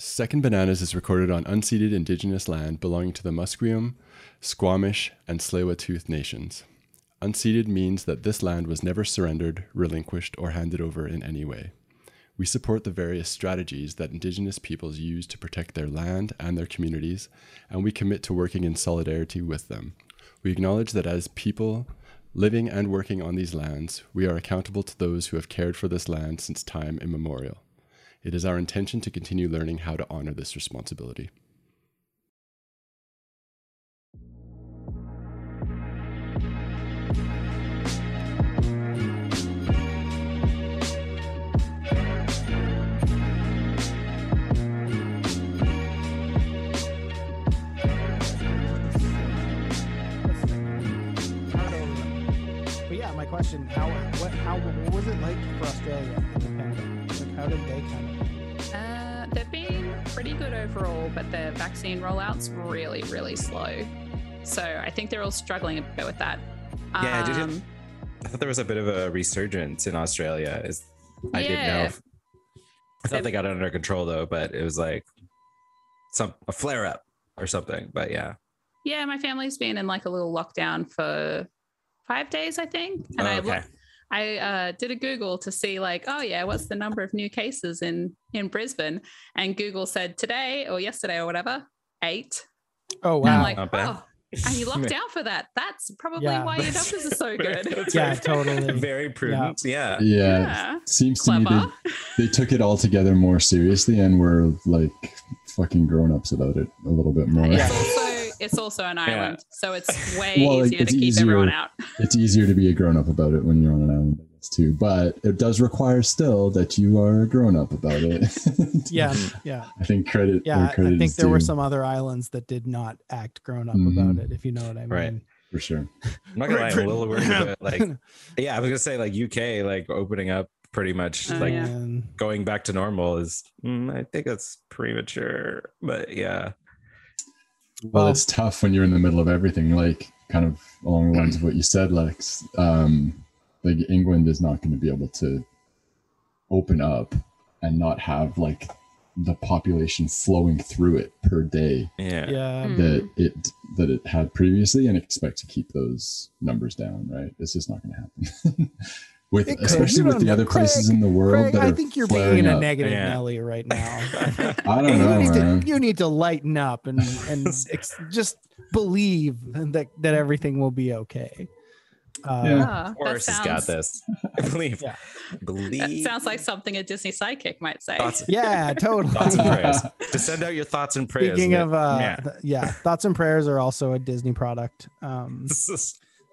Second Bananas is recorded on unceded indigenous land belonging to the Musqueam, Squamish, and Tsleil-Waututh nations. Unceded means that this land was never surrendered, relinquished, or handed over in any way. We support the various strategies that Indigenous peoples use to protect their land and their communities, and we commit to working in solidarity with them. We acknowledge that as people living and working on these lands, we are accountable to those who have cared for this land since time immemorial. It is our intention to continue learning how to honor this responsibility. Question: How what how what was it like for Australia in the pandemic? Like, how did they kind of? Pretty good overall, but the vaccine rollout's really, really slow. So I think they're all struggling a bit with that. Yeah, did Um, it, I thought there was a bit of a resurgence in Australia. Is I didn't know. Yeah. If, I thought they got it under control though, but it was like some a flare up or something. But yeah, Yeah, my family's been in like a little lockdown for five days, I think. And Oh, I okay. Look, I uh, did a Google to see like, oh yeah, what's the number of new cases in in Brisbane? And Google said today or yesterday or whatever, eight. Oh And I'm wow! like, Not bad. oh, and you locked down for that. That's probably Yeah. why your numbers are so good. That's Yeah, totally. Very prudent. Yeah. Yeah, Yeah. seems to me they, they took it all together more seriously and were like fucking grown ups about it a little bit more. It's also it's also an island, so it's way Well, easier it's to keep easier- everyone out. it's easier to be a grown up about it when you're on an island, I guess, too. But it does require still that you are a grown up about it. Yeah, yeah, I think credit. yeah. where I think is there were some other islands that did not act grown up Mhm. about it. If you know what I mean. Right. for sure. I'm not gonna lie, I'm a little worried about like yeah, I was gonna say like UK like opening up pretty much Oh, like yeah. Going back to normal is mm, I think that's premature. But yeah. Well, Well- it's tough when you're in the middle of everything, like kind of along the lines of what you said, Lex. Um, like England is not going to be able to open up and not have like the population flowing through it per day Yeah. yeah, Mm. that it that it had previously and expect to keep those numbers down right it's just not going to happen with It could. especially with the know. other places in the world Craig, that I think you're flaring being a negative Yeah. Nelly right now. i don't you know need man. to you need to lighten up and and ex- just believe that that everything will be okay. Uh, Yeah. Ah, that Forrest has got this. I believe. Yeah. That Believe. sounds like something a Disney sidekick might say. thoughts, Yeah, totally. thoughts and prayers. to send out your thoughts and prayers. Speaking of, uh, yeah. th- yeah, thoughts and prayers are also a Disney product. Um,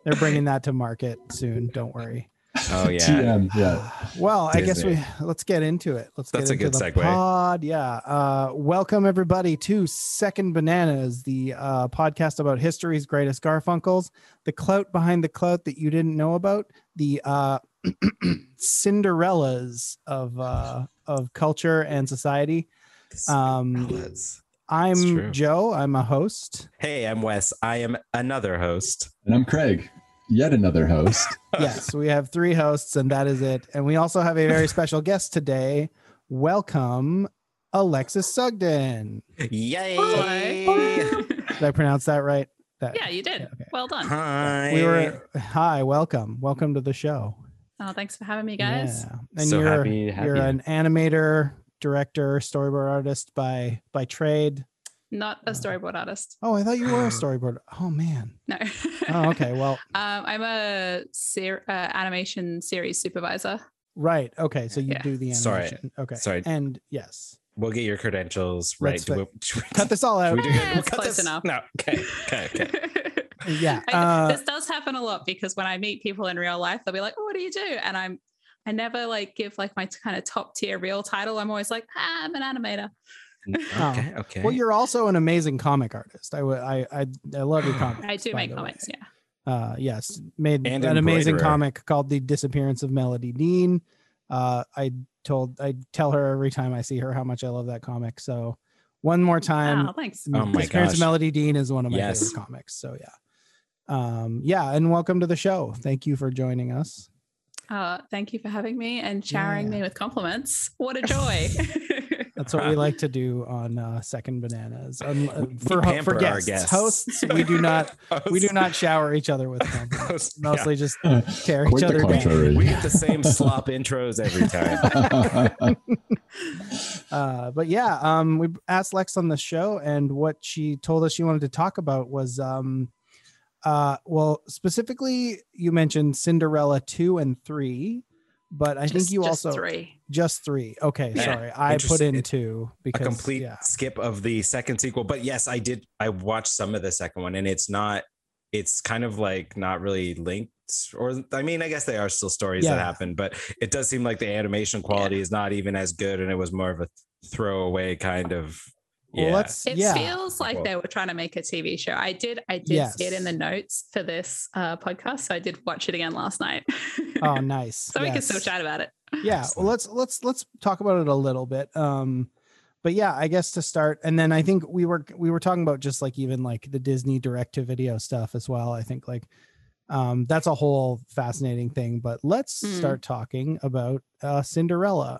they're bringing that to market soon. Don't worry. Oh yeah. TM, yeah Well, I guess we let's get into it. Let's That's get a into good the segue. pod. Yeah. Uh, welcome everybody to Second Bananas, the uh, podcast about history's greatest Garfunkels, the clout behind the clout that you didn't know about, the uh, Cinderellas of uh, of culture and society. Um, I'm. Joe. I'm a host. Hey, I'm Wes. I am another host. and i'm craig yet another host yes, we have three hosts, and that is it. And we also have a very special guest today. Welcome, Alexis Sugden. Yay! Hello. Did I pronounce that right? That, yeah, you did. Yeah, okay. Well done. Hi. We were hi, welcome, welcome to the show, Oh, thanks for having me, guys. Yeah, and So you're happy to have you're an animator, director, storyboard artist by by trade. Not a storyboard artist. Oh, I thought you were a storyboard. Oh man. No. Oh, okay. Well, um, I'm a ser- uh, animation series supervisor. right. Okay, so you Yeah. do the animation. Sorry. animation. Okay. Sorry. And yes, We'll get your credentials right. Let's Do we- should we- cut this all should out. we do- we'll it's cut close this- enough. No. Okay. Okay. Okay. Yeah. I- Uh, this does happen a lot because when I meet people in real life, they'll be like, "Oh, what do you do?" And I'm, I never like give like my kind of top tier real title. I'm always like, ah, "I'm an animator." Okay. Okay. Well, you're also an amazing comic artist. I would, I, I, I love your comics. I do by make the way. comics. Yeah. Uh, yes, made And an amazing comic called "The Disappearance of Melody Dean." Uh, I told, I tell her every time I see her how much I love that comic. So, one more time, oh, thanks. Oh my Disappearance of. Melody Dean is one of my Yes. favorite comics. So yeah, um, yeah, and welcome to the show. Thank you for joining us. Uh, thank you for having me and showering Yeah. me with compliments. What a joy. That's what we like to do on uh, Second Bananas. Um, uh, We for pamper for our guests. guests. hosts, we do not we do not shower each other with compliments. Yeah. Mostly just tear Quite each other down. We get the same slop intros every time. Uh, but yeah, um, we asked Lex on the show, and what she told us she wanted to talk about was, um, uh, well, specifically, you mentioned Cinderella two and three, but I think Just- you just also three. just three. Okay, Yeah, sorry, I put interesting. in two because a complete yeah, skip of the second sequel. But yes, I did. I watched some of the second one, and it's not. It's kind of like not really linked, or I mean, I guess they are still stories that happen, but it does seem like the animation quality is not even as good, and it was more of a throwaway kind of. Well, Yeah, let's It yeah, feels like Well- they were trying to make a TV show. I did, I did see it in the notes for this uh, podcast, so I did watch it again last night. oh nice, so we can still chat about it. yeah well let's let's let's talk about it a little bit um but yeah i guess to start and then i think we were we were talking about just like even like the disney direct to video stuff as well i think like um that's a whole fascinating thing but let's Mm. start talking about uh cinderella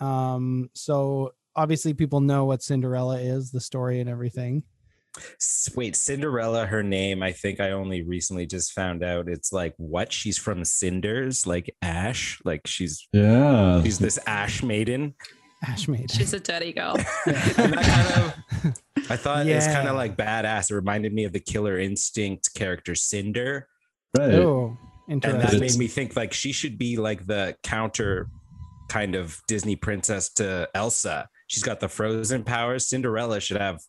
um so obviously people know what cinderella is the story and everything Wait, Cinderella, her name, I think I only recently just found out. It's like what? She's from Cinders, like Ash. Like she's yeah. she's this Ash maiden. ash maiden. She's a dirty girl. And that kind of I thought it's kind of like badass. It reminded me of the Killer Instinct character Cinder. Right. oh And that made me think like she should be like the counter kind of Disney princess to Elsa. She's got the frozen powers. Cinderella should have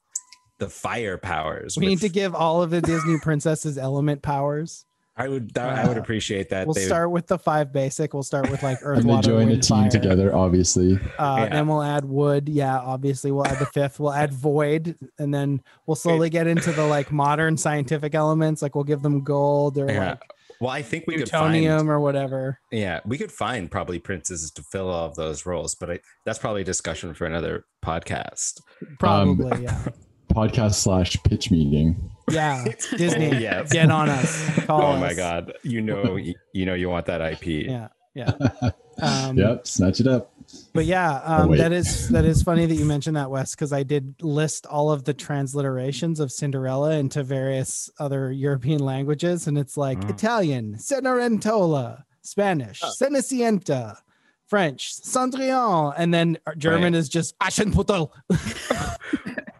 the fire powers. we need to give all of the disney princesses element powers I would that, I would Uh, appreciate that. We'll They- start with the five basic. We'll start with like earth, and they water, join a team fire. together, obviously. Uh, Yeah. Then we'll add wood. Yeah, obviously we'll add the fifth. We'll add void, and then we'll slowly get into the like modern scientific elements. Like we'll give them gold or Yeah. like well, I think we could find plutonium or whatever. Yeah, we could find probably princesses to fill all of those roles, but I, that's probably a discussion for another podcast. Probably, yeah, Podcast slash pitch meeting. yeah. Disney, Yes. get on us. Call oh my god, you know, you, you know, you want that IP. Yeah, yeah. Um, yep, snatch it up. But yeah, um, wait. that is that is funny that you mentioned that, Wes, because I did list all of the transliterations of Cinderella into various other European languages, and it's like Oh. Italian, Cenerentola, Spanish, Cenicienta, French, Cendrillon, and then German is just Aschenputtel.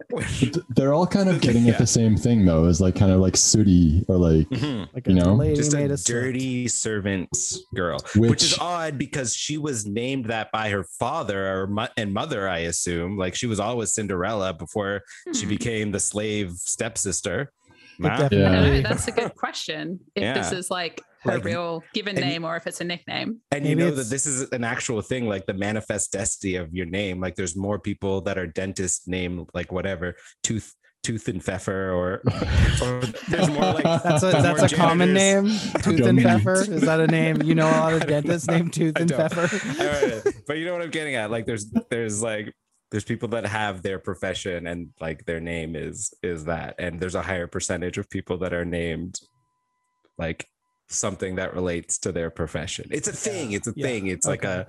But they're all kind of getting Yeah. at the same thing though, is like kind of like sooty or like Mhm. Like You know, lady Just made a of dirty servant girl, which, Which- is odd because she was named that by her father or mo- and mother, I assume. Like she was always Cinderella before she Hmm. became the slave stepsister. It Nah. I definitely- don't know. Yeah. That's a good question. If this is like her Like, real given and- name or if it's a nickname. And Maybe you know it's- that this is an actual thing, like the manifest destiny of your name. Like there's more people that are dentist named like whatever, tooth tooth and pfeffer or, or there's more like That's a that's more a common name. Tooth and Gummy. Pfeffer. Is that a name? You know a lot of dentists named Tooth and don't. Pfeffer. Alright, but you know what I'm getting at. Like there's there's like there's people that have their profession and like their name is is that. And there's a higher percentage of people that are named like something that relates to their profession. It's a thing. It's a Yeah, thing. It's like a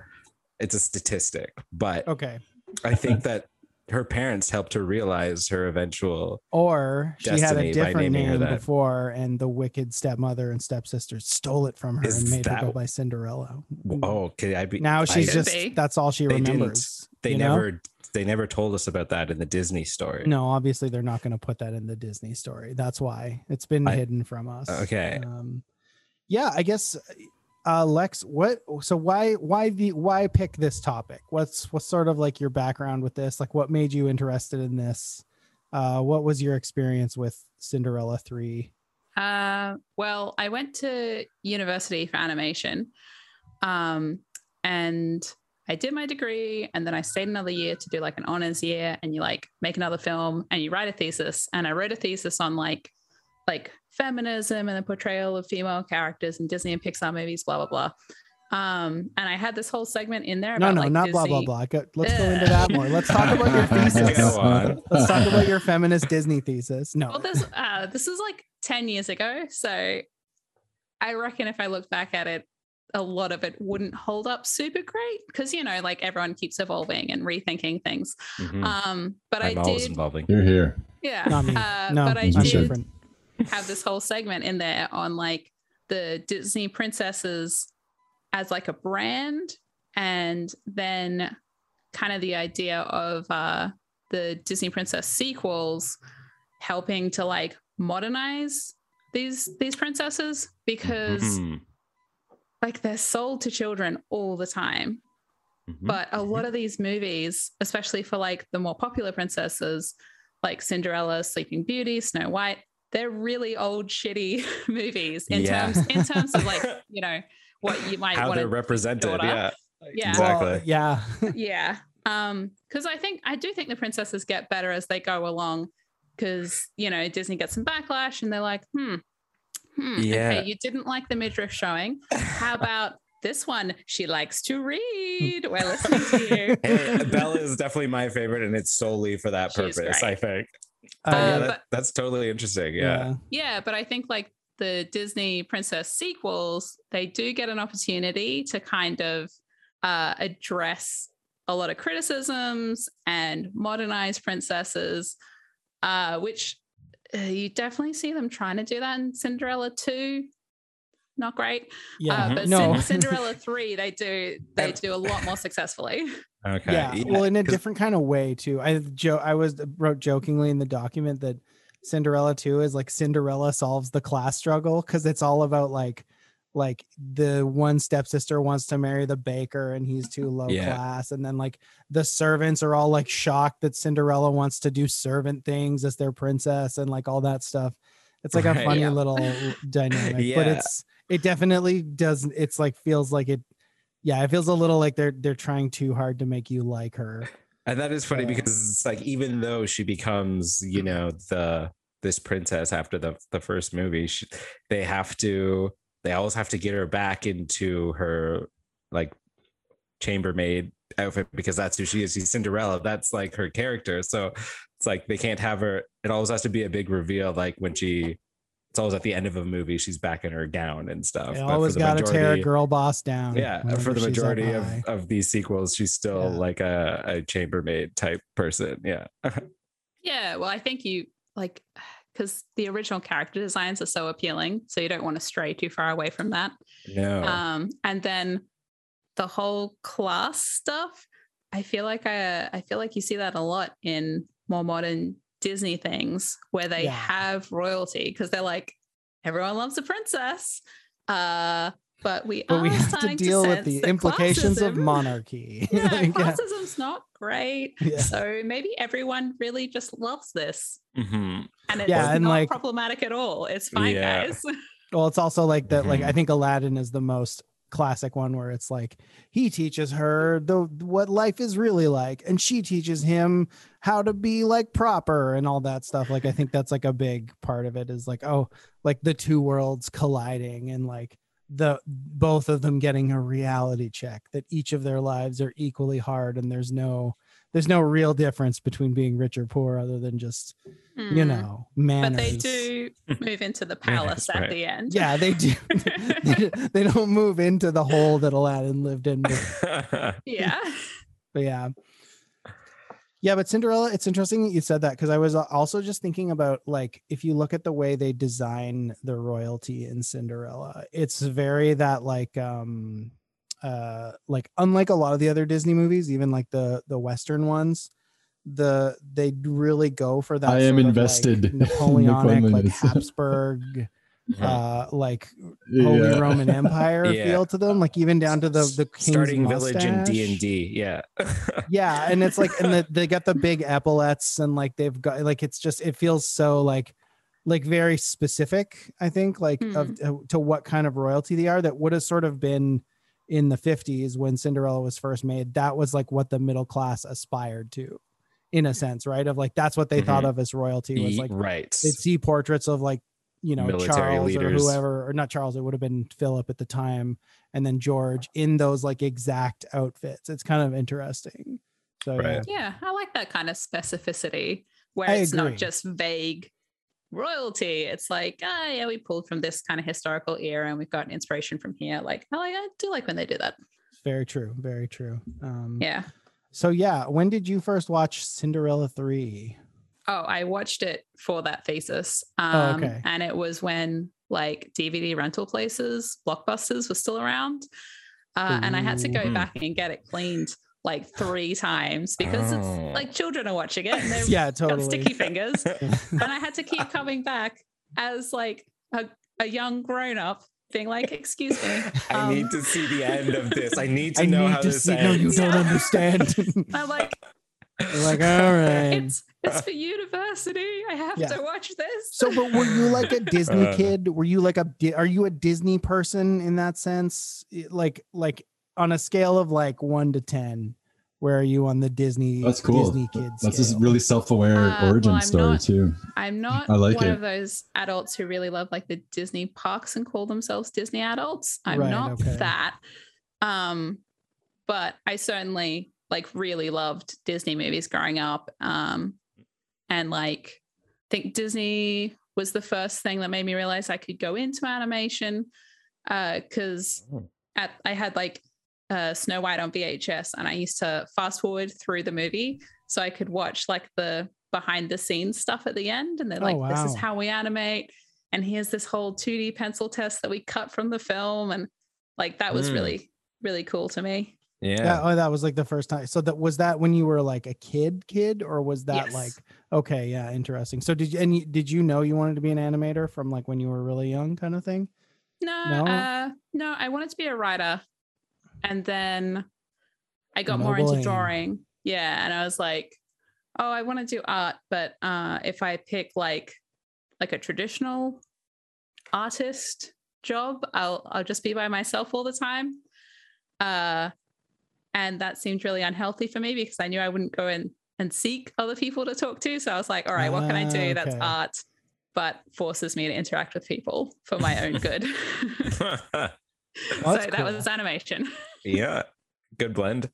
it's a statistic. But Okay. I think that her parents helped her realize her eventual Or she Destiny had a different name before, and the wicked stepmother and stepsister stole it from her Is and made her go by Cinderella. oh okay I be now she's I- just be. that's all she They didn't. remembers. they you know? never they never told us about that in the Disney story. No, obviously they're not going to put that in the Disney story. That's why it's been I- hidden from us. Okay. Um, yeah, I guess. Uh, Lex, what? So why why the why pick this topic? What's what's sort of like your background with this? Like, what made you interested in this? Uh, what was your experience with Cinderella three? Uh, well, I went to university for animation, um, and I did my degree, and then I stayed another year to do like an honors year, and you like make another film, and you write a thesis, and I wrote a thesis on like like feminism and the portrayal of female characters in Disney and Pixar movies, blah blah blah. Um, and I had this whole segment in there No, about no, like not blah blah blah. Let's go into that more. Let's talk about your thesis. Let's talk about your feminist Disney thesis. No, Well, this uh, this is like ten years ago, so I reckon if I look back at it, a lot of it wouldn't hold up super great because you know like everyone keeps evolving and rethinking things Mhm. um but I'm i always did involving. Here, here. yeah Not uh, no, but i it's did different. Have this whole segment in there on like the Disney princesses as like a brand and then kind of the idea of uh the Disney princess sequels helping to like modernize these these princesses because Mhm. like they're sold to children all the time Mhm. but a lot of these movies, especially for like the more popular princesses, like Cinderella, Sleeping Beauty, Snow White, they're really old, shitty movies in Yeah. terms in terms of like you know what you might how want they're to represented. daughter. Yeah. Yeah. Exactly. Well, yeah. yeah um because i think i do think the princesses get better as they go along because you know disney gets some backlash and they're like hmm, hmm Yeah. okay you didn't like the midriff showing how about this one she likes to read we're listening to you Hey, Bella is definitely my favorite, and it's solely for that She's purpose. great. I think. Uh, But yeah, Uh, that- but- that's totally interesting. Yeah. yeah but i think like the disney princess sequels they do get an opportunity to kind of uh, address a lot of criticisms and modernize princesses uh, which uh, you definitely see them trying to do that in cinderella 2 not great yeah. uh, but no. Cin- cinderella 3 they do they do a lot more successfully Okay. yeah, well in a different kind of way too i joe i was wrote jokingly in the document that cinderella 2 is like cinderella solves the class struggle because it's all about like like the one stepsister wants to marry the baker and he's too low Yeah. class and then like the servants are all like shocked that cinderella wants to do servant things as their princess and like all that stuff it's like a funny Yeah. little dynamic yeah. but it's it definitely does it's like feels like it yeah it feels a little like they're they're trying too hard to make you like her And that is funny because it's like even though she becomes, you know, the this princess after the the first movie, she, they have to they always have to get her back into her like chambermaid outfit because that's who she is. She's Cinderella. That's like her character. So it's like they can't have her. It always has to be a big reveal, like when she. It's always at the end of a movie. She's back in her gown and stuff. they But always got to tear a girl boss down yeah for the majority of, high. of these sequels she's still Yeah. like a, a chambermaid type person yeah Yeah, well, I think you like because the original character designs are so appealing, so you don't want to stray too far away from that. no Um, and then the whole class stuff, I feel like I I feel like you see that a lot in more modern Disney things where they Yeah. have royalty because they're like everyone loves a princess, uh, but we but we are have to starting deal with the that implications of monarchy Yeah, Like, yeah. not great. Yeah. So maybe everyone really just loves this. Mhm. And it's Yeah, and not like- problematic at all. It's fine, Yeah. guys. well it's also like that like Mhm. i think aladdin is the most classic one where it's like he teaches her the what life is really like and she teaches him how to be like proper and all that stuff. Like i think that's like a big part of it is like oh like the two worlds colliding and like the both of them getting a reality check that each of their lives are equally hard and there's no there's no real difference between being rich or poor other than just you Hmm. know manners But they do move into the palace at right. the end. yeah they do they, they don't move into the hole that aladdin lived in Yeah. but yeah yeah but cinderella it's interesting that you said that because i was also just thinking about like if you look at the way they design the royalty in cinderella it's very that like um uh like unlike a lot of the other disney movies even like the the western ones the they really go for that I am sort of, like, invested napoleonic like habsburg Mm-hmm. uh like Holy Yeah. Roman Empire Yeah. feel to them, like even down to the the king's starting village in. D and D. Yeah. Yeah, and it's like, and the, they got the big epaulets, and like they've got like it's just it feels so like like very specific. I think like of to what kind of royalty they are that would have sort of been in the 50s when Cinderella was first made. That was like what the middle class aspired to, in a mm-hmm. sense, right? Of like that's what they thought mm-hmm. of as royalty was like right. they'd see portraits of like you know Military Charles leaders. or whoever or not Charles it would have been Philip at the time and then George in those like exact outfits it's kind of interesting so Right. Yeah. I like that kind of specificity where I it's agree. not just vague royalty. It's like, ah, yeah, we pulled from this kind of historical era and we've got inspiration from here. Like, I like I do like when they do that. Very true. Very true. Um, Yeah. So yeah, when did you first watch Cinderella three? Oh, I watched it for that thesis. Oh, Um, okay. And it was when like DVD rental places, Blockbusters were still around. Uh, and I had to go back and get it cleaned like three times because Oh. it's like children are watching it and they've Yeah, got sticky fingers. and I had to keep coming back as like a, a young grown up being like, excuse me. I um, need to see the end of this. I need to I know need how to this see. ends. No, you don't understand. I'm like, You're like, all right. it's it's for university. I have Yeah. to watch this. So, but were you like a Disney Uh. kid? Were you like a? Are you a Disney person in that sense? Like, like on a scale of like one to ten, where are you on the Disney? That's cool. Disney kids. That's a really self-aware Uh, origin well, story not- too. I'm not I like one it. of those adults who really love like the Disney parks and call themselves Disney adults. I'm Right, not okay. that. Um, but I certainly like really loved Disney movies growing up. Um, and like I think Disney was the first thing that made me realize I could go into animation. Uh, because Oh. at I had like uh, Snow White on VHS, and I used to fast forward through the movie so I could watch like the behind the scenes stuff at the end. And they're Oh, like, "This is how we animate." And here's this whole 2D pencil test that we cut from the film, and like that was Mm. really really cool to me. Yeah. Yeah. Oh, that was like the first time. So that was that when you were like a kid, kid, or was that Yes. like okay? Yeah, interesting. So did you and you, did you know you wanted to be an animator from like when you were really young, kind of thing? No, No? uh, no, I wanted to be a writer, and then I got more into drawing. Yeah, and I was like, oh, I want to do art, but uh, if I pick like like a traditional artist job, I'll I'll just be by myself all the time. Uh, and that seemed really unhealthy for me because I knew I wouldn't go in and seek other people to talk to. So I was like, all right, what can I Ah, do that's okay. art, but forces me to interact with people for my own good. so that's that was animation. yeah. Good blend.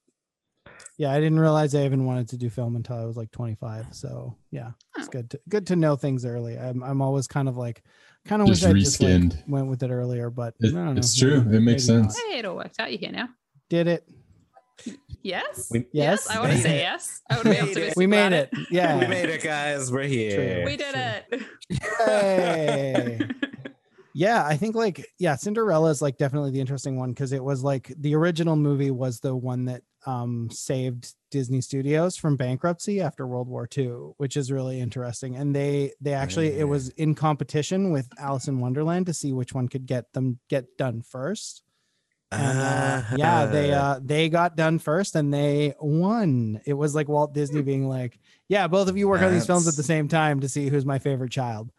Yeah, I didn't realize I even wanted to do film until I was like 25. So yeah, it's Oh. good to good to know things early. I'm I'm always kind of like kind of wish Just I just like, reskinned. went with it earlier, but It- I don't know. it's true. maybe- It makes maybe not. sense. hey, it all worked out. You here now? Did it? Yes. We- Yes. I want to Made say it. yes. I want to be Made optimistic. it. We made about it. Yeah. We made it, guys. We're here. We did True. it. Hey. Yeah, I think like yeah, Cinderella is like definitely the interesting one because it was like the original movie was the one that um saved Disney Studios from bankruptcy after World War II, which is really interesting. And they they actually it was in competition with Alice in Wonderland to see which one could get them get done first. And uh, yeah, they Ah. uh they got done first and they won. It was like Walt Disney being like, "Yeah, both of you work on these films at the same time to see who's my favorite child."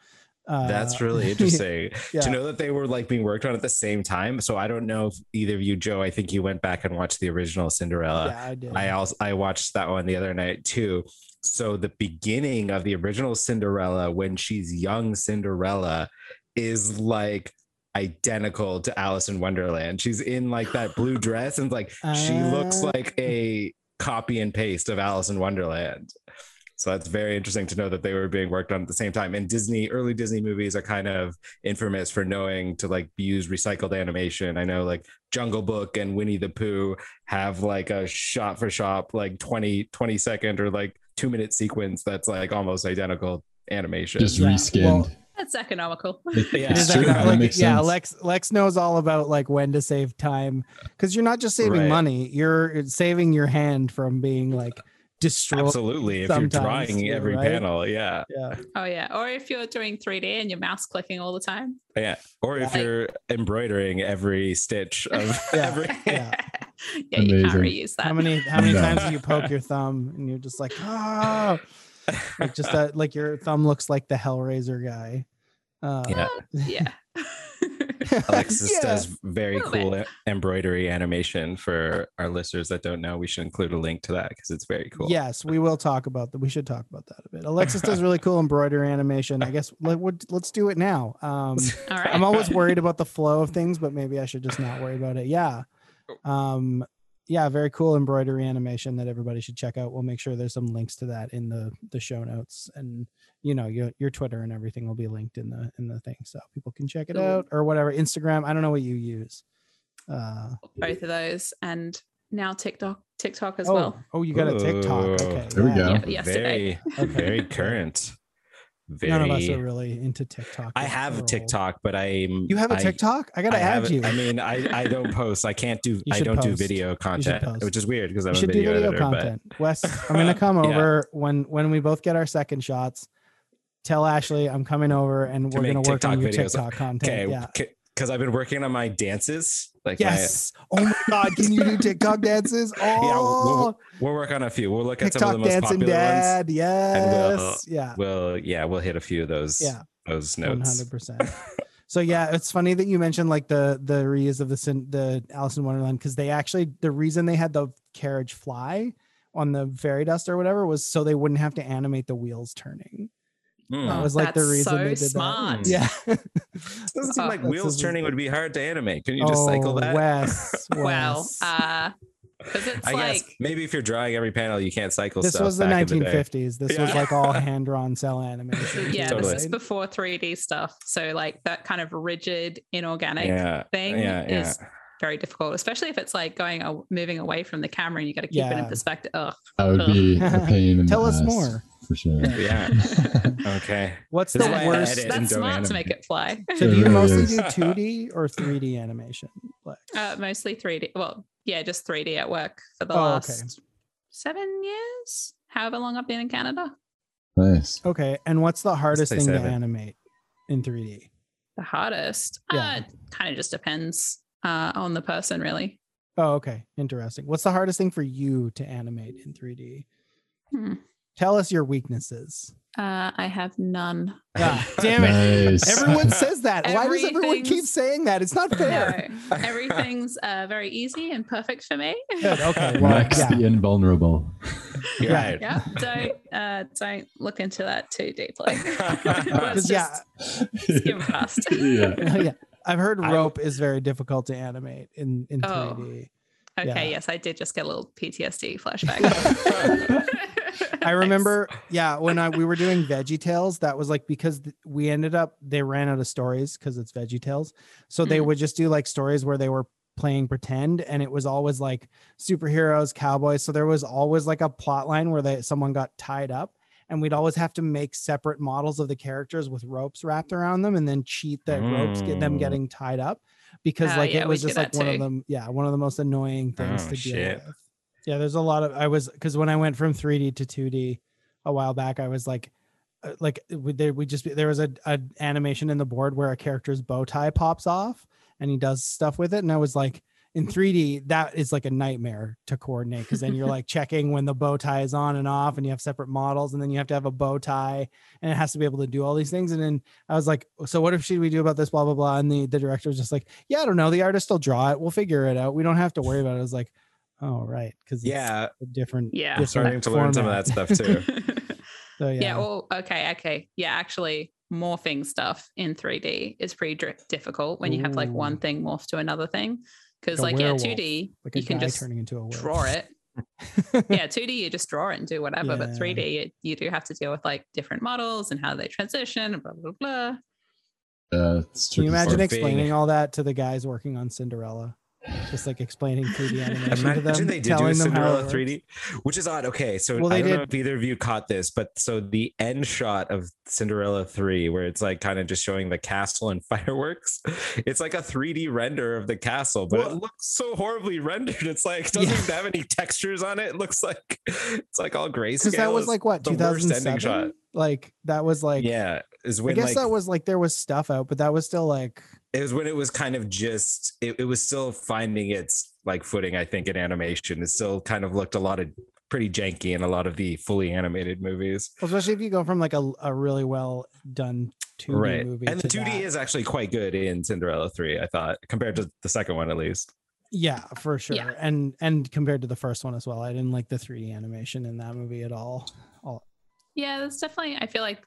Uh, That's really interesting yeah. to know that they were like being worked on at the same time. So I don't know if either of you, Joe. I think you went back and watched the original Cinderella. yeah, I did. I also I watched that one the other night too. So the beginning of the original Cinderella, when she's young Cinderella, is like identical to Alice in Wonderland. She's in like that blue dress and like she looks Ah. like a copy and paste of Alice in Wonderland. So that's very interesting to know that they were being worked on at the same time. And Disney, early Disney movies are kind of infamous for knowing to like use recycled animation. I know like Jungle Book and Winnie the Pooh have like a shot for shot, like 20, 20 second or like two minute sequence that's like almost identical animation. Just Yeah, reskinned. well, That's economical. It- Yeah. it's true. That like, makes yeah, sense. Lex Lex knows all about like when to save time because you're not just saving Right. money, you're saving your hand from being like destroyed. Absolutely. If you're sometimes drawing too, every right? panel, yeah. Yeah, Oh yeah. Or if you're doing 3D and your mouse clicking all the time. Yeah. Or if you're embroidering every stitch of Yeah. every Yeah. yeah, you can't reuse that. how many how many No. times do you poke your thumb and you're just like oh like just that like your thumb looks like the Hellraiser guy. Uh, Yeah. yeah. Alexis Yeah. does very cool bit. embroidery animation for our listeners that don't know. We should include a link to that because it's very cool. Yes, we will talk about that. We should talk about that a bit. Alexis does really cool embroidery animation. I guess let, let's do it now. Um, All right. I'm always worried about the flow of things, but maybe I should just not worry about it. Yeah. Um, yeah, very cool embroidery animation that everybody should check out. We'll make sure there's some links to that in the the show notes, and you know your your Twitter and everything will be linked in the in the thing, so people can check it Cool. out or whatever. Instagram, I don't know what you use. Uh, Both of those, and now TikTok, TikTok as oh, well. oh, you got a TikTok. Ooh, Okay, there we go. Yeah, yesterday. Very, Okay. very current. Very. None of us are really into TikTok. I have a. TikTok, but I'm. You have a TikTok? I gotta I add have- you. I mean, I, I don't post. I can't do. I don't do video content, which is weird because I'm you a should do video, video editor. content. Wes, I'm gonna come Yeah. over when when we both get our second shots. Tell Ashley I'm coming over and To we're gonna work on your TikTok videos. TikTok content. okay, Yeah. because I've been working on my dances. Like my- Yes. Oh my God. Can you do TikTok dances? Oh, yeah, we'll, oh. we'll work on a few. We'll look at some of the most dancing popular ones. dad. Yes. we'll- yeah. We'll yeah, we'll hit a few of those. Yeah. those notes. hundred percent. So yeah, it's funny that you mentioned like the the reuse of the the Alice in Wonderland because they actually the reason they had the carriage fly on the fairy dust or whatever was so they wouldn't have to animate the wheels turning. Hmm. That Oh, was like the that's reason so they did smart. that. Yeah. it Doesn't seem Oh, like wheels so- turning would be hard to animate. Can you just cycle Oh, that? Wes, Well, Wes. uh, because it's I like guess maybe if you're drawing every panel, you can't cycle this stuff. was the back in day. 1950s. This was like all hand drawn cel animation. yeah, Totally. this is before 3D stuff. So like that kind of rigid, inorganic Yeah, thing yeah, yeah. is very difficult, especially if it's like going a- moving away from the camera and you got to keep it in perspective. Ugh. That would be a pain in Tell the us ass, more. for sure. Yeah. Okay. What's the is why I worst? That's don't smart to make it fly. So do you really mostly is. do 2D or 3D animation? Lex? Uh, mostly 3D. Well, yeah, just 3D at work for the Oh, okay. last seven years, however long I've been in Canada. Nice. Okay, and what's the hardest say thing to animate in 3D? The hardest, Yeah. uh, kind of just depends uh, on the person, really. Oh, okay, interesting. What's the hardest thing for you to animate in 3D? Hmm. Tell us your weaknesses. Uh, I have none. Ah, damn it. Nice. Everyone says that. Why does everyone keep saying that? It's not fair. No, everything's uh, very easy and perfect for me. Good. Okay. Well, Max yeah. the invulnerable. You're Yeah. right. yeah, don't uh, don't look into that too deeply. Let's yeah, skim past. yeah. yeah, I've heard I- rope is very difficult to animate in in Oh. 3D. Okay, Yeah. yes, I did just get a little PTSD flashback. I remember, yeah, when I we were doing Veggie Tales, that was like because we ended up they ran out of stories because it's Veggie Tales, so they Mhm. would just do like stories where they were playing pretend, and it was always like superheroes, cowboys. So there was always like a plot line where they someone got tied up, and we'd always have to make separate models of the characters with ropes wrapped around them, and then cheat that ropes get them Mm. getting tied up because Oh, like yeah, it was just like that one of them, yeah, one of the most annoying things Oh, to deal shit. with. Yeah, there's a lot of I was because when I went from 3D to 2D a while back, I was like, uh, like we there we just there was a, a animation in the board where a character's bow tie pops off and he does stuff with it, and I was like, in 3D that is like a nightmare to coordinate because then you're like checking when the bow tie is on and off, and you have separate models, and then you have to have a bow tie, and it has to be able to do all these things, and then I was like, so what if should we do about this? Blah blah blah, and the the director was just like, yeah, I don't know, the artist will draw it, we'll figure it out, we don't have to worry about it. I was like. Oh right, because Yeah, a different Yeah. different starting to learn some of that stuff too. So yeah, yeah. well, okay, okay. Yeah, actually, morphing stuff in 3D is pretty dri- difficult when you have like one thing morph to another thing. Because, a like, yeah, 2D, like you can guy just turning into a werewolf. draw it. yeah, 2D, you just draw it and do whatever. But 3D, it, you do have to deal with like different models and how they transition and blah, blah, blah. Uh, it's Can you imagine stuff. explaining all that to the guys working on Cinderella? Just like explaining 3D animation to Imagine them, they did do a them Cinderella 3D, which is odd. Okay, so Well, I they don't know did- if either of you caught this, but so the end shot of Cinderella 3, where it's like kind of just showing the castle and fireworks, it's like a 3D render of the castle, but Well- it looks so horribly rendered. It's like doesn't Yeah. even have any textures on it. It looks like it's like all grayscale. Because that was like what the worst ending 2007. Shot. Like that was like yeah, is when I guess like that was like there was stuff out, but that was still like it was when it was kind of just it, it was still finding its like footing i think in animation it still kind of looked a lot of pretty janky in a lot of the fully animated movies especially if you go from like a, a really well done 2D right movie. and the 2d that. is actually quite good in cinderella 3 i thought compared to the second one at least Yeah, for sure. Yeah. And and compared to the first one as well. I didn't like the 3D animation in that movie at all. All Yeah, there's definitely, I feel like,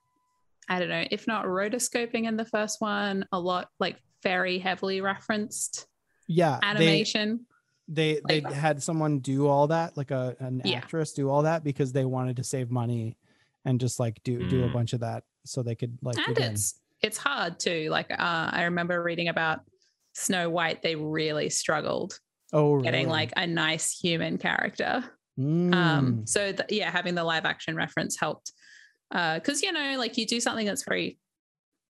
I don't know, if not rotoscoping in the first one, a lot like very heavily referenced yeah. animation. they they Like- had someone do all that, like a an Yeah. actress do all that because they wanted to save money and just like do do a Mm. bunch of that so they could like and again- it's it's hard too. Like uh, I remember reading about Snow White, they really struggled oh getting like a nice human character. Mm. Um, so th- yeah, having the live action reference helped. Because you know, like you do something that's very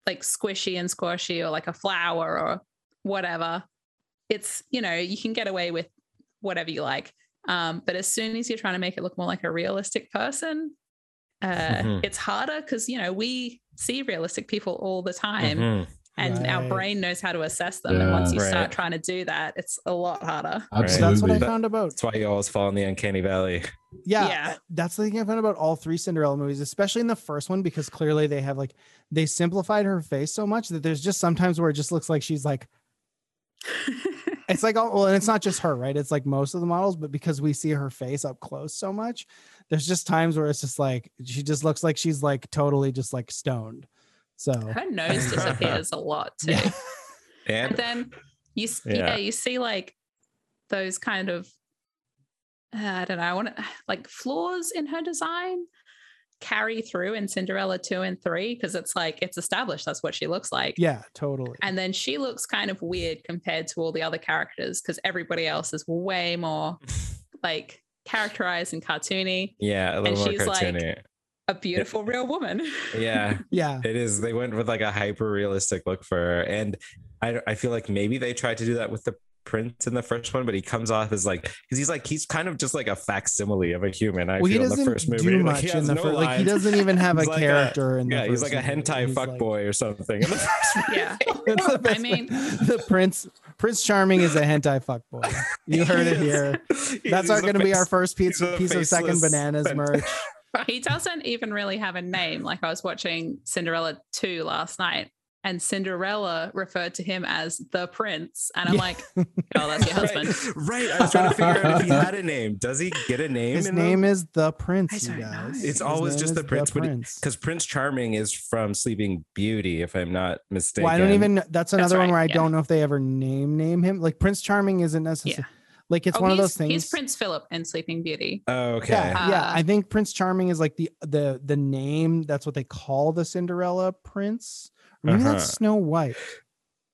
like squishy and squashy, or like a flower or whatever. It's you know you can get away with whatever you like. Um, but as soon as you're trying to make it look more like a realistic person, uh, Mhm. it's harder because you know we see realistic people all the time, Mhm. and our brain knows how to assess them. and once you Right. start trying to do that, it's a lot harder. Absolutely. that's what I found about That's why you always fall in the uncanny valley. Yeah, Yeah. that's the thing I found about all three Cinderella movies, especially in the first one, because clearly they have like they simplified her face so much that there's just sometimes where it just looks like she's like it's like oh well, and it's not just her, right? It's like most of the models, but because we see her face up close so much, there's just times where it's just like she just looks like she's like totally just like stoned. So Her nose disappears a lot too. yeah, And And then you yeah. Yeah. you see like those kind of I don't know, I want to like flaws in her design carry through in Cinderella 2 and 3 because it's like it's established that's what she looks like. yeah, totally. And then she looks kind of weird compared to all the other characters because everybody else is way more like characterized and cartoony. yeah, a little more she's like- cartoony. A beautiful real woman. yeah, Yeah, it is. They went with like a hyper realistic look for her, and I I feel like maybe they tried to do that with the prince in the first one, but he comes off as like because he's like he's kind of just like a facsimile of a human. I well, feel in doesn't the first movie, do Like, much he in the no first. Like he doesn't even have a He's like a- character in the Yeah, he's like first a movie. hentai He's fuck like- boy or something. In the first movie. yeah. That's the I mean- way. the prince Prince Charming is a hentai fuck boy. You heard it He is. here. That's our going to be our first piece, piece of second bananas pen- merch. he doesn't even really have a name. Like I was watching Cinderella 2 last night, and Cinderella referred to him as the prince. And I'm Yeah. like, oh, that's your husband. Right, right. I was trying to figure out if he had a name. Does he get a name? His name them? is the Prince. I You don't know. guys. It's His always just the Prince, but he- Prince. because Prince Charming is from Sleeping Beauty, if I'm not mistaken. Well, I don't even. That's another one right, where I yeah. don't know if they ever name name him. Like Prince Charming isn't necessarily like it's Oh, one of those things. He's Prince Philip in Sleeping Beauty. Oh, okay. Yeah, yeah. Uh, I think Prince Charming is like the the the name. That's what they call the Cinderella prince. Or Maybe Uh-huh. that's Snow White.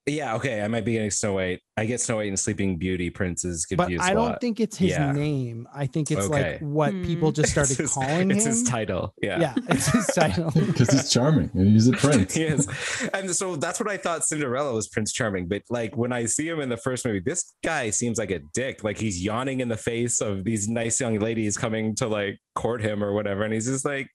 Yeah, okay. I might be getting Snow White. I get Snow White and Sleeping Beauty princes confused. But confused. I a don't lot. think it's his Yeah. name. I think it's Okay. like what people Hmm. just started it's his, calling it's him. his title. Yeah. yeah, it's his title. because he's charming and he's a prince. he is. And so that's what I thought Cinderella was Prince Charming. But like when I see him in the first movie, this guy seems like a dick. Like he's yawning in the face of these nice young ladies coming to like court him or whatever. And he's just like,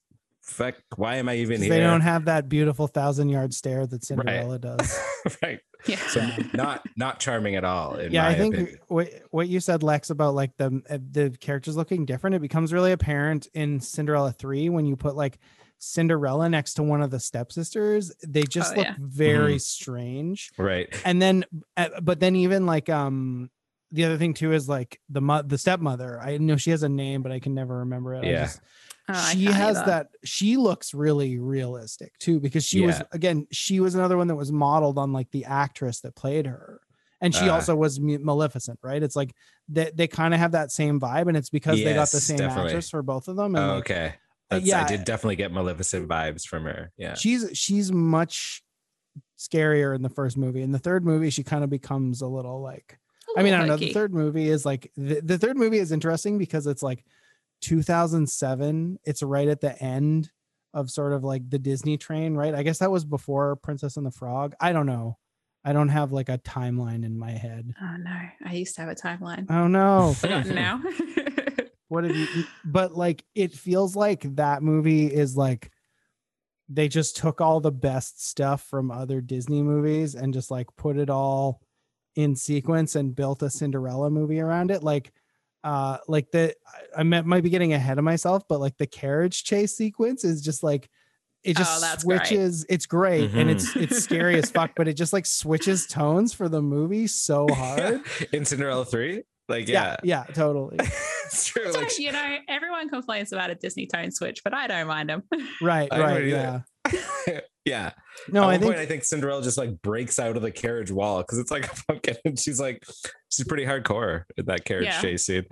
fuck, why am I even here? they don't have that beautiful thousand yard stare that Cinderella does. right. Yeah. So not not charming at all. In yeah, my I think opinion. what what you said, Lex, about like the uh, the characters looking different, it becomes really apparent in Cinderella three when you put like Cinderella next to one of the stepsisters. They just Oh, look yeah. very Mhm. strange. Right. And then, uh, but then even like um. The other thing too is like the mo- the stepmother. I know she has a name, but I can never remember it. I Yeah. just- Oh, she has either. that she looks really realistic too because she was again she was another one that was modeled on like the actress that played her and she Uh. also was maleficent right it's like they, they kind of have that same vibe and it's because they got the same definitely. actress for both of them and Oh, like, okay. That's, yeah. I did definitely get Maleficent vibes from her. Yeah. she's she's much scarier in the first movie in the third movie she kind of becomes a little like I mean, I don't little know. The third movie is like the, the third movie is interesting because it's like 2007. It's right at the end of sort of like the Disney train, right? I guess that was before Princess and the Frog. I don't know. I don't have like a timeline in my head. Oh no, I used to have a timeline. Oh no. Now. what have you but like it feels like that movie is like they just took all the best stuff from other Disney movies and just like put it all in sequence and built a Cinderella movie around it. Like uh like the I I might might be getting ahead of myself, but like the carriage chase sequence is just like it Oh, just great. switches. It's great and it's it's scary as fuck, but it just like switches tones for the movie so hard. In Cinderella 3? Like, yeah, yeah. yeah, totally. it's true. So, Like, you know, everyone complains about a Disney tone switch, but I don't mind them. Right, I right, yeah. Yeah. No, At I think point, I think Cinderella just like breaks out of the carriage wall because it's like a pumpkin, and she's like, she's pretty hardcore in that carriage Yeah. chase scene.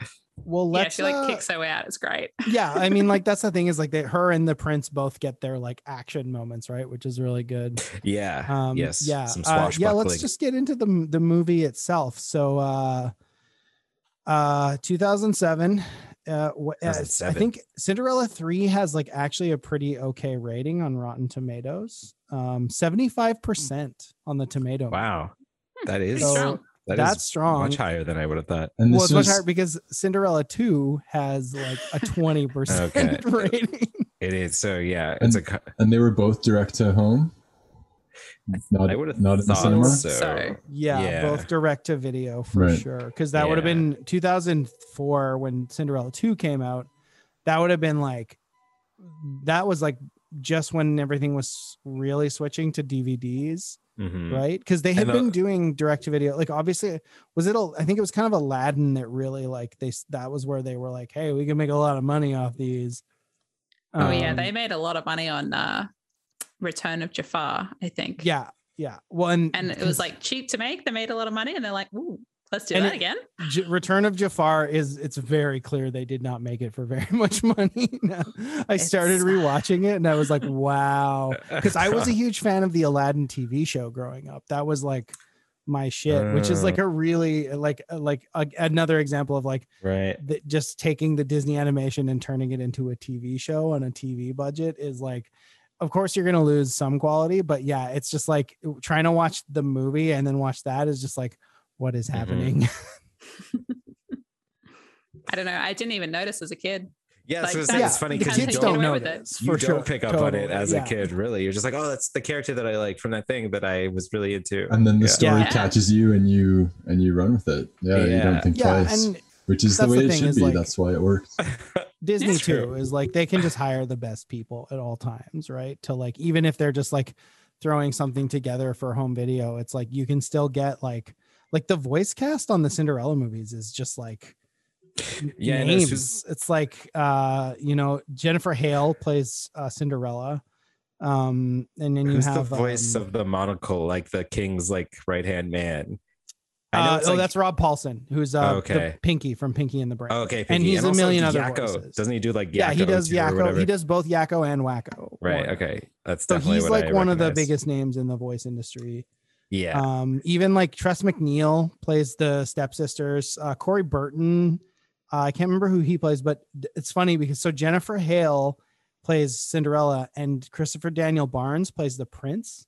well, let's yeah, she like uh, kicks her way out. It's great. yeah, I mean, like that's the thing is like they, her and the prince both get their like action moments, right? Which is really good. Yeah. Um, yes. yeah, Some uh, yeah. Let's just get into the the movie itself. So, uh, uh, 2007. Uh, uh, I think Cinderella 3 has like actually a pretty okay rating on Rotten Tomatoes. Um, 75% on the tomato. Wow. That is So strong. that is that's strong. much higher than I would have thought. And Well, this it's much higher because Cinderella 2 has like a 20% Okay. rating. It is. So yeah, it's a. co- and they were both direct to home. Not I would have not in the cinema. so. So- Yeah, Yeah. both direct to video for Right. sure. Because that would have been 2004 when Cinderella 2 came out. That would have been like, that was like just when everything was really switching to DVDs, Mhm. right? Because they had the- been doing direct to video. Like, obviously, was it, a, I think it was kind of Aladdin that really like, they, that was where they were like, hey, we can make a lot of money off these. Oh yeah, Um, they made a lot of money on uh, Return of Jafar, I think. yeah, yeah. Well, and, and it was like cheap to make. They made a lot of money, and they're like, "Ooh, let's do that it- again." J- Return of Jafar is it's very clear they did not make it for very much money. No. I started rewatching it and I was like, wow. Because I was a huge fan of the Aladdin TV show growing up. That was like my shit, which is like a really like uh, like a, another example of like right. the, just taking the Disney animation and turning it into a TV show on a TV budget is like of course you're going to lose some quality but yeah it's just like trying to watch the movie and then watch that is just like what is Mhm. happening I don't know. I didn't even notice as a kid. Yeah, Like, so it's, that's- it's funny because you kids don't, don't know it. this you don't sure. pick up on it as yeah. a kid, really. You're just like, oh, that's the character that I like from that thing that I was really into. and then the Yeah. story Yeah. catches you and you and you run with it. Yeah, you don't think yeah twice, and which is the way the it should is, be. like- That's why it works. Disney It's true. too is like they can just hire the best people at all times, right? To like even if they're just like throwing something together for home video, it's like you can still get like like the voice cast on the Cinderella movies is just like Yeah, names. it's just- It's like uh you know Jennifer Hale plays uh, Cinderella, um and then you Who's have the voice um, of the monocle, like the king's like right hand man? Uh, oh like- that's Rob Paulsen, who's uh, Okay. the Pinky from Pinky and the Brain. Oh, okay, and Pinky. he's a million other Yakko. voices. Doesn't he do like Yakko? yeah, he does Yakko. He does both Yakko and Wakko. Right. Or- Okay. That's So definitely he's like I one of the biggest names in the voice industry. Yeah. Um, even like Tress MacNeille plays the stepsisters. Uh, Corey Burton, uh, I can't remember who he plays, but it's funny because so Jennifer Hale plays Cinderella and Christopher Daniel Barnes plays the prince.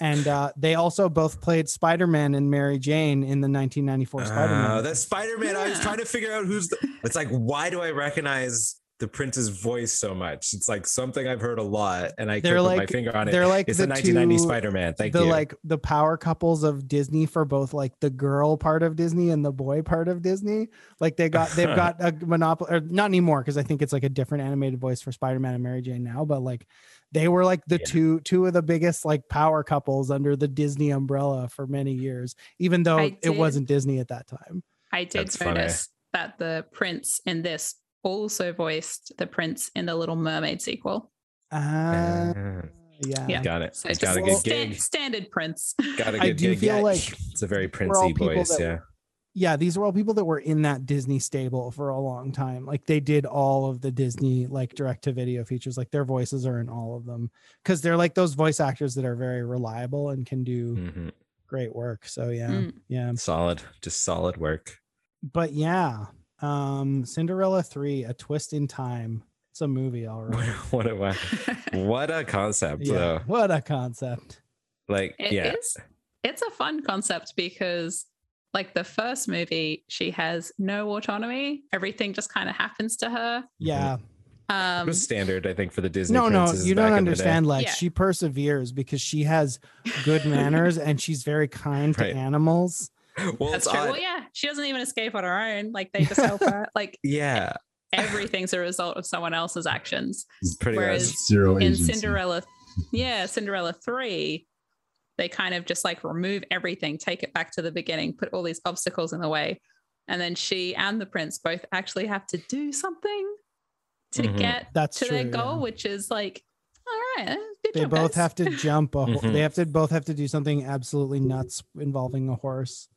And uh, they also both played Spider Man and Mary Jane in the 1994 Spider Man. Oh, that's Spider Man. I was trying to figure out who's the. It's like, why do I recognize the prince's voice so much? It's like something I've heard a lot, and I They're couldn't put my finger on it. they're like it's the the 1990 two- Spider Man. Thank the you. like the power couples of Disney for both like the girl part of Disney and the boy part of Disney. Like they got they've got a monopoly or not anymore because I think it's like a different animated voice for Spider-Man and Mary Jane now, but like they were like the Yeah. two two of the biggest like power couples under the Disney umbrella for many years, even though I it wasn't Disney at that time. I did That's funny. notice that the prince in this also voiced the prince in the Little Mermaid sequel. Uh, Ah, yeah. Yeah. got it. So It's just got a well- good stan- gig. standard prince. Got a I good do gig. feel Yeah, like it's a very we're princey voice. that- Yeah. Yeah, these were all people that were in that Disney stable for a long time. Like they did all of the Disney like direct to video features. Like their voices are in all of them because they're like those voice actors that are very reliable and can do Mhm. great work. So yeah, Mm. yeah. Solid. Just solid work. But yeah, um, Cinderella three, a twist in time. It's a movie, all right. what a what a concept yeah, though. what a concept. Like It yeah. is- It's a fun concept because, like the first movie, she has no autonomy. Everything just kind of happens to her. Yeah. It Um, was standard, I think, for the Disney. no, no, you don't in the day. understand. Like Yeah. she perseveres because she has good manners and she's very kind Right. to animals. Well, that's it's true. odd. Well, yeah, she doesn't even escape on her own. Like they just help her. Like Yeah, everything's a result of someone else's actions. It's pretty Whereas much. Zero in agency. Cinderella, yeah, Cinderella 3, they kind of just like remove everything, take it back to the beginning, put all these obstacles in the way. And then she and the prince both actually have to do something to Mhm. get That's to true. their goal, yeah. which is like, all right. They job, both guys. have to jump a. ho- Mhm. They have to both have to do something absolutely nuts involving a horse.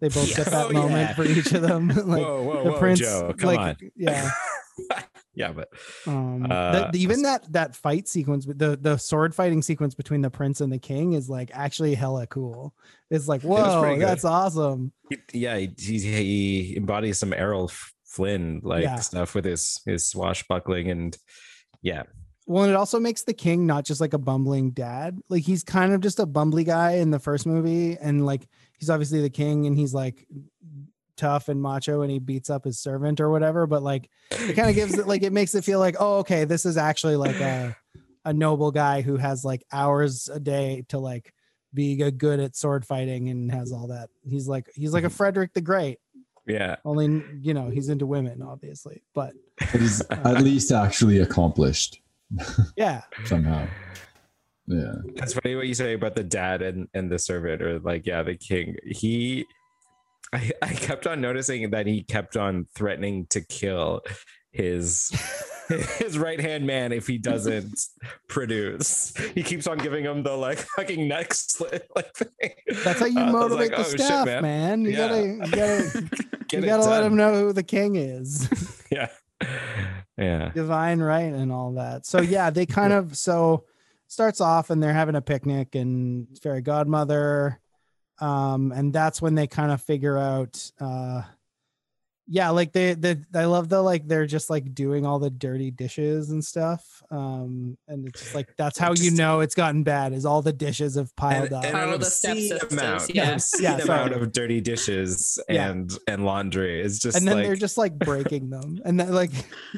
They both Yeah. get that Oh, moment yeah. for each of them. like whoa, whoa, the whoa, prince, Joe, come like on. yeah. Yeah, but Um, Uh, the- even that that fight sequence, the the sword fighting sequence between the prince and the king is like actually hella cool. It's like whoa, good. that's awesome. yeah, he, he, he embodies some Errol Flynn like Yeah. stuff with his his swashbuckling and yeah, Well, and it also makes the king not just like a bumbling dad. Like he's kind of just a bumbly guy in the first movie, and like he's obviously the king, and he's like tough and macho, and he beats up his servant or whatever. But like it kind of gives it like it makes it feel like oh okay, this is actually like a a noble guy who has like hours a day to like be g- good at sword fighting and has all that. He's like he's like a mm-hmm. Frederick the Great. yeah. Only you know he's into women, obviously, but But he's at least actually accomplished yeah, somehow. Yeah. That's funny what you say about the dad and, and the servant, or like, yeah, the king. He, I, I kept on noticing that he kept on threatening to kill his his right hand man if he doesn't produce. He keeps on giving him the like fucking neck slit like thing. that's how you was motivate like, the "Oh, shit, staff, man. man. You Yeah. gotta you gotta you gotta let him know who the king is Yeah, yeah. divine right and all that so yeah they kind of so starts off and they're having a picnic and fairy godmother um and that's when they kind of figure out uh yeah like they they i love the like they're just like doing all the dirty dishes and stuff um and it's just like that's how you know it's gotten bad is all the dishes have piled And, up and All the obscene stepsisters, amount, yeah. an Yeah, sorry. amount of dirty dishes Yeah. and and laundry. is just and then like they're just like breaking them and then like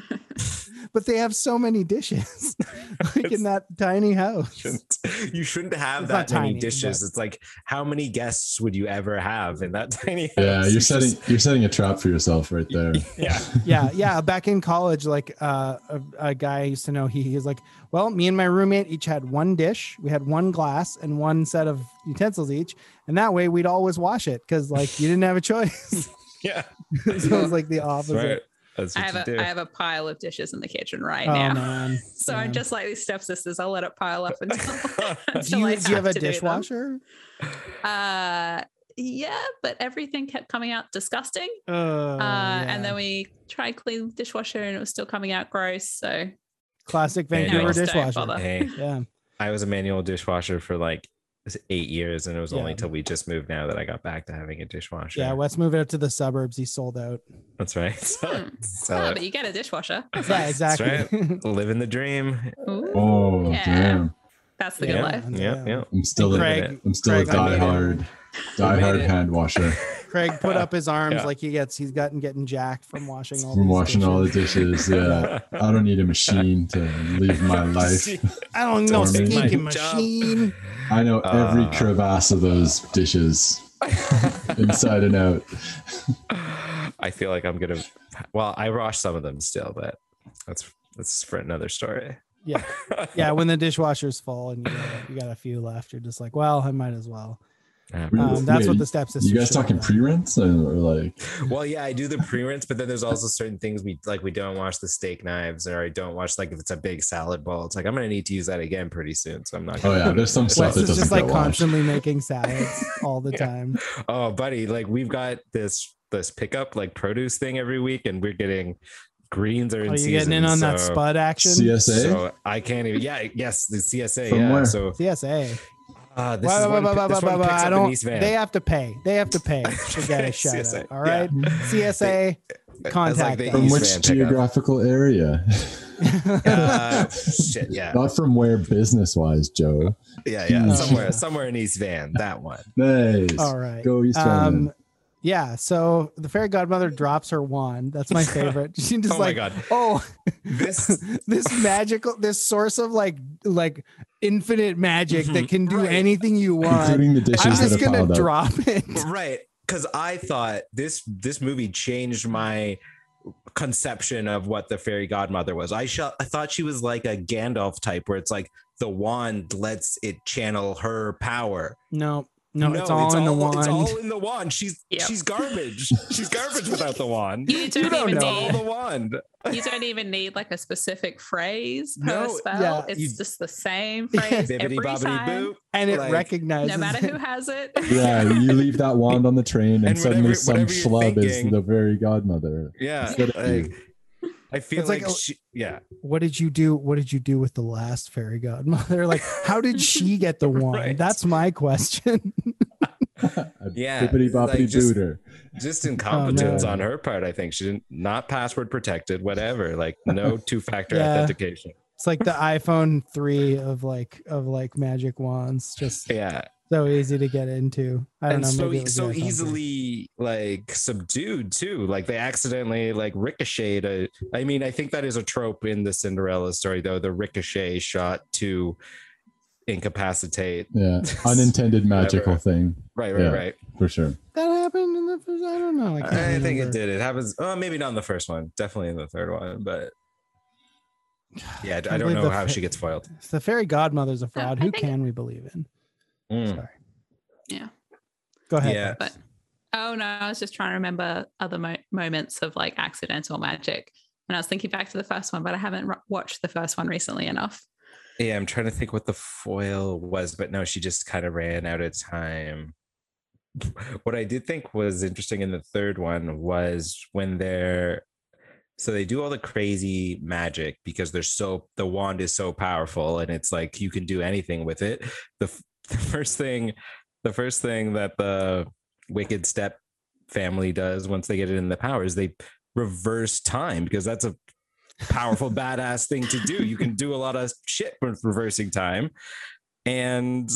but they have so many dishes like in that tiny house shouldn't, you shouldn't have It's that many tiny, dishes. but- It's like how many guests would you ever have in that tiny house? Yeah, you're setting you're setting a trap for yourself right there. yeah. yeah yeah back in college like uh, a, a guy I used to know he, he was like well me and my roommate each had one dish we had one glass and one set of utensils each and that way we'd always wash it because like you didn't have a choice Yeah. so it was like the That's opposite right. That's I have you a do. I have a pile of dishes in the kitchen right oh now. man So I'm just like these stepsisters. I'll let it pile up until, do until you, I do you have a to do them. dishwasher Uh, yeah, but everything kept coming out disgusting. uh, Uh, yeah. And then we tried clean the dishwasher and it was still coming out gross. So classic Yeah, Vancouver no. Dishwasher hey, yeah I was a manual dishwasher for like eight years, and it was only Yeah. till we just moved now that I got back to having a dishwasher. yeah Wes moved out to the suburbs he sold out that's right. So, Hmm. sell oh, but you get a dishwasher. yeah exactly living the dream. Ooh, Oh Yeah. damn! that's the good life. Yeah, yeah. I'm still And a Craig, am still Craig, a I made it. diehard diehard it. hand washer Craig put up his arms Yeah. like he gets he's gotten getting jacked from washing all from these washing all the dishes. dishes. Yeah, I don't need a machine to leave my life. I don't know Don't stinking my machine. I know every Uh. crevasse of those dishes inside and out. I feel like I'm gonna. Well, I wash some of them still, but that's that's for another story. Yeah. Yeah, when the dishwasher's full and you got, you got a few left, you're just like, well, I might as well. Yeah. Um, that's Wait, what the stepsisters. You guys talking pre-rinse or like? Well, yeah, I do the pre-rinse, but then there's also certain things we like. We don't wash the steak knives, or I don't wash like if it's a big salad bowl. It's like I'm gonna need to use that again pretty soon, so I'm not. Oh Gonna yeah, there's some stuff Wes that is doesn't just get like washed. constantly making salads all the Yeah. time. Oh, buddy, like we've got this this pickup like produce thing every week, and we're getting greens are in Are you season. getting in on that so- spud action? CSA. So I can't even. Yeah, yes, the CSA. From yeah. where? So CSA. Uh, this Wah, is wah, one, wah, pi- wah, this wah, one picks I up in don't. East Van. They have to pay. They have to pay to get a shout CSA, out. All right, yeah. CSA. That's contact the us. From which geographical area? Uh, shit, yeah, Not from where business-wise, Joe. yeah, yeah. Oh. Somewhere, somewhere in East Van. That one. Nice. All right. Go East Van. Um, yeah. So the fairy godmother drops her wand. That's my favorite. She just Oh my like, god, oh, this this magical, this source of like, like infinite magic that mm-hmm. can do Right. anything you want. including the dishes I'm just are gonna piled up. drop it. right because i thought this this movie changed my conception of what the fairy godmother was i sh- i thought she was like a gandalf type where it's like the wand lets it channel her power No, No, it's all in the wand. It's wand. all in the wand. She's Yep. she's garbage. she's garbage without the wand. You don't, don't even know. need the wand. you don't even need like a specific phrase per No, spell. yeah, it's you- just the same phrase Bibbity every bobbity time, boop. and it Like, recognizes no matter who has it. Yeah, you leave that wand on the train, and, And suddenly whatever- some whatever you're schlub is the very godmother. Yeah. Like, you. I feel It's like like, she, yeah. what did you do? What did you do with the last fairy godmother? Like, how did she get the wand? Right. That's my question. Yeah, Bippity boppity like just- Just oh, incompetence man. on her part, I think. She didn't not password protected, whatever. Like no two-factor Yeah. authentication. It's like the iPhone three of like of like magic wands, just Yeah. So easy to get into. I don't and know. so maybe it so the iPhone 3. easily like subdued too like they accidentally like ricocheted a, i mean i think that is a trope in the cinderella story though the ricochet shot to incapacitate Yeah, unintended magical Whatever. thing right right Yeah. right for sure. that happened in the first. I don't know. I, i, think it did it happens oh maybe not in the first one definitely in the third one but yeah i can't don't know the how fa- she gets foiled The fairy godmother's a fraud. I Who think- can we believe in? Mm. Sorry. Yeah. Go ahead. Yeah. But oh no, I was just trying to remember other mo- moments of like accidental magic. And I was thinking back to the first one, but I haven't ro- watched the first one recently enough. yeah i'm trying to think what the foil was but no she just kind of ran out of time what I did think was interesting in the third one was when they're so they do all the crazy magic because they're so the wand is so powerful and it's like you can do anything with it. The, f- the first thing, the first thing that the wicked step family does once they get it in the power is they reverse time because that's a powerful badass thing to do. You can do a lot of shit with reversing time. And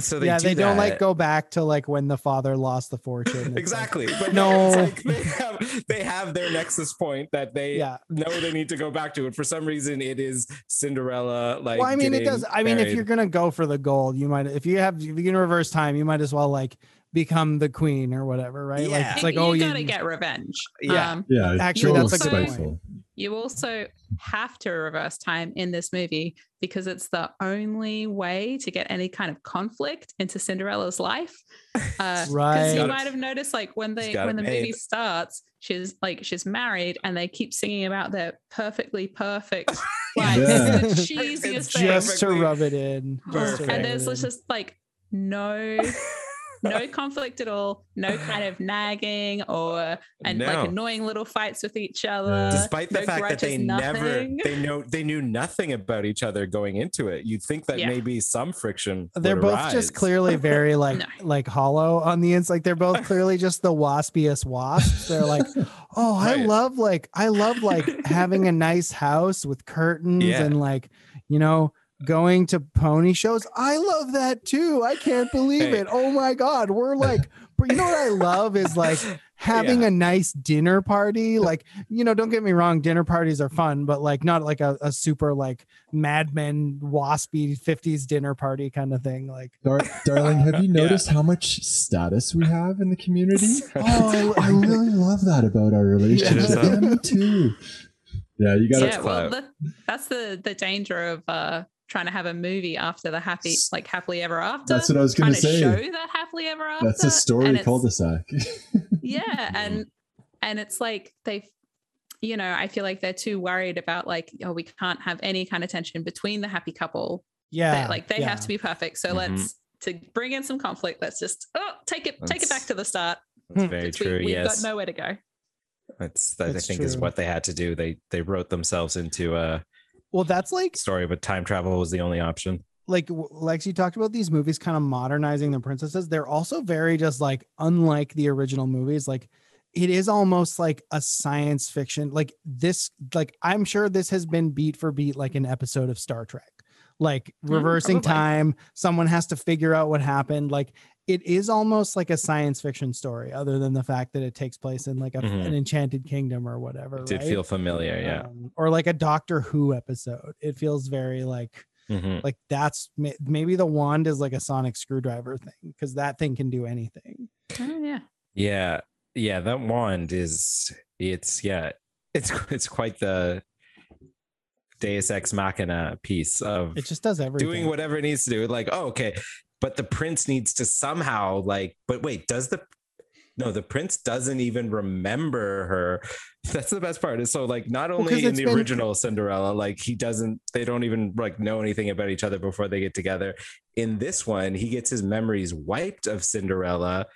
so they yeah, do they don't like go back to like when the father lost the fortune. It's like- exactly but No. no, it's like they have they have their nexus point that they yeah. know they need to go back to it for some reason it is cinderella like well, I mean, it does. I mean, if you're gonna go for the gold, you might. If you have, if you can reverse time, you might as well like become the queen or whatever, right? Like Yeah. it's like, you, oh, you you gotta get revenge. Yeah. Um, Yeah, Actually, that's is a good spiteful. You also have to reverse time in this movie because it's the only way to get any kind of conflict into Cinderella's life. Uh, because Right. you might have noticed, like when they when it the movie starts, she's like she's married, and they keep singing about their perfectly perfect Yeah. life. Yeah. The cheesiest It's thing. just to rub it in. perfect. and it there's just like no no conflict at all no kind of nagging or and like annoying little fights with each other despite the no fact that they grudges, never they know they knew nothing about each other going into it you'd think that Yeah. maybe some friction they're would both arise. just clearly very like No. like hollow on the inside. Like they're both clearly just the waspiest wasps. They're like, oh, I love like I love like having a nice house with curtains Yeah. and like you know going to pony shows. I love that too. I can't believe Hey. it. Oh my god, we're like, but you know what I love is like having Yeah. a nice dinner party. Like you know, don't get me wrong, dinner parties are fun, but like not like a, a super like Mad Men waspy 50s dinner party kind of thing. Like Dar- darling, have you Yeah. noticed how much status we have in the community? Oh, I, I really love that about our relationship. Yeah. Yeah, me too. Yeah, you gotta. yeah well the, that's the the danger of uh trying to have a movie after the happy like happily ever after. That's what I was gonna say. show that happily ever after That's a story cul-de-sac. yeah and and it's like they you know i feel like they're too worried about like oh we can't have any kind of tension between the happy couple. Yeah, that like they yeah. have to be perfect so Mhm. let's to bring in some conflict let's just oh take it take it back to the start. that's very we- true we've yes. got nowhere to go. That's that That's i think is what they had to do. They they wrote themselves into a Well, that's like story but time travel was the only option like w- Lex, you talked about these movies kind of modernizing the princesses. They're also very just like unlike the original movies. Like it is almost like a science fiction. Like this, like I'm sure this has been beat for beat like an episode of Star Trek. Like Mm, reversing probably. time, someone has to figure out what happened. Like it is almost like a science fiction story, other than the fact that it takes place in like a, Mhm. an enchanted kingdom or whatever. it did right? feel familiar yeah Um, or like a Doctor Who episode. It feels very like Mhm. like that's maybe the wand is like a sonic screwdriver thing because that thing can do anything oh, yeah yeah yeah that wand is it's yeah it's it's quite the deus ex machina piece of it just does everything doing whatever it needs to do like oh okay but the prince needs to somehow like but wait does the no the prince doesn't even remember her that's the best part Is so like not only in the been- original cinderella like he doesn't they don't even like know anything about each other before they get together in this one he gets his memories wiped of cinderella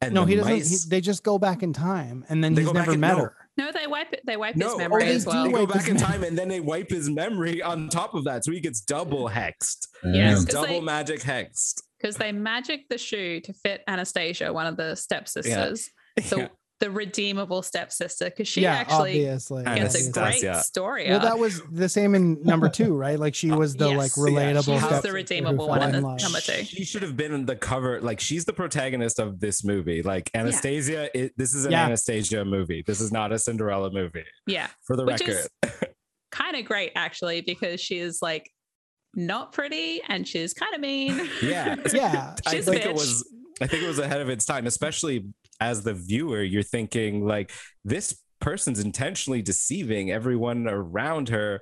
and no, he doesn't. He, they just go back in time, and then They he's never met her. No, they wipe it. They wipe no, his memory oh, they as do well. They go back in time and then they wipe his memory on top of that, so he gets double hexed. Yes, He's 'cause double they- magic hexed. because they magic the shoe to fit Anastasia, one of the stepsisters, the Yeah. the redeemable stepsister, because she yeah, actually obviously. gets a obviously. great Anastasia. story. Well, arc. that was the same in number two, right? Like she was the Yes. like Yeah, relatable. she was the redeemable fell one in in the love. number two. She should have been in the cover. Like she's the protagonist of this movie. Like Anastasia, it, this is an Yeah. Anastasia movie. This is not a Cinderella movie. yeah, For the Which record, kind of great actually because she is like not pretty and she's kind of mean. yeah, Yeah, I She's a think it was. I think it was ahead of its time, especially as the viewer. You're thinking like this person's intentionally deceiving everyone around her.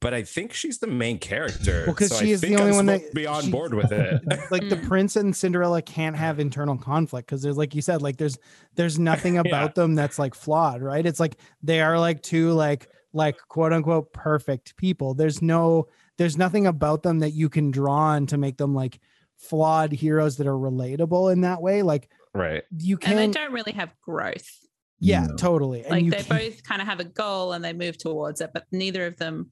But I think she's the main character. Well, 'cause so she I is the only I'm one that- supposed be on she- board with it. like the Mm. prince and Cinderella can't have internal conflict because there's like you said, like there's there's nothing about them that's like flawed, right? It's like they are like two like like quote unquote perfect people. There's no there's nothing about them that you can draw on to make them like flawed heroes that are relatable in that way. Like right. you can. And they don't really have growth. yeah, No. totally. And Like they can't- both kind of have a goal and they move towards it, but neither of them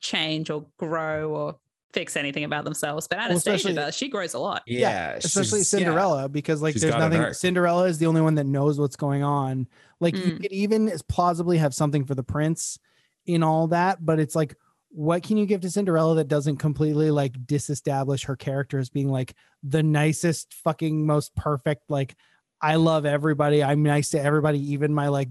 change or grow or fix anything about themselves. But Anastasia especially- does. She grows a lot. Yeah. especially she's- yeah. Cinderella because like She's there's got an nothing. Cinderella is the only one that knows what's going on. Like you Mm. could even as plausibly have something for the prince in all that, but it's like what can you give to Cinderella that doesn't completely like disestablish her character as being like the nicest fucking most perfect like I love everybody. I'm nice to everybody, even my like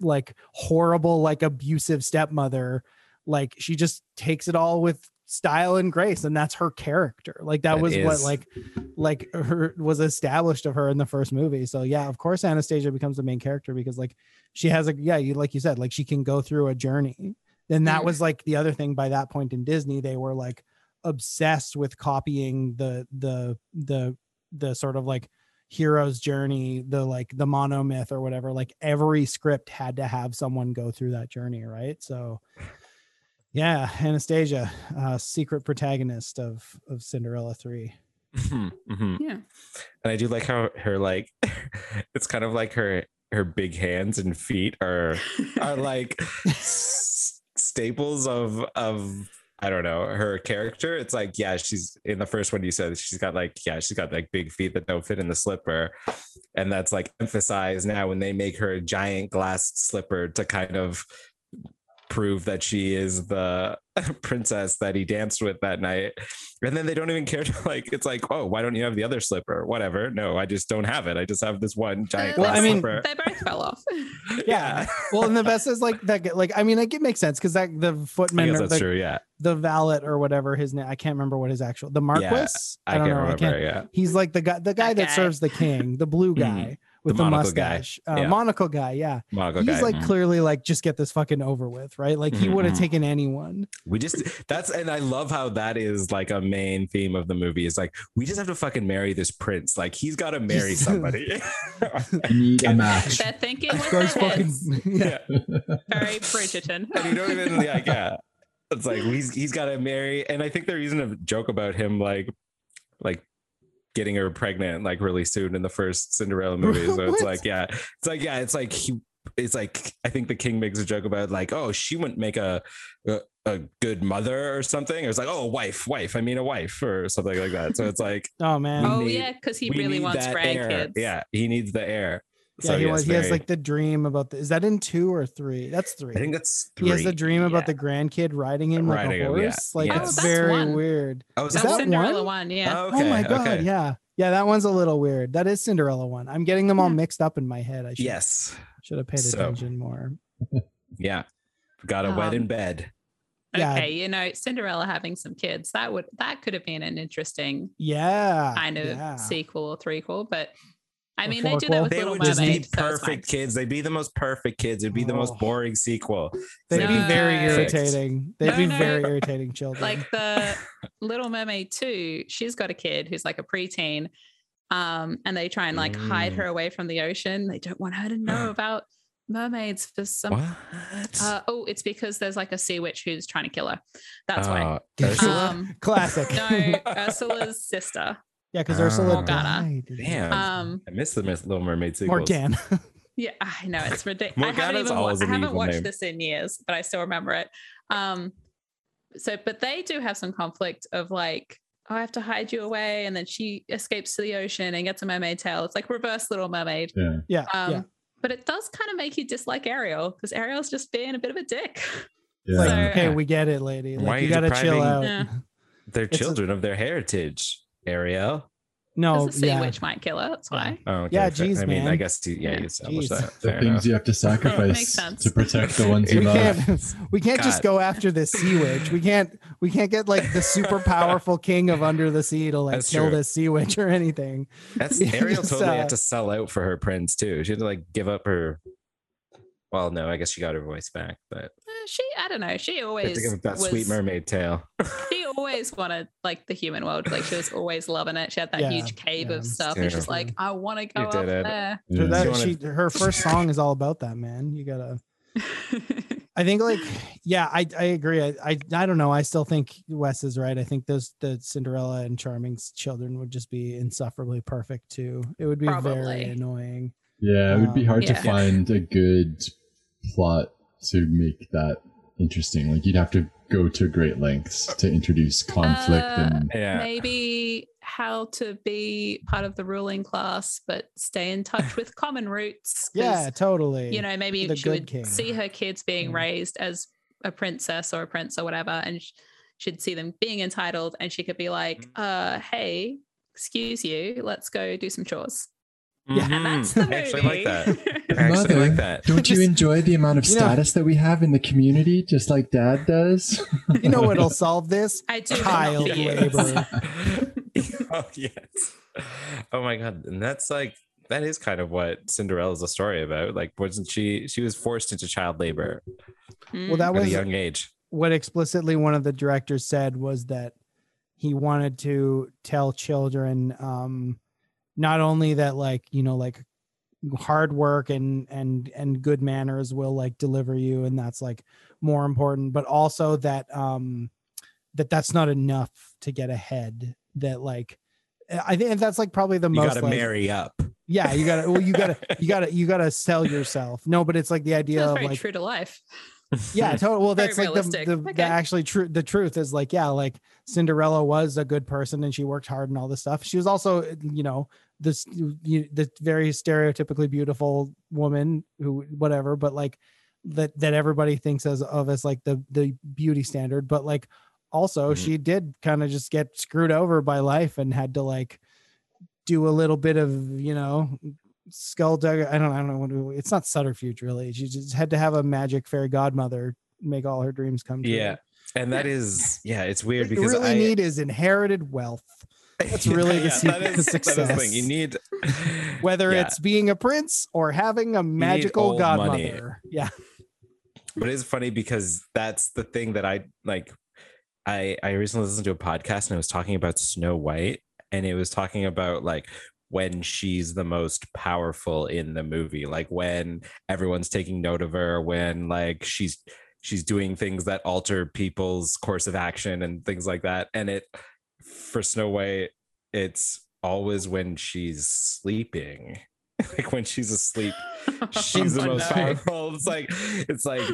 like horrible like abusive stepmother. Like she just takes it all with style and grace and that's her character. Like that, That was what like like her was established of her in the first movie. So yeah, of course Anastasia becomes the main character because like she has a yeah, you like you said, like she can go through a journey. And that Mm. was like the other thing by that point in Disney, they were like obsessed with copying the the the the sort of like hero's journey, the like the monomyth or whatever. Like every script had to have someone go through that journey, right? So yeah, Anastasia, uh secret protagonist of of Cinderella 3. Mhm, mhm. Yeah. And I do like how her like it's kind of like her her big hands and feet are are like s- staples of of I don't know her character. It's like yeah, she's in the first one you said she's got like yeah, she's got like big feet that don't fit in the slipper, and that's like emphasized now when they make her a giant glass slipper to kind of prove that she is the princess that he danced with that night. And then they don't even care to like, it's like, oh, why don't you have the other slipper? Whatever. No, I just don't have it. I just have this one giant Well, I mean- slipper. They both fell off. Yeah. Well, and the best is like that. Like, I mean, like it makes sense because that the footman, or that's the, true. Yeah. the valet or whatever his name, I can't remember what his actual the Marquis. I, don't can't know. I can't. Yeah. He's like the guy, the guy that, guy. serves the king, the blue Mhm. guy with The the, monocle guy. mustache, uh, Yeah. monocle guy. Yeah, Monaco he's guy. like Mhm. clearly like just get this fucking over with, right? Like he Mhm, would have taken anyone. we just that's and I love how that is like a main theme of the movie. Is like we just have to fucking marry this prince. Like he's got to marry somebody. I need a match. They're thinking with their fucking heads. yeah. Very Bridgerton. and you don't even like yeah it's like he's he's got to marry and i think they're using a joke about him like like getting her pregnant like really soon in the first cinderella movie so it's like yeah it's like yeah it's like he it's like i think the king makes a joke about like oh she wouldn't make a a, a good mother or something or it's like oh wife wife i mean a wife or something like that so it's like Oh man. Oh need- yeah, because he really wants that heir. grandkids. yeah he needs the heir yeah, so he, yes, was, he has like the dream about the. Is that in two or three? That's three. i think that's three he has the dream about the grandkid riding him like Riding a him, yeah. horse. Like Yes. Oh, it's that's very one. weird. oh is That's that that Cinderella one? one. Yeah. Oh, oh my god, okay. yeah. Yeah, that one's a little weird. That is Cinderella one. I'm getting them all Yeah. mixed up in my head. I should, yes should have paid So- attention more. yeah got a wet in Um, bed Yeah. Okay, you know, Cinderella having some kids. That would that could have been an interesting Yeah. kind of yeah. sequel or threequel, but I mean, they do that with They Little would just Mermaid. be perfect fine. kids. They'd be the most perfect kids. It'd be the most boring sequel. They'd They'd be very Perfect. irritating. They'd No, be no. very irritating children. Like the Little Mermaid 2, she's got a kid who's like a preteen. Um, and they try and like hide Mm. her away from the ocean. They don't want her to know about mermaids for some What? uh, oh, it's because there's like a sea witch who's trying to kill her. That's why. Uh, Ursula? Um Classic. no, Ursula's sister. Yeah, because Ursula Morgana. died. Damn. Um, I missed the Miss Little Mermaid sequels. Morgan. Yeah, I know it's ridiculous. I haven't Morgana's even wa- always I haven't evil watched name. this in years, but I still remember it. Um, so but they do have some conflict of like, oh, I have to hide you away, and then she escapes to the ocean and gets a mermaid tail. It's like reverse Little Mermaid. Yeah. Yeah. Um, yeah. but it does kind of make you dislike Ariel because Ariel's just being a bit of a dick. Yeah. Like, So- okay, we get it, lady. Like Why you you gotta chill out. Yeah. They're a- children of their heritage. Ariel. No, Because the sea yeah. witch might kill her. That's why. Oh, okay, Yeah, fair- geez, I mean, I guess you, yeah, Yeah. you established Jeez. that. The Fair things enough. you have to sacrifice to protect the ones you we love. can't we can't just go after this sea witch. We can't we can't get like the super powerful king of under the sea to like That's kill true. this sea witch or anything. That's Ariel just, totally uh, had to sell out for her prince too. She had to like give up her. Well, no, I guess she got her voice back, but Uh, She, I don't know. She she always to give up that sweet mermaid tail. She always wanted like the human world. Like she was always loving it. She had that Yeah, huge cave yeah. of stuff, and she's like, I want to go You up it. there. So that She her first song is all about that, man. You gotta I think like yeah, I I agree. I, I I don't know. I still think Wes is right. I think those the Cinderella and Charming's children would just be insufferably perfect too. It would be very annoying. Yeah, it would be Um, hard to Yeah. find a good plot to make that interesting. Like you'd have to go to great lengths to introduce conflict Uh, and Yeah. Maybe how to be part of the ruling class, but stay in touch with common roots. Yeah, totally. you know, maybe the she would king. see her kids being Yeah. raised as a princess or a prince or whatever, and she'd see them being entitled, and she could be like, uh, "Hey, excuse you, let's go do some chores." Yeah. And that's the movie. I actually like that. I actually Mother, like that. Don't you enjoy the amount of You know- status that we have in the community, just like Dad does? you know what'll solve this? I do Child for you. labor. oh yes. Oh my god. And that's like that is kind of what Cinderella's a story about. Like wasn't she she was forced into child labor Well, that at a young age. what explicitly one of the directors said was that he wanted to tell children um not only that like you know like hard work and and and good manners will like deliver you and that's like more important but also that um that that's not enough to get ahead that like i think that's like probably the most You most gotta like, marry up. yeah you gotta well you gotta you gotta you gotta sell yourself no but it's like the idea That's of like true to life. yeah totally well Very that's like the, the, Okay. the actually true the truth is like yeah like cinderella was a good person and she worked hard and all this stuff she was also you know this you, the very stereotypically beautiful woman who whatever but like that that everybody thinks as of as like the the beauty standard but like also Mhm. she did kind of just get screwed over by life and had to like do a little bit of you know skulldugger i don't i don't know what to, it's not subterfuge really she just had to have a magic fairy godmother make all her dreams come true Yeah. And that is yeah, it's weird because really I need is inherited wealth That's really the Yeah, secret that to is- that is the success. thing. You need whether Yeah. it's being a prince or having a magical old money. godmother yeah but it's funny because that's the thing that I like. I I recently listened to a podcast and it was talking about Snow White, and it was talking about like when she's the most powerful in the movie, like when everyone's taking note of her, when like she's she's doing things that alter people's course of action and things like that. And it for Snow White, it's always when she's sleeping. like when she's asleep she's the most powerful. It's like it's like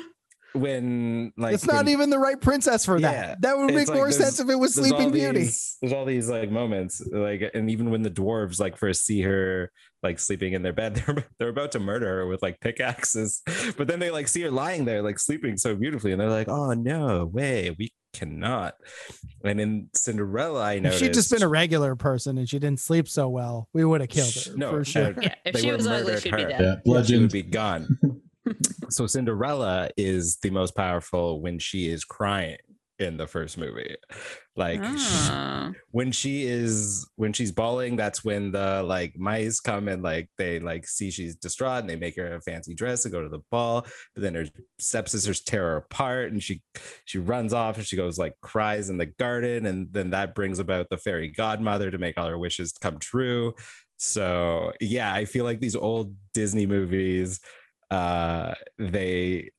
when like it's not when- even the right princess for that. Yeah, that would make like more sense if it was there's all sleeping beauty. these- There's all these like moments, like, and even when the dwarves like first see her like sleeping in their bed, they're they're about to murder her with like pickaxes, but then they like see her lying there like sleeping so beautifully, and they're like, "Oh no, way, we cannot." And in Cinderella, I if noticed she'd just been a regular person and she didn't sleep so well we would have killed her No, for sure. Yeah, if They she was ugly, she'd be dead. yeah, she would be gone. So Cinderella is the most powerful when she is crying in the first movie. Like Ah. when she is when she's bawling, that's when the like mice come and like they like see she's distraught and they make her a fancy dress to go to the ball. But then her stepsisters tear her apart and she she runs off and she goes like cries in the garden and then that brings about the fairy godmother to make all her wishes come true. So yeah, I feel like these old Disney movies, uh, they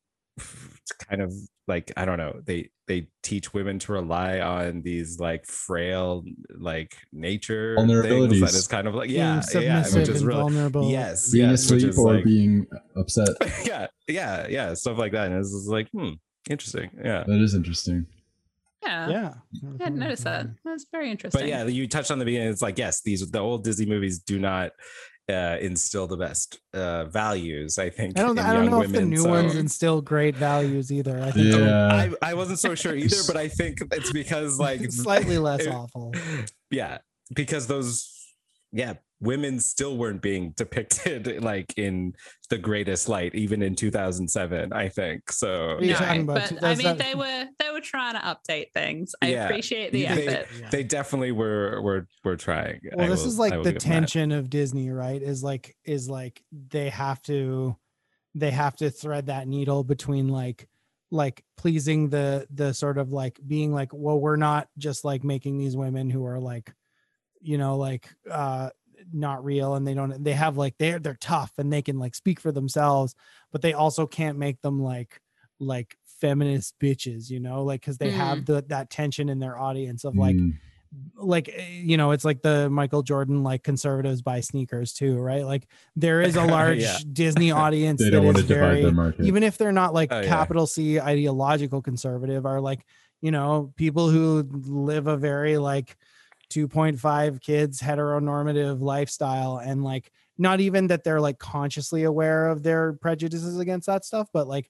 kind of like I don't know they they teach women to rely on these like frail like nature things Vulnerabilities. that is kind of like yeah Being yeah which is really vulnerable. yes being yes, asleep or like- being upset. yeah yeah yeah stuff like that and it's just like hmm interesting yeah That is interesting. Yeah. Yeah. I hadn't noticed that. That's very interesting. but yeah you touched on the beginning it's like yes these the old Disney movies do not uh, instill the best uh, values I think I don't. in I don't young know if the new so- ones instill great values either. I think Yeah. I, I wasn't so sure either, but I think it's because like slightly less it- awful. yeah, because those yeah, women still weren't being depicted like in the greatest light, even in 2007, I think. So What are you no, but I That's mean, not- they were they were trying to update things. I Yeah. appreciate the They- effort. Yeah. they definitely were were were trying. well I this will- is like the give them that. tension of disney right is like is like they have to they have to thread that needle between like like pleasing the the sort of like being like well we're not just like making these women who are like you know like uh not real and they don't they have like they're they're tough and they can like speak for themselves but they also can't make them like like feminist bitches you know like because they have the that tension in their audience of like Mm. like eh, you know it's like the michael jordan like conservatives buy sneakers too right like there is a large Yeah. disney audience they that don't want to very even if they're not like Oh, yeah. capital c ideological conservative are like you know people who live a very like 2.5 kids heteronormative lifestyle and like not even that they're like consciously aware of their prejudices against that stuff but like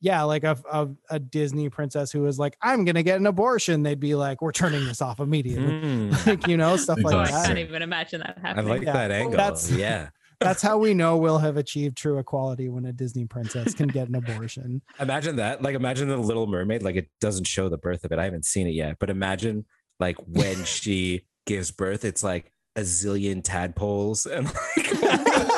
yeah like a, a, a disney princess who is like i'm gonna get an abortion they'd be like we're turning this off immediately Mm, like you know stuff Oh, like I Exactly. that can't even imagine that happening I like Yeah. that angle. That's- yeah. that's how we know we'll have achieved true equality when a disney princess can get an abortion Imagine that. Like imagine the Little Mermaid. Like it doesn't show the birth of it. I haven't seen it yet, but imagine like when she gives birth, it's like a zillion tadpoles and like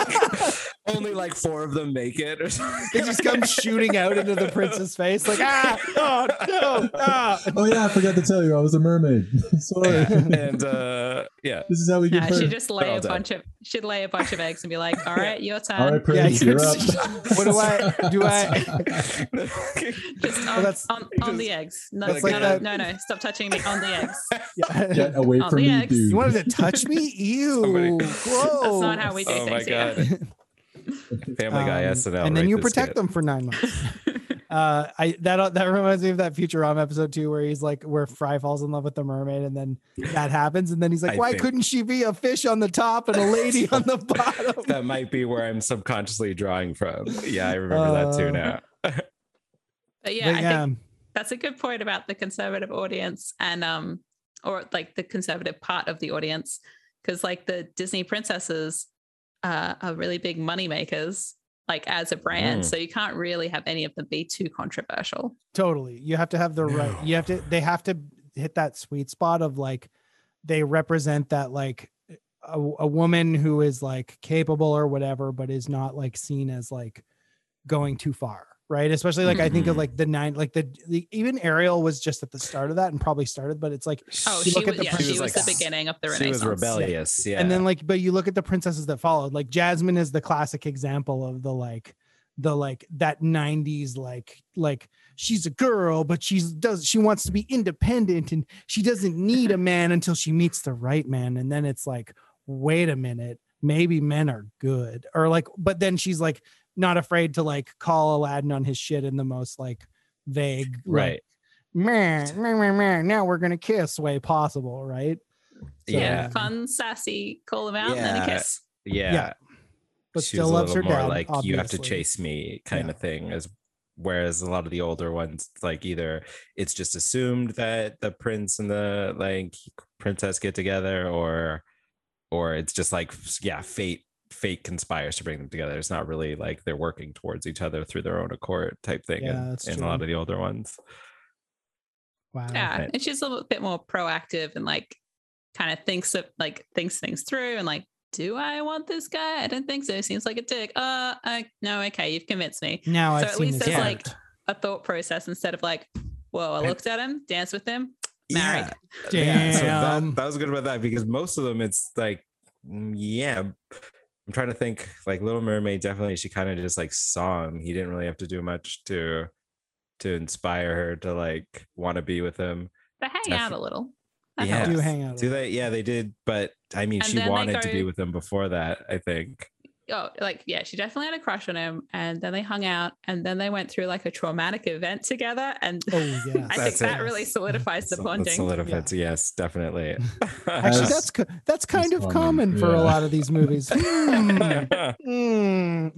only like four of them make it or something. they just come shooting out into the prince's face like ah oh no ah. oh yeah, I forgot to tell you, I was a mermaid. Sorry. and uh yeah. this is how we get Yeah, she just lay a done. bunch of she'd lay a bunch of eggs and be like, "All right, your turn." All right, Prince, Yeah, you're up. what do I do I Just on, that's- on, on the eggs. No, no, like no, that- no, no, stop touching me on the eggs. yeah. Get away On from the me, eggs. dude. you wanted to touch me ew Somebody- gross That's not how we do Oh my things here. God. Family Guy Um, SNL. and then right you protect skit. them for nine months uh i that that reminds me of that futurama episode too where he's like where fry falls in love with the mermaid and then that happens and then he's like I why think- couldn't she be a fish on the top and a lady on the bottom That might be where I'm subconsciously drawing from. Yeah, I remember that too Uh, now. But yeah, But I think that's a good point about the conservative audience and um or like the conservative part of the audience because like the disney princesses uh, are really big money makers like as a brand. Mm. so you can't really have any of them be too controversial. Totally. You have to have the right you have to they have to hit that sweet spot of like they represent that like a, a woman who is like capable or whatever but is not like seen as like going too far right especially like i think of Mhm. like the nine like the, the even ariel was just at the start of that and probably started but it's like oh You she at was the yeah she was like the beginning of the She was rebellious. Yeah. and then like but you look at the princesses that followed like jasmine is the classic example of the like the like that 90s like like she's a girl but she's does she wants to be independent and she doesn't need a man until she meets the right man and then it's like wait a minute maybe men are good or like but then she's like not afraid to like call aladdin on his shit in the most like vague like, right. man, man, man, man, now we're gonna kiss way possible right So- yeah. fun sassy call them out and then a Yeah. kiss Yeah. Yeah. but She still was a loves her little more dad like you have to chase me kind Yeah. of thing as whereas a lot of the older ones like either it's just assumed that the prince and the like princess get together or or it's just like yeah fate fate conspires to bring them together it's not really like they're working towards each other through their own accord type thing Yeah, in, that's in a lot of the older ones Wow. Yeah, Right. and she's a little bit more proactive and like kind of thinks of like thinks things through and like, do I want this guy? I don't think so. Seems like a dick. Uh, I, no, okay, you've convinced me. Now So I've at seen least this there's, part. like, A thought process instead of like, whoa, I looked at him, danced with him, married. Yeah. Yeah, so Damn. that, that was good about that because most of them, it's like, mm, yeah. I'm trying to think. Like Little Mermaid, definitely, she kind of just like saw him. He didn't really have to do much to to inspire her to like want to be with him. They hang Def- out a little. That Yeah. helps. do hang out. Do they? Yeah, they did. But I mean, And she then they wanted to be with him before that. I think. Oh, like yeah, she definitely had a crush on him, and then they hung out, and then they went through like a traumatic event together, and Oh yes. I think That's that really solidifies the So- that bonding. solidifies- Yes, definitely. Actually, As- that's co- that's kind of common, common for a lot of these movies. Hmm.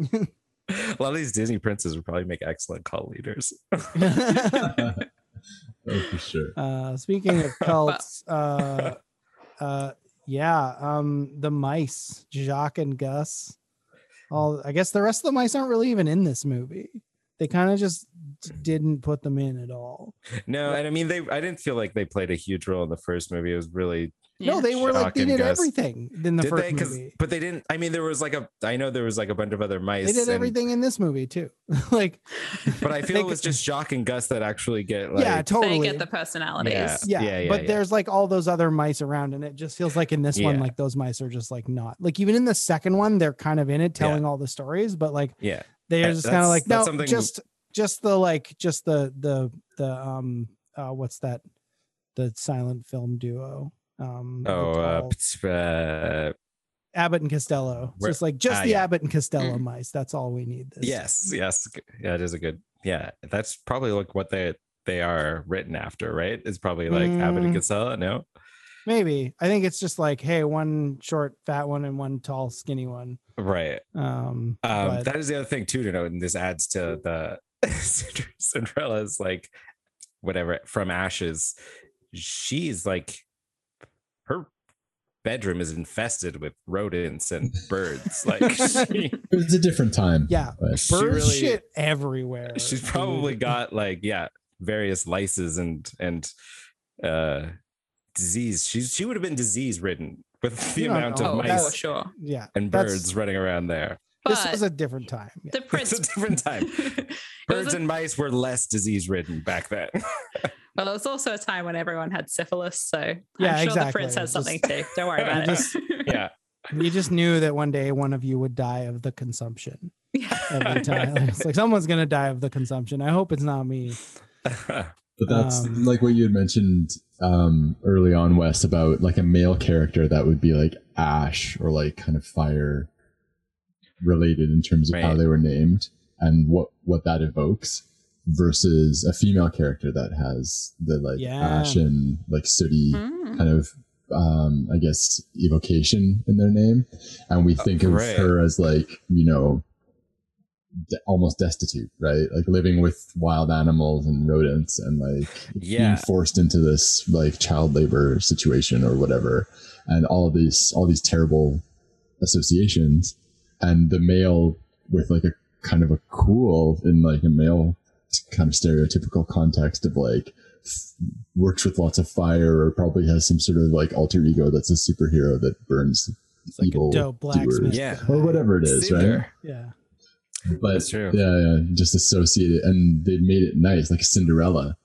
a lot of these Disney princes would probably make excellent cult leaders. oh, for sure. uh, speaking of cults, uh, uh, yeah, um, the mice, Jaq and Gus. All I guess the rest of the mice aren't really even in this movie. They kind of just mm. didn't put them in at all. No, and I mean they I didn't feel like they played a huge role in the first movie. It was really No, they were like they did Gus. everything in the did first they? 'Cause- movie. but they didn't. I mean, there was like a. I know there was like a bunch of other mice. They did and- everything in this movie too. like, but I feel it was just Jaq and Gus that actually get like. yeah, They totally. get the personalities. Yeah. yeah, Yeah, yeah, but yeah. there's like all those other mice around, and it just feels like in this one, like those mice are just like not like even in the second one, they're kind of in it, Yeah. telling all the stories, but like Yeah, they're just kind of like no, something- just just the like just the the the um uh what's that the silent film duo um Oh, uh, tall- uh, Abbott and Costello. where- just like just ah, the yeah. Abbott and Costello Mm. mice. That's all we need. This. yes, yes, g- yeah, it is a good. Yeah, that's probably like what they they are written after, right? It's probably like Abbott and Mm. Costello. No, maybe. I think it's just like hey, one short fat one and one tall skinny one. right. Um, Um, but- that is the other thing too to note, and this adds to the Cinderella's like whatever from ashes. She's like her bedroom is infested with rodents and birds. Like she, It was a different time. yeah, but- bird really- shit everywhere. she's probably got like yeah various lices and and uh disease. She's she would have been disease ridden with the You amount know. of Oh, mice sure. yeah, and birds running around there. This was a different time. Yeah. the It's prince. a different time. Birds a- and mice were less disease ridden back then. well, it was also a time when everyone had syphilis, so Yeah, I'm sure the prince has something Just- too. Don't worry about Just- it. yeah. You just knew that one day one of you would die of the consumption yeah. every time. it's like someone's gonna die of the consumption. I hope it's not me. But that's Um, like what you had mentioned um, early on, Wes, about like a male character that would be like ash or like kind of fire related in terms of how they were named and what what that evokes versus a female character that has the like Yeah. ash and like sooty Mm. kind of um i guess evocation in their name and we think of right. her as like you know de- almost destitute right like living with wild animals and rodents and like being forced into this like child labor situation or whatever and all of these all these terrible associations and the male with like a kind of a cool in like a male kind of stereotypical context of like f- works with lots of fire or probably has some sort of like alter ego that's a superhero that burns It's like evil a dope blacksmith. doers. Yeah. or whatever it is right Yeah. but That's true. yeah, yeah just associate it and they made it nice like cinderella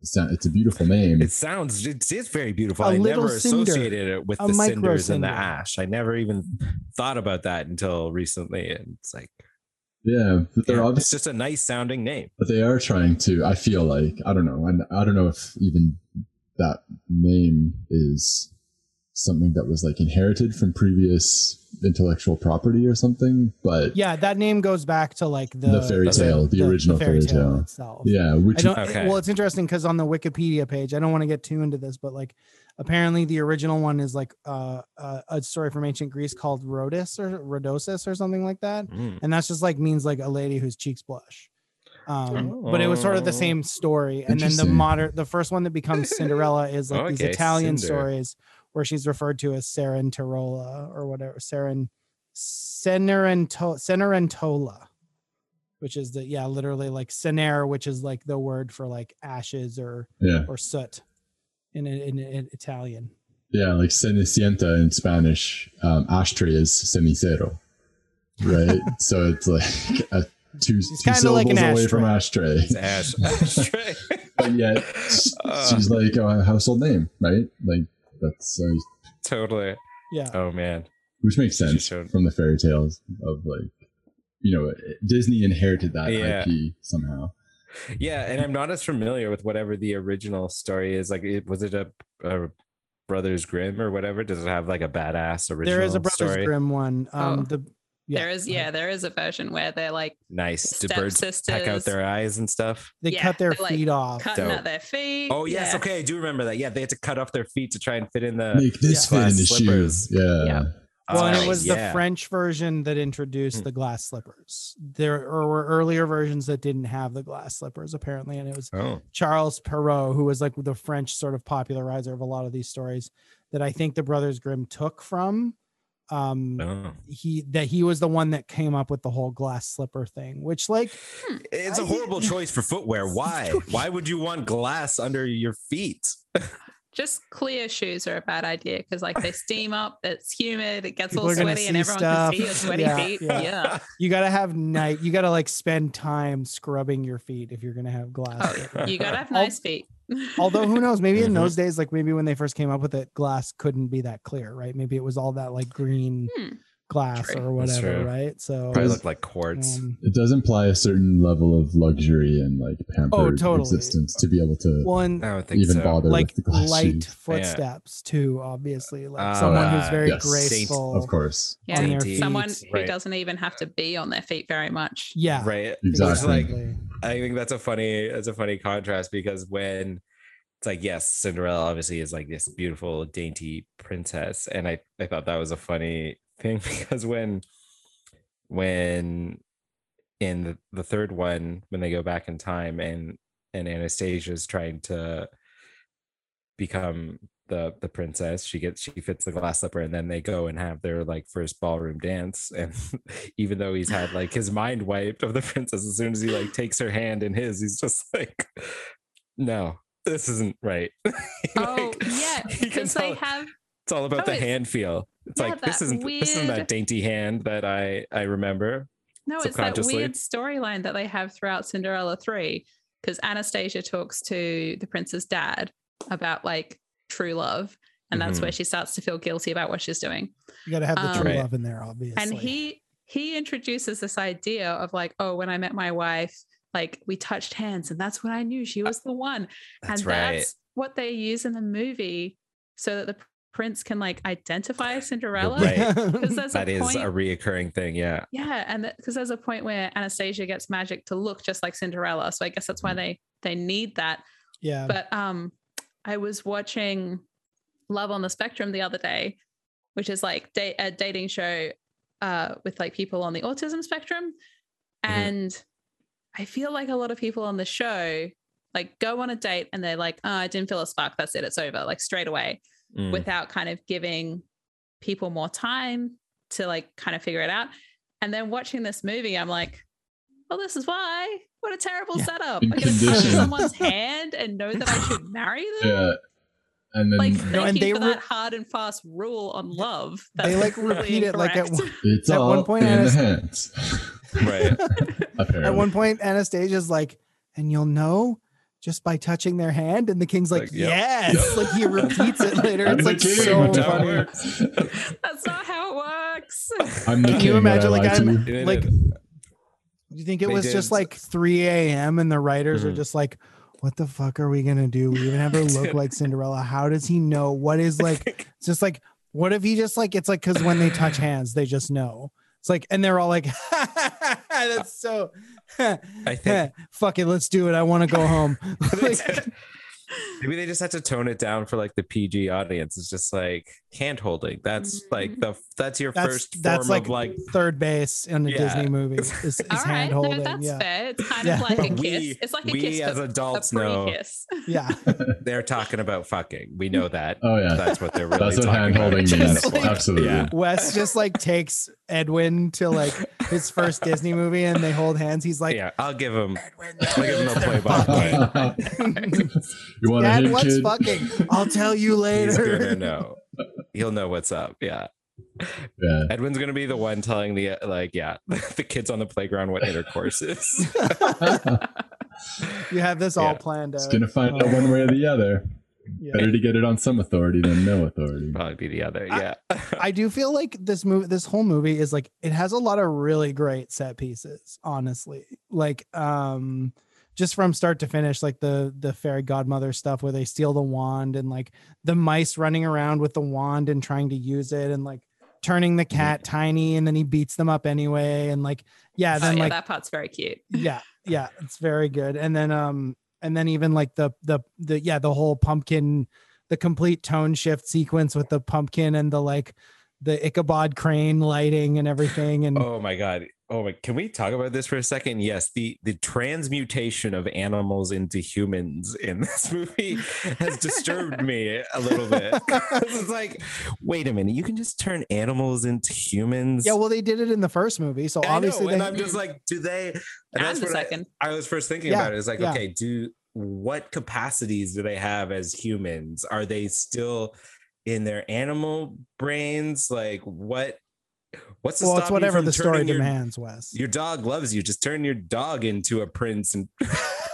it's, not, it's a beautiful name It sounds it is very beautiful. A I never cinder. associated it with the micro cinders and the ash. I never even thought about that until recently. And it's like yeah but they're yeah, it's just a nice sounding name. but they are trying to i feel like i don't know and i don't know if even that name is something that was like inherited from previous intellectual property or something but Yeah, that name goes back to like the the, fairy tale the, original fairy tale, itself. yeah which I don't. Okay. Well, it's interesting because on the Wikipedia page, I don't want to get too into this, but like, apparently the original one is like uh, uh, a story from ancient Greece called Rhodus or Rhodosis or something like that, Mm. and that's just like means like a lady whose cheeks blush. Um, but it was sort of the Oh. same story, and then the modern, the first one that becomes Cinderella is like these Okay, Italian Cinder. stories where she's referred to as Cerentola or whatever, Seren, Cenerentola, Cenerentola, which is the yeah, literally like cenere, which is like the word for like ashes or Yeah. or soot in in, in Italian. Yeah, like Cenicienta in Spanish, um, ashtray is cenicero, right? so it's like a two, two kinda like syllables an away from ashtray. ashtray. It's ash, ashtray. but yet she's like a household name, right? Like that's uh, totally. Yeah. Oh man. which makes sense showed- from the fairy tales of like you know Disney inherited that Yeah. IP somehow. Yeah, and I'm not as familiar with whatever the original story is. Like, it, was it a, a Brothers Grimm or whatever? Does it have like a badass original There is a Brothers story? Grimm one. Um Oh. the yeah. There is, yeah, there is a version where they're like Nice. Do birds peck out their eyes and stuff? They Yeah, cut their they're, like, feet off. cutting Dope. out their feet. Oh yes, yeah. okay, I do remember that. Yeah, they had to cut off their feet to try and fit in the. Make this yeah. fit in the slippers. shoes. Yeah. Yeah. Well, and Oh, it was yeah. the French version that introduced Hmm. the glass slippers. There were earlier versions that didn't have the glass slippers, apparently, and it was Oh, Charles Perrault, who was like the French sort of popularizer of a lot of these stories that I think the Brothers Grimm took from. Um, no. he that he was the one that came up with the whole glass slipper thing, which like It's a I- horrible choice for footwear. Why? Why would you want glass under your feet? Just clear shoes are a bad idea because like they steam up, it's humid, it gets People all sweaty, and see everyone stuff. can see your sweaty Yeah, feet. yeah. Yeah. you gotta have night, you gotta like spend time scrubbing your feet if you're gonna have glass. Oh, slipper. you gotta have Al- nice feet. Although who knows, maybe in those days, like maybe when they first came up with it, glass couldn't be that clear, right? Maybe it was all that like green Hmm. glass True. or whatever, right? So Probably look like quartz. um, It does imply a certain level of luxury and like pampered Oh, totally. existence to be able to well, I don't think even so. bother like with the glass light shoes. footsteps too, obviously. Like Oh, someone who's ah, very yes. graceful. Of course. Yeah, on their Dainty. someone feet. who Right. doesn't even have to be on their feet very much. Yeah. Right. Exactly. Exactly. I think that's a funny that's a funny contrast because when it's like yes, Cinderella obviously is like this beautiful dainty princess, and I I thought that was a funny thing because when when in the, the third one when they go back in time and and Anastasia's trying to become the the princess. She gets she fits the glass slipper and then they go and have their like first ballroom dance. And even though he's had like his mind wiped of the princess as soon as he like takes her hand in his he's just like no this isn't right. Oh Like, yeah, because they have it's all about Oh, the hand feel. It's yeah, like this isn't this isn't that dainty hand that i i remember no, it's that weird storyline that they have throughout Cinderella three, because Anastasia talks to the prince's dad about like true love, and that's Mhm. where she starts to feel guilty about what she's doing. You gotta have the Um, true love in there, obviously. and he he introduces this idea of like oh when i met my wife like we touched hands and that's when i knew she was the one that's and right that's what they use in the movie so that the prince can like identify cinderella right. because there's that a is point a reoccurring thing yeah yeah and because there's a point where anastasia gets magic to look just like cinderella so i guess that's why Mm. they they need that yeah. but um i was watching love on the spectrum the other day which is like da- a dating show uh with like people on the autism spectrum Mhm. and i feel like a lot of people on the show like go on a date and they're like oh i didn't feel a spark that's it it's over like straight away Mm. without kind of giving people more time to like kind of figure it out and then watching this movie i'm like well this is why what a terrible Yeah. setup i'm gonna touch someone's hand and know that i should marry them Yeah. And then like No, thank and you they for re- that hard and fast rule on love. they like really repeat it like at, one- it's at all one point in the hands. right Apparently. at one point Anastasia's like, and you'll know just by touching their hand, and the king's like, Like, yes, yep. like he repeats it later. I'm It's like king, so that's funny. works. That's not how it works. I'm the Can king. you imagine, like, lie to I'm- like did. Do you think it They was just like 3 a.m. and the writers are Mhm. just like, what the fuck are we gonna do? We even have her look like Cinderella. How does he know? What is like? It's just like, what if he just like? It's like because when they touch hands, they just know. It's like, and they're all like, that's so. I think fuck it, let's do it. I want to go home. Like, maybe they just had to tone it down for like the PG audience. It's just like hand holding. That's like mm-hmm. the that's your that's first that's form like, of like third base in a Yeah. Disney movie. Is, is All right, no, that's yeah, fair. It's kind Yeah. of like a But kiss. we- it's like a we kiss, as adults a know pre-kiss. yeah. they're talking about fucking. We know that. Oh yeah. That's what they're really That's what talking hand about. holding means. like- Absolutely. Yeah. Wes just like takes Edwin to like his first Disney movie and they hold hands, he's like, yeah, I'll give him. I'll give him a play by play. You want to Dad, what's kid? fucking? I'll tell you later. He's gonna later. know. He'll know what's up. Yeah. Yeah. Edwin's gonna be the one telling the like, yeah, the kids on the playground what intercourse is. you have this all planned out. It's gonna find out one way or the other. Yeah. Better to get it on some authority than no authority. Probably be the other. I- Yeah. I do feel like this movie, this whole movie is like it has a lot of really great set pieces. Honestly, like um, just from start to finish, like the the fairy godmother stuff where they steal the wand and like the mice running around with the wand and trying to use it and like turning the cat tiny and then he beats them up anyway and like yeah Oh, then yeah, like that part's very cute. yeah yeah it's very good and then um and then even like the the the yeah the whole pumpkin the complete tone shift sequence with the pumpkin and the like the ichabod crane lighting and everything and Oh my god. Oh my can we talk about this for a second? Yes, the the transmutation of animals into humans in this movie has disturbed me a little bit. it's like, wait a minute, you can just turn animals into humans. yeah well they did it in the first movie so I know, obviously and they, I'm just like, do they? And, And that's the what I- I, was first thinking Yeah, about it. It's like, yeah. okay, do what capacities do they have as humans? Are they still in their animal brains? Like, what? What's the well it's whatever the story your, demands wes your dog loves you. Just turn your dog into a prince and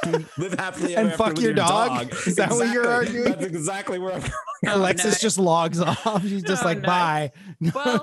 live happily And ever after fuck with your dog? Is that what you're arguing? That's exactly where I'm. Oh, alexis no. just logs off she's just Oh, like no. bye Well,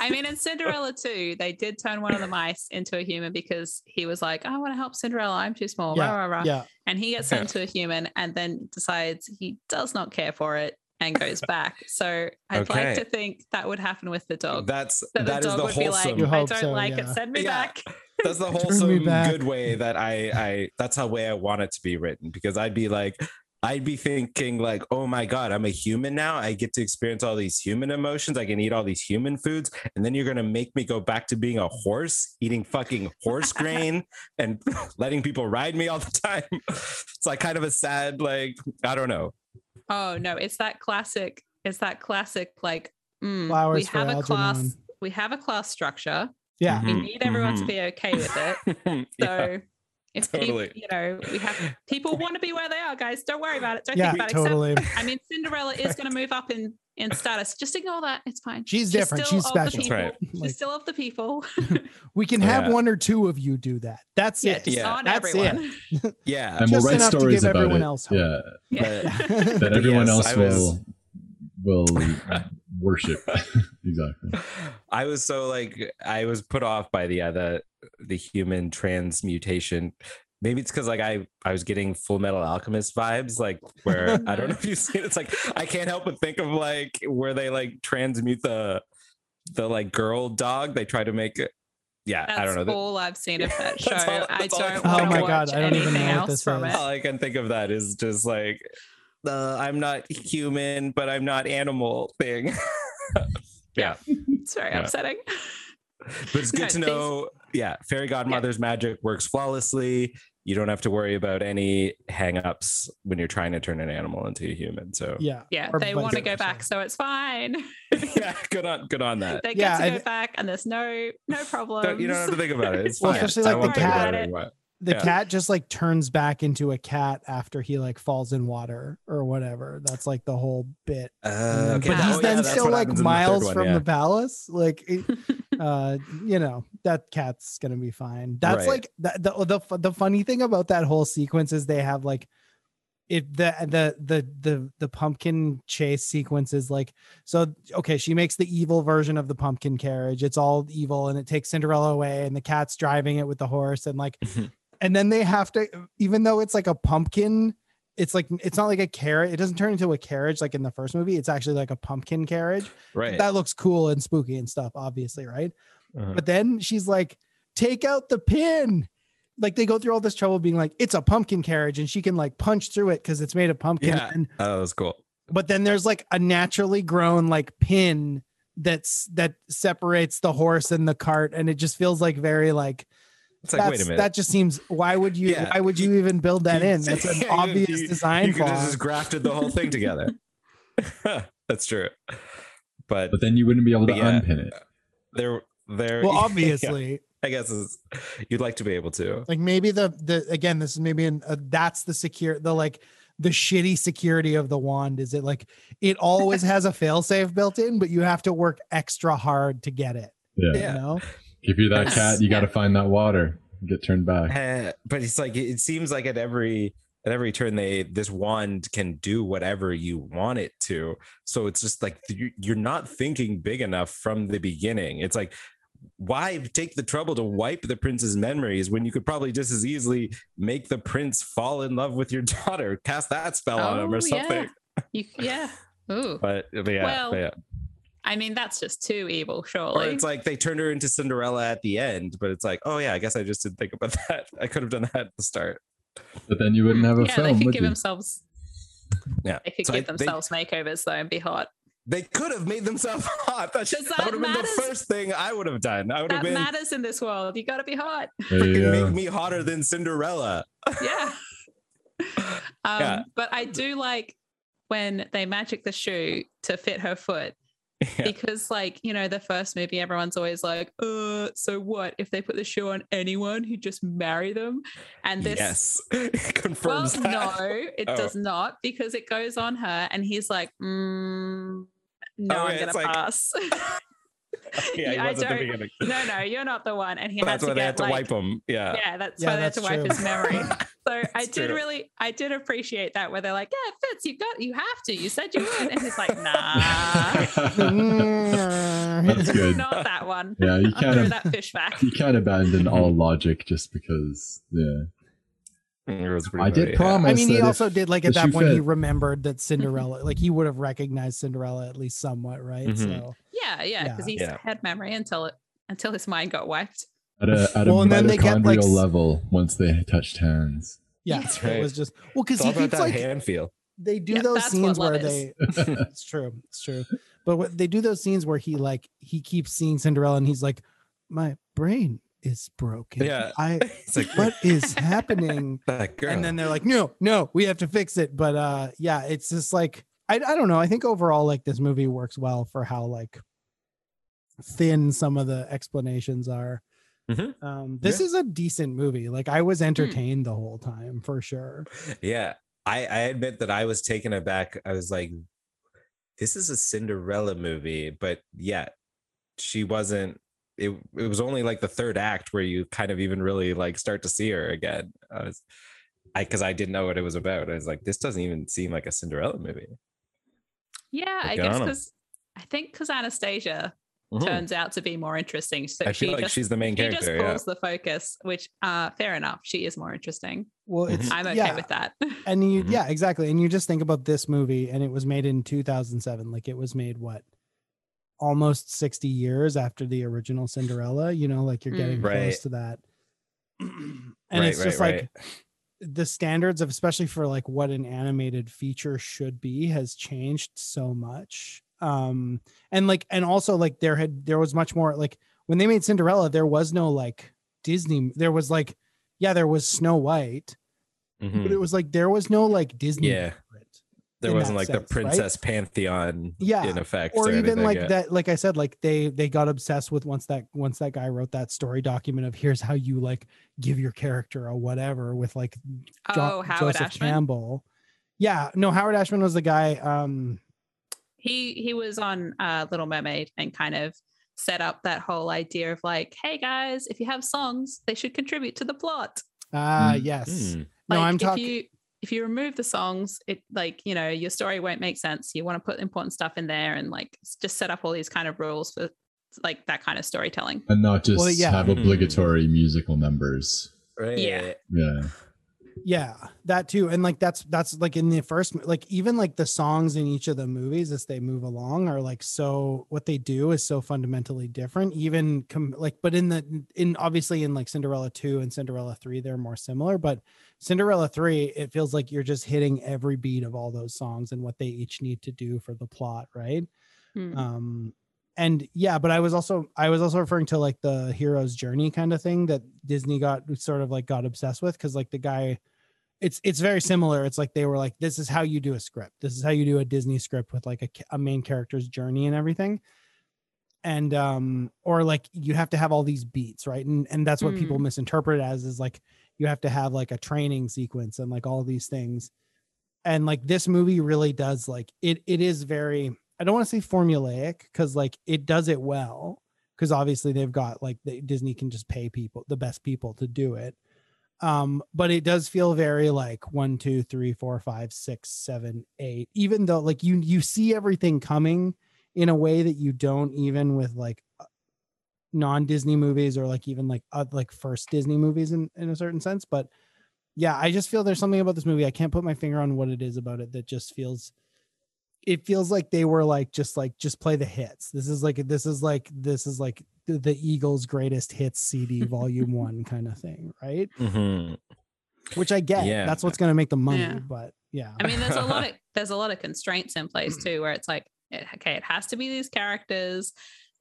I mean, in Cinderella too, they did turn one of the mice into a human because he was like, I want to help Cinderella. I'm too small. Rah, rah, rah. yeah And he gets turned into a human and then decides he does not care for it and goes back. So I'd Okay. like to think that would happen with the dog. That's That that the is dog the would be like, wholesome. You I don't so, like it. Send me Yeah. back. that's the Turn me wholesome good way that I I that's how way I want it to be written because I'd be like I'd be thinking like oh my god I'm a human now I get to experience all these human emotions I can eat all these human foods and then you're gonna make me go back to being a horse eating fucking horse grain and letting people ride me all the time it's like kind of a sad like I don't know Oh no, it's that classic. It's that classic like mm, we have a class. Algernon. We have a class structure. yeah We Mhm, need everyone to mhm. be okay with it. So Yeah, if totally. people, you know, we have people want to be where they are, guys. Don't worry about it. Don't yeah think about it. totally Except, I mean, Cinderella is going to move up in in status. Just ignore that. It's fine. She's different. still She's the special. people. That's right. She's Like- still of the people. we can have Yeah. one or two of you do that that's Yeah, it just Yeah. not That's it. yeah And we'll Just write enough to stories give about everyone it. else hope. Yeah. Yeah. Yeah. That everyone Yes, else was- will will worship. exactly. I was so like I was put off by the uh, the the human transmutation. Maybe it's because like I I was getting Full Metal Alchemist vibes, like where I don't know if you've seen. It's like I can't help but think of like where they like transmute the the like girl dog. They try to make it. Yeah, That's I don't know. The- all I've seen of that show. That's all- I that's I don't can want think to of. Oh my God, I don't even anything know what else this from is. it. all I can think of that is just like the I'm not human, but I'm not animal thing. yeah. It's very Yeah. upsetting. but it's good No, to these- know yeah fairy godmother's magic works flawlessly. You don't have to worry about any hang-ups when you're trying to turn an animal into a human so. Yeah. Yeah, Or they want to go back, so it's fine. yeah good on good on that. They get Yeah, to go and- back, and there's no no problem. Don't- you don't have to think about it it's Well, fine. especially like won't the about cat- it anymore. The Yeah. cat just like turns back into a cat after he like falls in water or whatever that's like the whole bit Uh, okay. but he's Oh, then that's still like happens in the miles one, from yeah. the palace like it- uh you know that cat's gonna be fine that's Right. like the, the the the funny thing about that whole sequence is they have like it the the the the the pumpkin chase sequence is like so okay she makes the evil version of the pumpkin carriage it's all evil and it takes cinderella away and the cat's driving it with the horse and like. and then they have to even though it's like a pumpkin it's like it's not like a carrot it doesn't turn into a carriage like in the first movie. It's actually like a pumpkin carriage. Right. That looks cool and spooky and stuff obviously right? Uh-huh. but then she's like take out the pin. Like they go through all this trouble being like it's a pumpkin carriage and she can like punch through it because it's made of pumpkin Yeah. and, oh that was cool. But then there's like a naturally grown like pin that's that separates the horse and the cart and it just feels like very like it's like wait a minute that just seems why would you Yeah. why would you even build that in that's an Yeah, you- obvious you- design you could have just grafted the whole thing together that's true but But then you wouldn't be able to Yeah. unpin it. there there. Well, yeah, obviously, I guess it's, you'd like to be able to. like maybe the the again, this is maybe an uh, that's the secure the like the shitty security of the wand is it like it always has a failsafe built in, but you have to work extra hard to get it. Yeah. You know? If you're that cat, you got to find that water. Get turned back. Uh, but it's like it seems like at every at every turn they this wand can do whatever you want it to. So it's just like you- you're not thinking big enough from the beginning. It's like why take the trouble to wipe the prince's memories when you could probably just as easily make the prince fall in love with your daughter, cast that spell on him Oh, or something. You, yeah. Ooh. But, but yeah, Well, but yeah. I mean, that's just too evil, Or surely. it's like they turned her into Cinderella at the end, but it's like, oh yeah, I guess I just didn't think about that. I could have done that at the start. But then you wouldn't have a yeah, film, they could give you? themselves Yeah. they could So I- give they- themselves makeovers though and be hot. They could have made themselves hot. That, Does that that would have been the first thing I would have done. I would have That been matters in this world. You got to be hot. There freaking make me hotter than Cinderella. Yeah. um, Yeah. But I do like when they magic the shoe to fit her foot Yeah. because, like, you know, the first movie, everyone's always like, uh, so what if they put the shoe on anyone who just marry them? And this. yes, Well, confirms that. no, it Oh. does not because it goes on her, and he's like, mm, "No, Oh, I'm gonna it's like- pass." yeah, he I was at the don't- beginning. no, no, you're not the one, and he But had that's to why get they had to like, wipe him. Yeah. yeah, that's Yeah, why they had to that's wipe his memory. So I did true. really, I did appreciate that where they're like, "Yeah, it fits. You got, you have to. You said you would," and he's like, "Nah, That's good. not that one. Yeah, you I'll kind throw that fish back." you can't abandon all logic just because. Yeah, It was pretty I did yeah. promise. I mean, he also if did like at that shoe point he remembered that Cinderella, like he would have recognized Cinderella at least somewhat, right? Mhm. So Yeah, yeah, because he Yeah. had memory until it until his mind got wiped. At a at a Well, and then they get, like, level once they touched hands. yeah, That's right. it was just well because he all keeps that like hand feel. they do Yep, those scenes where they it's true it's true but what they do those scenes where he like he keeps seeing cinderella and he's like my brain is broken Yeah. i It's like what is happening and then they're like no no we have to fix it but uh yeah it's just like I, I don't know i think overall like this movie works well for how like thin some of the explanations are Mhm. um this Yeah. is a decent movie like i was entertained the whole time for sure Yeah, I, I admit that I was taken aback. I was like, this is a Cinderella movie, but yeah, she wasn't. It it was only like the third act where you kind of even really like start to see her again. I was, I because I didn't know what it was about. I was like, this doesn't even seem like a Cinderella movie. Yeah, But I guess because I think because Anastasia Mhm. turns out to be more interesting. So I she feel like just, she's the main character. she just character. Yeah. pulls the focus, which uh fair enough. She is more interesting. well it's I'm okay yeah. with that. and you Mhm. yeah exactly and you just think about this movie and it was made in 2007 like it was made what almost 60 years after the original cinderella you know like you're Mm. getting Right. close to that and Right, it's just right, like the standards of especially for like what an animated feature should be has changed so much um and like and also like there had there was much more like when they made cinderella there was no like disney there was like yeah there was snow white Mhm. but it was like there was no like Disney. Yeah. there wasn't like sense, the right? princess pantheon Yeah, in effect Or even anything, like yeah. that, like I said, like they they got obsessed with once that once that guy wrote that story document of here's how you like give your character a whatever with like Jo- oh, Howard Joseph Ashman. Campbell. Yeah, no, Howard Ashman was the guy. Um, He he was on uh, Little Mermaid and kind of set up that whole idea of like, hey guys, if you have songs, they should contribute to the plot. ah, Mm. yes. Mm. No, Like, I'm if talking. you if you remove the songs, it like you know your story won't make sense. You want to put important stuff in there and like just set up all these kind of rules for like that kind of storytelling. and not just Well, yeah. have Mhm. obligatory musical numbers. right Yeah. Yeah, yeah that too and like that's that's like in the first like even like the songs in each of the movies as they move along are like so what they do is so fundamentally different even com- like but in the in obviously in like cinderella 2 and cinderella 3 they're more similar but cinderella 3 it feels like you're just hitting every beat of all those songs and what they each need to do for the plot right Hmm. um and yeah but i was also i was also referring to like the hero's journey kind of thing that disney got sort of like got obsessed with because like the guy it's it's very similar. It's like they were like this is how you do a script. This is how you do a disney script with like a, a main character's journey and everything. And um or like you have to have all these beats right? And and that's what people Mm. misinterpret as is like you have to have like a training sequence and like all these things. And like this movie really does like it it is very i don't want to say formulaic because like it does it well because obviously they've got like disney can just pay people the best people to do it. Um but it does feel very like one two three four five six seven eight even though like you you see everything coming in a way that you don't even with like uh, non-disney movies or like even like uh, like first disney movies in in a certain sense but yeah i just feel there's something about this movie i can't put my finger on what it is about it that just feels it feels like they were like just like just play the hits this is like this is like this is like the, the eagles greatest hits cd volume one kind of thing right Mhm. which i get Yeah. that's what's going to make the money Yeah. but yeah I mean, there's a lot of there's a lot of constraints in place too, where it's like, it, okay, it has to be these characters,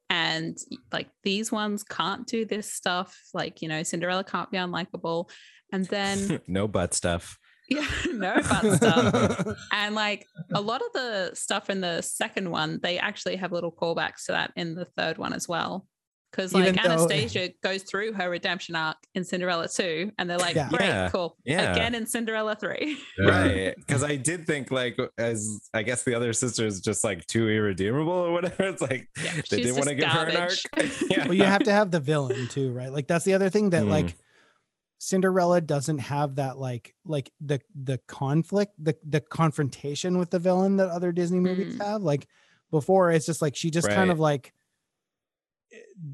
and like these ones can't do this stuff. Like you know, Cinderella can't be unlikable, and then no butt stuff. yeah, no butt stuff. And like a lot of the stuff in the second one, they actually have little callbacks to that in the third one as well. Because like though- Anastasia goes through her redemption arc in Cinderella 2, and they're like, Yeah. great, Yeah. cool. Yeah. Again in Cinderella 3. Right. Because I did think like as I guess the other sister is just like too irredeemable or whatever. It's like Yeah, they didn't want to give her an arc. yeah. well you have to have the villain too right like that's the other thing that Mm. like cinderella doesn't have that like like the the conflict the the confrontation with the villain that other disney movies Mm. have like before it's just like she just kind of like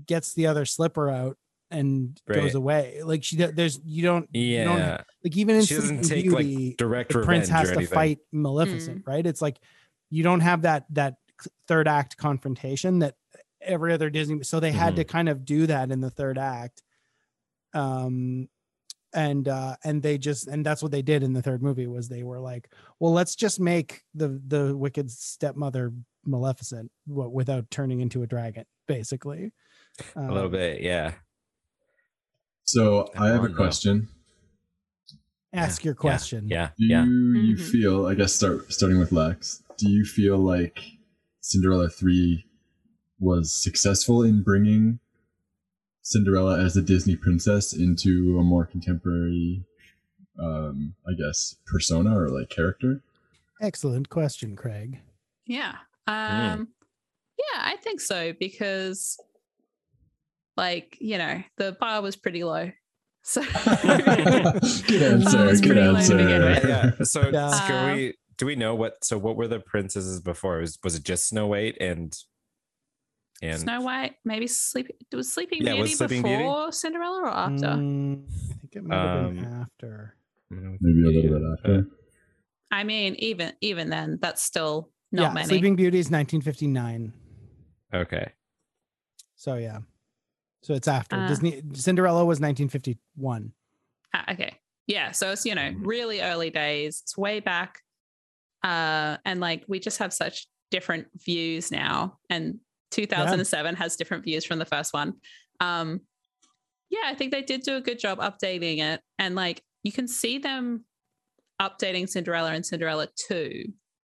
gets the other slipper out and goes away like she there's you don't you don't Yeah. like even in She doesn't take Beauty, like direct the prince has to fight Maleficent, right? It's like you don't have that that third act confrontation that every other Disney. So they had to kind of do that in the third act, um, and uh, and they just and that's what they did in the third movie was they were like, well, let's just make the the wicked stepmother Maleficent w- without turning into a dragon, basically. A little Um, bit, yeah. So I I have a know. question. Ask your question. Yeah. Do Yeah. you Mhm. feel? I guess start starting with Lex. Do you feel like Cinderella three was successful in bringing Cinderella as a Disney princess into a more contemporary, um, I guess, persona or like character? Excellent question, Craig. Yeah. Hmm. Um yeah, I think so because like, you know, the bar was pretty low. So good That answer. was Good pretty low answer. yeah. So Yeah. can Um, we do we know what so what were the princesses before? Was was it just Snow White and and Snow White, maybe Sleeping was Sleeping Yeah, was Beauty Sleeping before Beauty? Cinderella or after? Mm, I think it might have been Um, after. Maybe a little bit after. I mean, even even then, that's still not yeah, many. Sleeping Beauty is 1959. Okay. So yeah. So it's after Uh, Disney Cinderella was 1951. Ah, okay. Yeah. So it's, you know, Mhm. really early days. It's way back. Uh, and like we just have such different views now. And 2007 has different views from the first one. Um, yeah, I think they did do a good job updating it. And like you can see them updating Cinderella and Cinderella 2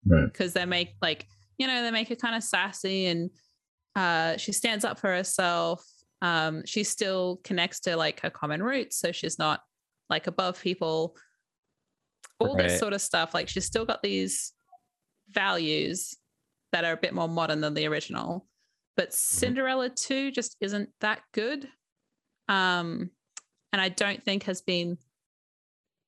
Right. because they make like, you know, they make her kind of sassy and uh she stands up for herself. Um, she still connects to like her common roots, so she's not like above people. All Right. this sort of stuff. Like she's still got these values that are a bit more modern than the original. But Cinderella 2 just isn't that good. Um, and I don't think has been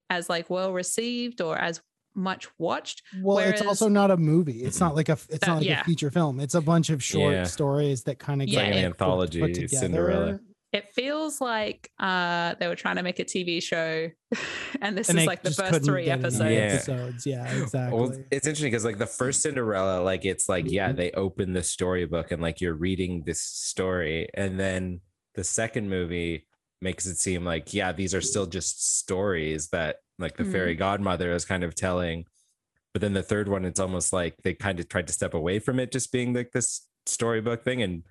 as like well received or as much watched. Well, it's also not a movie. It's not like a it's That- not like yeah. a feature film. It's a bunch of short Yeah. stories that kind of It's get like an like, put- anthology, put. Cinderella. It feels like uh, they were trying to make a TV show, and this And is like the first three episodes. Yeah. episodes. Yeah, exactly. Well, it's interesting because like the first Cinderella, like it's like yeah, they open the storybook and like you're reading this story, and then the second movie makes it seem like yeah, these are still just stories that like the Mhm. fairy godmother is kind of telling. But then the third one, it's almost like they kind of tried to step away from it just being like this storybook thing and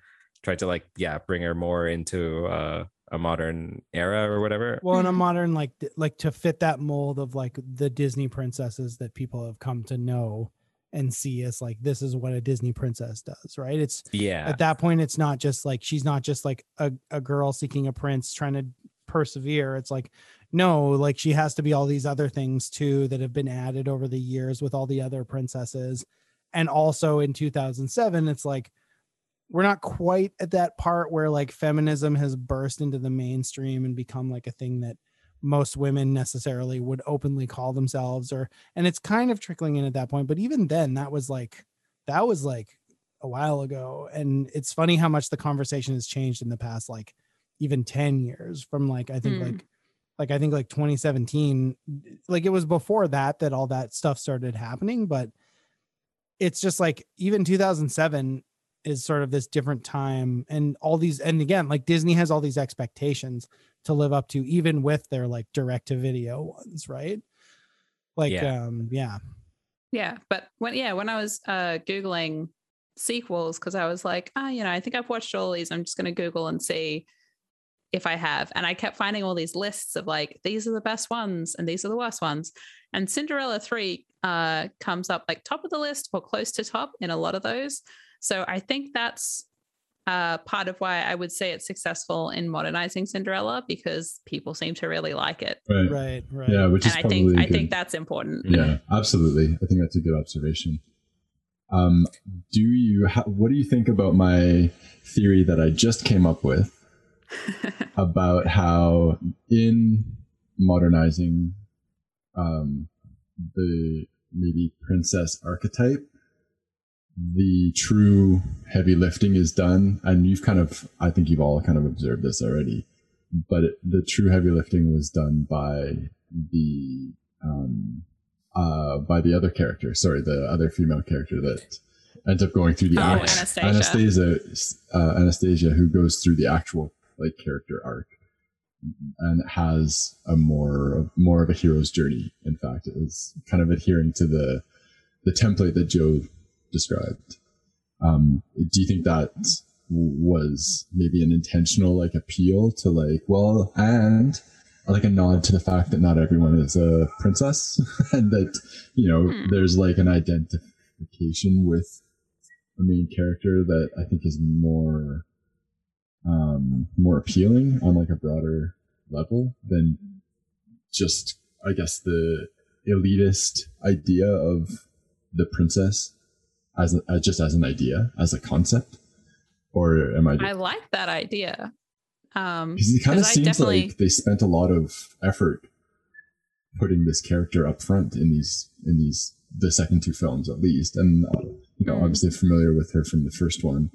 tried to like yeah bring her more into uh, a modern era or whatever. well, in a modern like like to fit that mold of like the Disney princesses that people have come to know and see as like this is what a Disney princess does, right? It's Yeah. at that point it's not just like she's not just like a, a girl seeking a prince trying to persevere. It's like no, like she has to be all these other things too that have been added over the years with all the other princesses. And also in 2007, it's like we're not quite at that part where like feminism has burst into the mainstream and become like a thing that most women necessarily would openly call themselves or and it's kind of trickling in at that point but even then that was like that was like a while ago and it's funny how much the conversation has changed in the past like even 10 years from like i think Hmm. like like i think like 2017 like it was before that that all that stuff started happening but it's just like even 2007 is sort of this different time and all these and again like disney has all these expectations to live up to even with their like direct to video ones right like Yeah. um yeah Yeah, but when yeah, when I was uh googling sequels because I was like, ah, you know, I think I've watched all these. I'm just going to Google and see if I have. And I kept finding all these lists of like these are the best ones and these are the worst ones. And Cinderella 3 uh comes up like top of the list or close to top in a lot of those. So I think that's uh part of why I would say it's successful in modernizing Cinderella because people seem to really like it. Right. right right Yeah, which is And I probably think I think that's important. Yeah, absolutely. I think that's a good observation. Um, do you? Ha- what do you think about my theory that I just came up with about how in modernizing um, the maybe princess archetype, the true heavy lifting is done, and you've kind of, I think you've all kind of observed this already, but it, the true heavy lifting was done by the um, uh, by the other character. Sorry, the other female character that ends up going through the Oh, arc. Anastasia. Anastasia, uh, Anastasia, who goes through the actual like character arc and has a more more of a hero's journey. In fact, it was kind of adhering to the the template that Joe described. Um, do you think that was maybe an intentional like appeal to like well and like a nod to the fact that not everyone is a princess and that you know Hmm. there's like an identification with a main character that I think is more um more appealing on like a broader level than just I guess the elitist idea of the princess as, a, as just as an idea as a concept or am I I like that idea. Um, because it kind of seems definitely- like they spent a lot of effort putting this character up front in these in these the second two films at least and uh, you know Mm. obviously familiar with her from the first one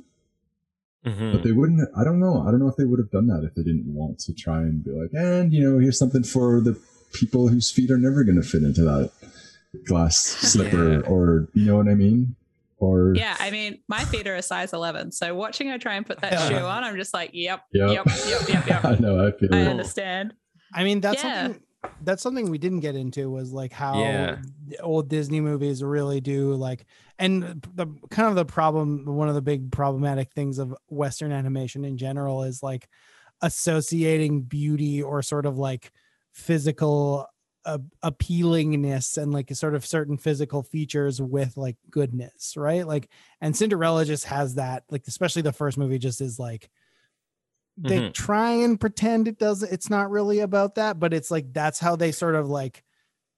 Mhm. but they wouldn't i don't know i don't know if they would have done that if they didn't want to try and be like and you know here's something for the people whose feet are never going to fit into that glass slipper Yeah. or you know what i mean or yeah, I mean, my feet are a size 11. So watching her try and put that Yeah. shoe on, I'm just like, yep, Yep. yep, yep, yep, yep. i know i feel I it. understand. I mean, that's Yeah. something that's something we didn't get into was like how Yeah. old Disney movies really do like and the kind of the problem one of the big problematic things of western animation in general is like associating beauty or sort of like physical uh, appealingness and like sort of certain physical features with like goodness, right? Like and Cinderella just has that like especially the first movie just is like they Mhm. try and pretend it doesn't it's not really about that but it's like that's how they sort of like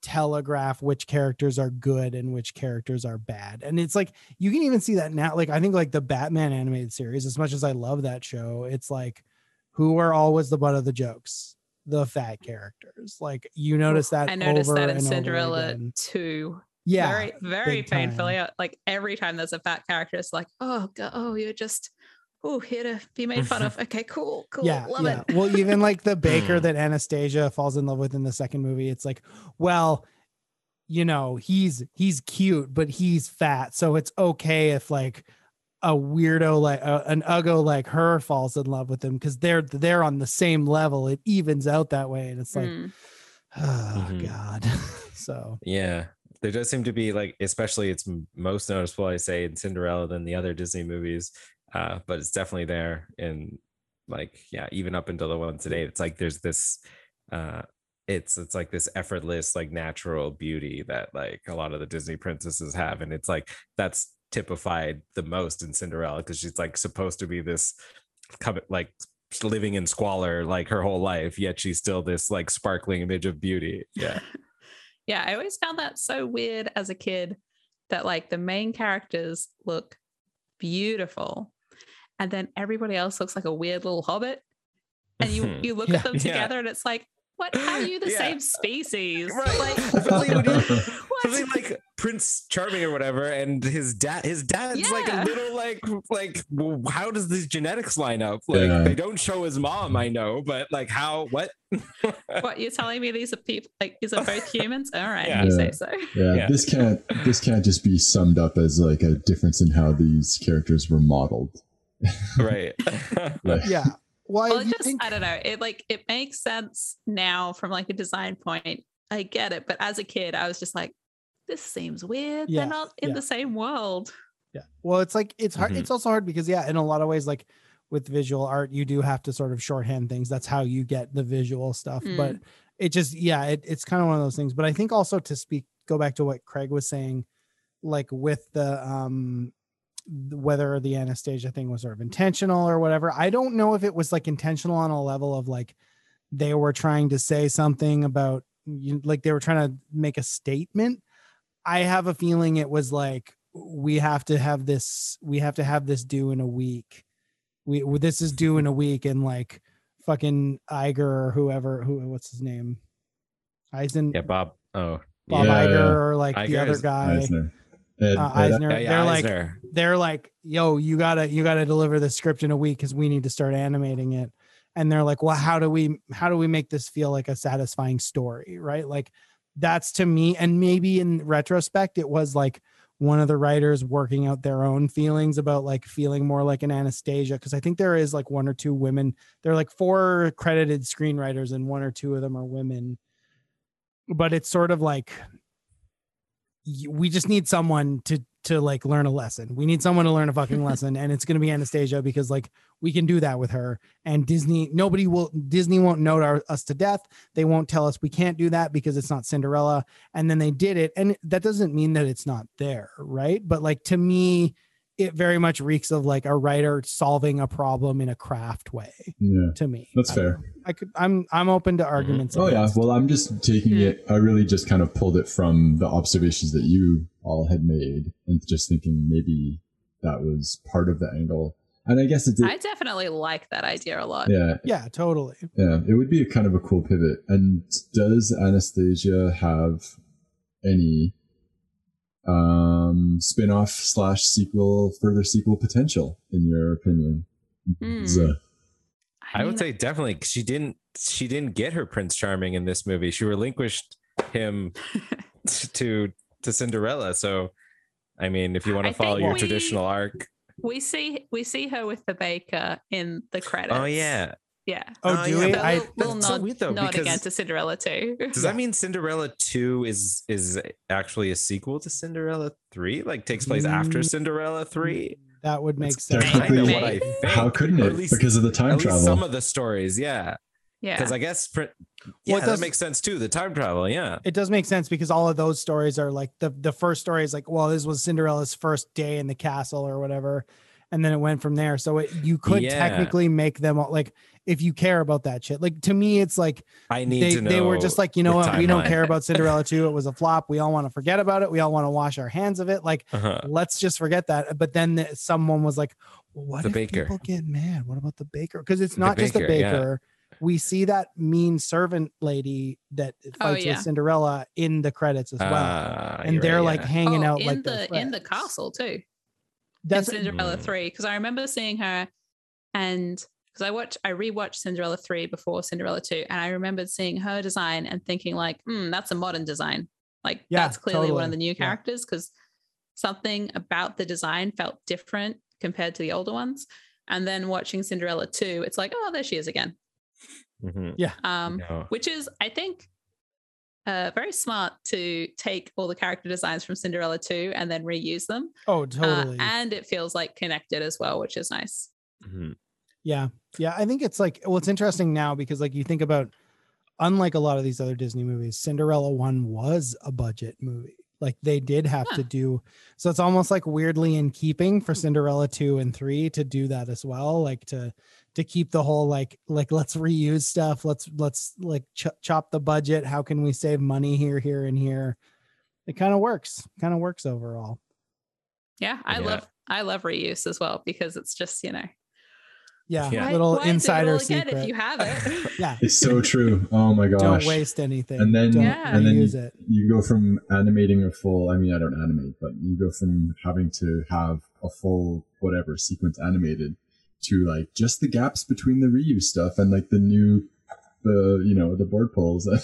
telegraph which characters are good and which characters are bad and it's like you can even see that now like i think like the batman animated series as much as i love that show it's like who are always the butt of the jokes the fat characters like you notice that I noticed over that in Cinderella too. yeah very, very big time. painfully. uh, Like every time there's a fat character, it's like, oh, God, oh, you're just, oh, here to be made fun of. Okay, cool, cool, yeah, love yeah. it. well, even like the baker Hmm. that Anastasia falls in love with in the second movie, it's like, well, you know, he's he's cute, but he's fat, so it's okay if like a weirdo like uh, an uggo like her falls in love with him because they're they're on the same level. It evens out that way, and it's like, Mm. oh Mhm. god. so Yeah. There does seem to be like, especially it's most noticeable, I say, in Cinderella than the other Disney movies. Uh, but it's definitely there in like, yeah, even up until the one today. It's like there's this uh it's it's like this effortless like natural beauty that like a lot of the disney princesses have and it's like that's typified the most in cinderella because she's like supposed to be this like living in squalor like her whole life yet she's still this like sparkling image of beauty yeah Yeah, I always found that so weird as a kid that like the main characters look beautiful and then everybody else looks like a weird little hobbit. And you Mhm. you look Yeah. at them Yeah. together and it's like, what how are you the Yeah. same species? Right. Like Especially when what? Something like Prince Charming or whatever, and his dad, his dad's like a little like like well, how does these genetics line up? Like Yeah. they don't show his mom, I know, but like how what? what you're telling me these are people like these are both humans? All right, Yeah. you say so. Yeah, Yeah. this can't this can't just be summed up as like a difference in how these characters were modeled. right. Like, yeah. Why Well, if you just think, I don't know. It like it makes sense now from like a design point. I get it, but as a kid, I was just like, this seems weird. Yeah, They're not in yeah. the same world. yeah. Well, it's like it's hard. Mhm. It's also hard because yeah, in a lot of ways, like with visual art, you do have to sort of shorthand things. That's how you get the visual stuff. But it just yeah, it, it's kind of one of those things. But I think also to speak, go back to what Craig was saying, like with the um whether the Anastasia thing was sort of intentional or whatever. I don't know if it was like intentional on a level of like they were trying to say something about you like they were trying to make a statement. I have a feeling it was like we have to have this we have to have this due in a week. We this is due in a week and like fucking Iger or whoever who what's his name? Eisen yeah, Bob. Oh, Bob Yeah, Iger yeah. or like the other guy. Eisner. Ed- Uh, Eisner. yeah, yeah, they're like they're like, yo, you gotta you gotta deliver the script in a week because we need to start animating it. And they're like, well, how do we how do we make this feel like a satisfying story? Right. Like that's to me, and maybe in retrospect, it was like one of the writers working out their own feelings about like feeling more like an Anastasia. Cause I think there is like one or two women, there are like four credited screenwriters, and one or two of them are women. But it's sort of like we just need someone to to like learn a lesson. We need someone to learn a fucking lesson, and it's gonna be Anastasia because like we can do that with her. And Disney, nobody will Disney won't note our, us to death. They won't tell us we can't do that because it's not Cinderella. And then they did it, and that doesn't mean that it's not there, right? But like to me, it very much reeks of like a writer solving a problem in a craft way. yeah. To me, That's I fair. know. I could. I'm. I'm open to arguments. Oh yeah. Well, I'm just taking it. I really just kind of pulled it from the observations that you all had made, and just thinking maybe that was part of the angle. And I guess it did. I definitely like that idea a lot. yeah, yeah, totally. yeah. It would be a kind of a cool pivot. And does Anastasia have any um spin-off slash sequel further sequel potential in your opinion. Z- I would mean, say definitely 'cause she didn't she didn't get her Prince Charming in this movie. She relinquished him to to Cinderella. So I mean, if you want I to follow your we- traditional arc. We see we see her with the baker in the credits. Oh yeah. yeah. Oh, Oh, do yeah, we? But I we'll, we'll that's so weird, though, nod again to Cinderella too. Does that mean Cinderella 2 is is actually a sequel to Cinderella 3? Like takes place after Mm. Cinderella 3? that would make That's sense. technically kind of what I think. how couldn't it at least- because of the time At least travel some of the stories, yeah. Yeah. Because I guess pr- Well, yeah, it that makes sense too. The time travel, yeah. it does make sense because all of those stories are like the the first story is like well this was cinderella's first day in the castle or whatever and then it went from there so it, you could Yeah. technically make them all like if you care about that shit like to me it's like I need they, to know. they were just like you know the what we don't care about cinderella 2 it was a flop we all want to forget about it we all want to wash our hands of it like Uh-huh. let's just forget that but then the- someone was like well, what The if baker. people get mad what about the baker because it's The not just the baker, yeah. Baker we see that mean servant lady that fights yeah. with cinderella in the credits as well Ah, and they're right, like yeah. hanging oh, out in like the in the castle too. That's in Cinderella Mm. 3 because I remember seeing her and because I watched I rewatched Cinderella 3 before Cinderella 2 and I remembered seeing her design and thinking like hmm that's a modern design like Yeah, that's clearly one of the new characters because something about the design felt different compared to the older ones and then watching Cinderella 2 it's like oh there she is again Mhm. um No. which is I think uh, very smart to take all the character designs from Cinderella 2 and then reuse them oh uh, totally and it feels like connected as well, which is nice. Mhm. yeah yeah i think it's like well it's interesting now because like you think about unlike a lot of these other Disney movies, Cinderella one was a budget movie. Like they did have Huh. to do so it's almost like weirdly in keeping for Cinderella 2 and 3 to do that as well, like to to keep the whole like like let's reuse stuff, let's let's like ch- chop the budget, how can we save money here here and here. It kind of works. Kind of works overall. Yeah, I Yeah. love I love reuse as well because it's just you know Yeah, Yeah. little why do insider all secret. if you have it. yeah. It's so true. Oh my gosh. Don't waste anything. And then Yeah. and then use you, it. you go from animating a full I mean I don't animate, but you go from having to have a full whatever sequence animated to like just the gaps between the reuse stuff and like the new the you know the board pulls and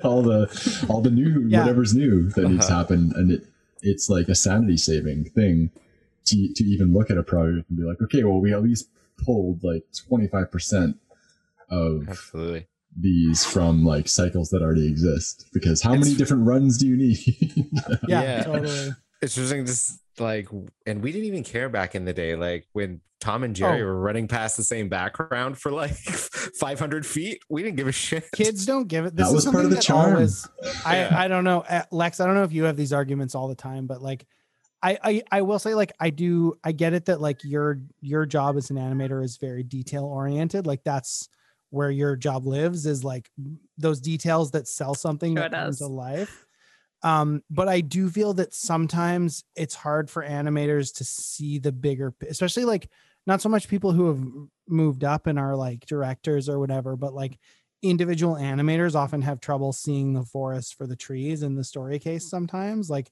all the all the new Yeah. whatever's new that needs to Uh-huh. happen and it it's like a sanity saving thing to to even look at a project and be like okay well we at least pulled like 25% of Absolutely. these from like cycles that already exist because how many different runs do you need Yeah, Yeah. totally. It's interesting, just like, and we didn't even care back in the day, like when Tom and Jerry Oh. were running past the same background for like 500 feet. We didn't give a shit. Kids don't give it. This That is was part of the charm. Always, I Yeah. I don't know, uh, Lex. I don't know if you have these arguments all the time, but like, I, I I will say like I do. I get it that like your your job as an animator is very detail oriented. Like that's where your job lives is like those details that sell something Sure that comes does. to life. Um, but I do feel that sometimes it's hard for animators to see the bigger, especially like not so much people who have moved up and are like directors or whatever, but like individual animators often have trouble seeing the forest for the trees in the story case sometimes. Like,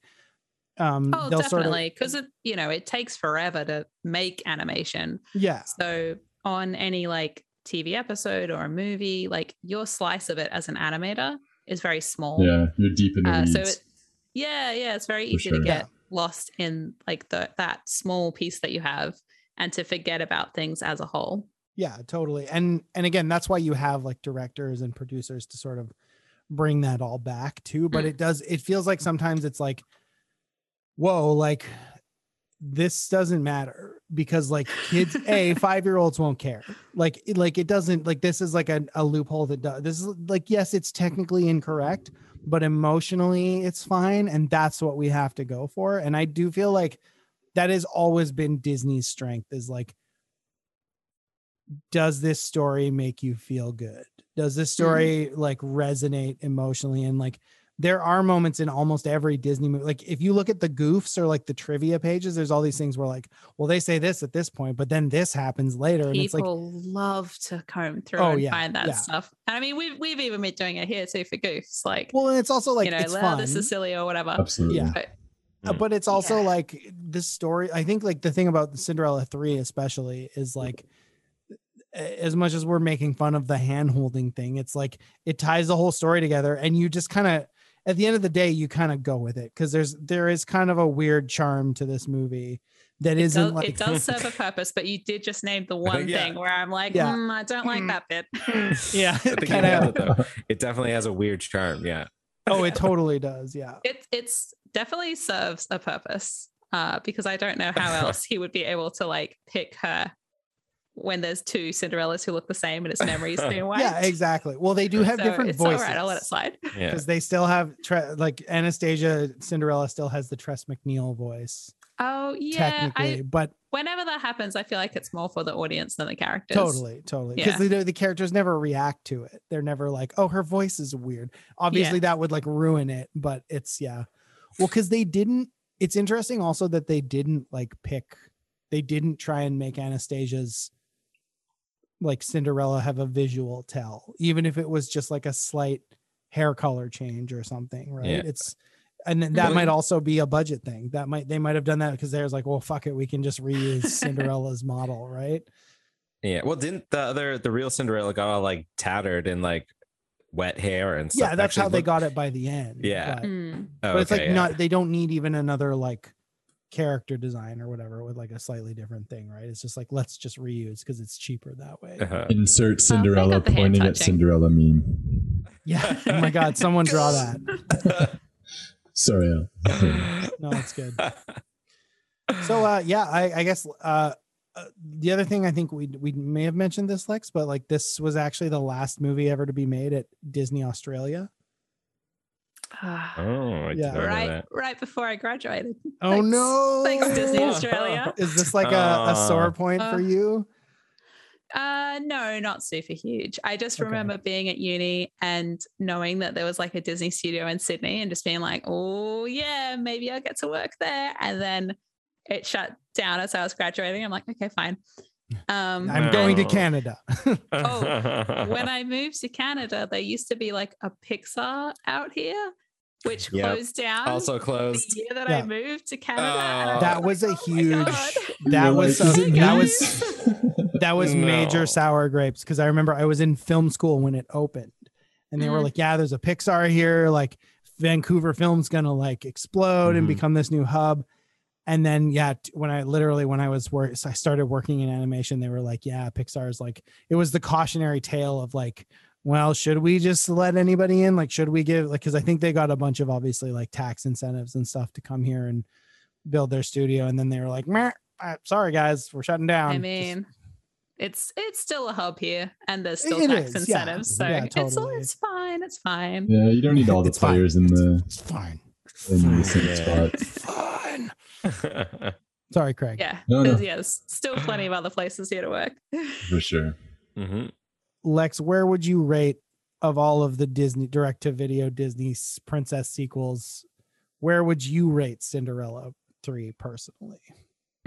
um, oh, they'll sort of, definitely because it you know it takes forever to make animation. yeah, So on any like TV episode or a movie, like your slice of it as an animator is very small. yeah you're deep in the Uh, weeds so it, yeah, yeah, it's very For easy sure. to Yeah. get lost in like the that small piece that you have and to forget about things as a whole. yeah, totally. And and again, that's why you have like directors and producers to sort of bring that all back too. But Mm. it does. It feels like sometimes it's like, whoa, like this doesn't matter because like kids a five year olds won't care. Like like it doesn't like this is like a, a loophole that does this is like yes it's technically incorrect but emotionally it's fine and that's what we have to go for and i do feel like that has always been disney's strength is like does this story make you feel good? Does this mm-hmm. story like resonate emotionally and like there are moments in almost every Disney movie. Like if you look at the goofs or like the trivia pages, there's all these things where like, well, they say this at this point, but then this happens later. And it's like, People love to comb through Oh, and yeah, find that yeah. stuff. And I mean, we've we've even been doing it here too for goofs, like well, and it's also like you know, it's "Well, fun. this is silly or whatever. absolutely Yeah. But Mm. but it's also Yeah. like this story. I think like the thing about Cinderella 3 especially is like as much as we're making fun of the hand holding thing, it's like it ties the whole story together and you just kind of at the end of the day you kind of go with it because there's there is kind of a weird charm to this movie that it isn't does, like it does serve a purpose, but you did just name the one Yeah. thing where I'm like, Yeah. "Mm, I don't like Mm. that bit. yeah I think you it though. It definitely has a weird charm. Yeah. oh it totally does yeah it it's definitely serves a purpose uh because i don't know how else he would be able to like pick her when there's two cinderellas who look the same and it's memories being wiped yeah exactly well they do have So different it's voices all right i'll let it slide Yeah. because they still have tre- like anastasia cinderella still has the Tress MacNeille voice oh yeah technically I, but whenever that happens i feel like it's more for the audience than the characters Totally, totally. Because Yeah. the, the characters never react to it. They're never like, oh, her voice is weird. Obviously, that would like ruin it, but it's yeah. Well, because they didn't, it's interesting also that they didn't like pick, they didn't try and make Anastasia's like Cinderella have a visual tell, even if it was just like a slight hair color change or something, right? Yeah. It's and then that Well, might also be a budget thing. That might they might have done that because there's like, well, fuck it, we can just reuse Cinderella's model, right? Yeah. Well, didn't the other the real Cinderella got all like tattered and like wet hair and stuff? yeah, that's actually how they got it by the end. Yeah. but, Mm. Oh, but it's like yeah. not they don't need even another like character design or whatever with like a slightly different thing, right? It's just like let's just reuse because it's cheaper that way. Uh-huh. insert cinderella got the hand pointing at cinderella meme Yeah. Oh my god, someone draw that. sorry Al. No, it's good. So uh yeah, I, I guess uh uh, the other thing I think we we may have mentioned this, Lex, but like this was actually the last movie ever to be made at Disney Australia. Ah, Oh, I Yeah. right, that. right before I graduated. Oh Thanks- no! Thanks, Disney Australia. Is this like a, a sore Uh, point for uh, you? Uh no, not super huge. I just Okay. remember being at uni and knowing that there was like a Disney studio in Sydney and just being like, oh yeah, maybe I'll get to work there. And then it shut down as I was graduating. I'm like, okay, fine. Um I'm going to Canada. Oh, when I moved to Canada, there used to be like a Pixar out here, which Yep. closed down also closed. the closed. year that Yeah. I moved to Canada. and I Oh. that like, was a "Oh huge. God." That was like, a, "Is it that was that was major sour grapes because I remember I was in film school when it opened, and they were Mhm. like, "Yeah, there's a Pixar here. Like Vancouver Film's gonna like explode and Mhm. become this new hub." And then yeah, when I literally when I was work, I started working in animation, they were like, "Yeah, Pixar's like it was the cautionary tale of like." Well, should we just let anybody in? Like, should we give like because I think they got a bunch of obviously like tax incentives and stuff to come here and build their studio, and then they were like, Meh, sorry guys, we're shutting down. I Just- mean, it's it's still a hub here, and there's still It tax is, yeah. incentives, so Yeah, it's totally. it's fine. It's fine. Yeah, you don't need all the It's fine. players in the it's fine. in the same spot. It's fine. Sorry, Craig. Yeah, No, no. there's, yeah, there's still plenty of other places here to work. For sure. Mhm. Lex, where would you rate of all of the Disney direct to video Disney princess sequels? Where would you rate Cinderella 3 personally?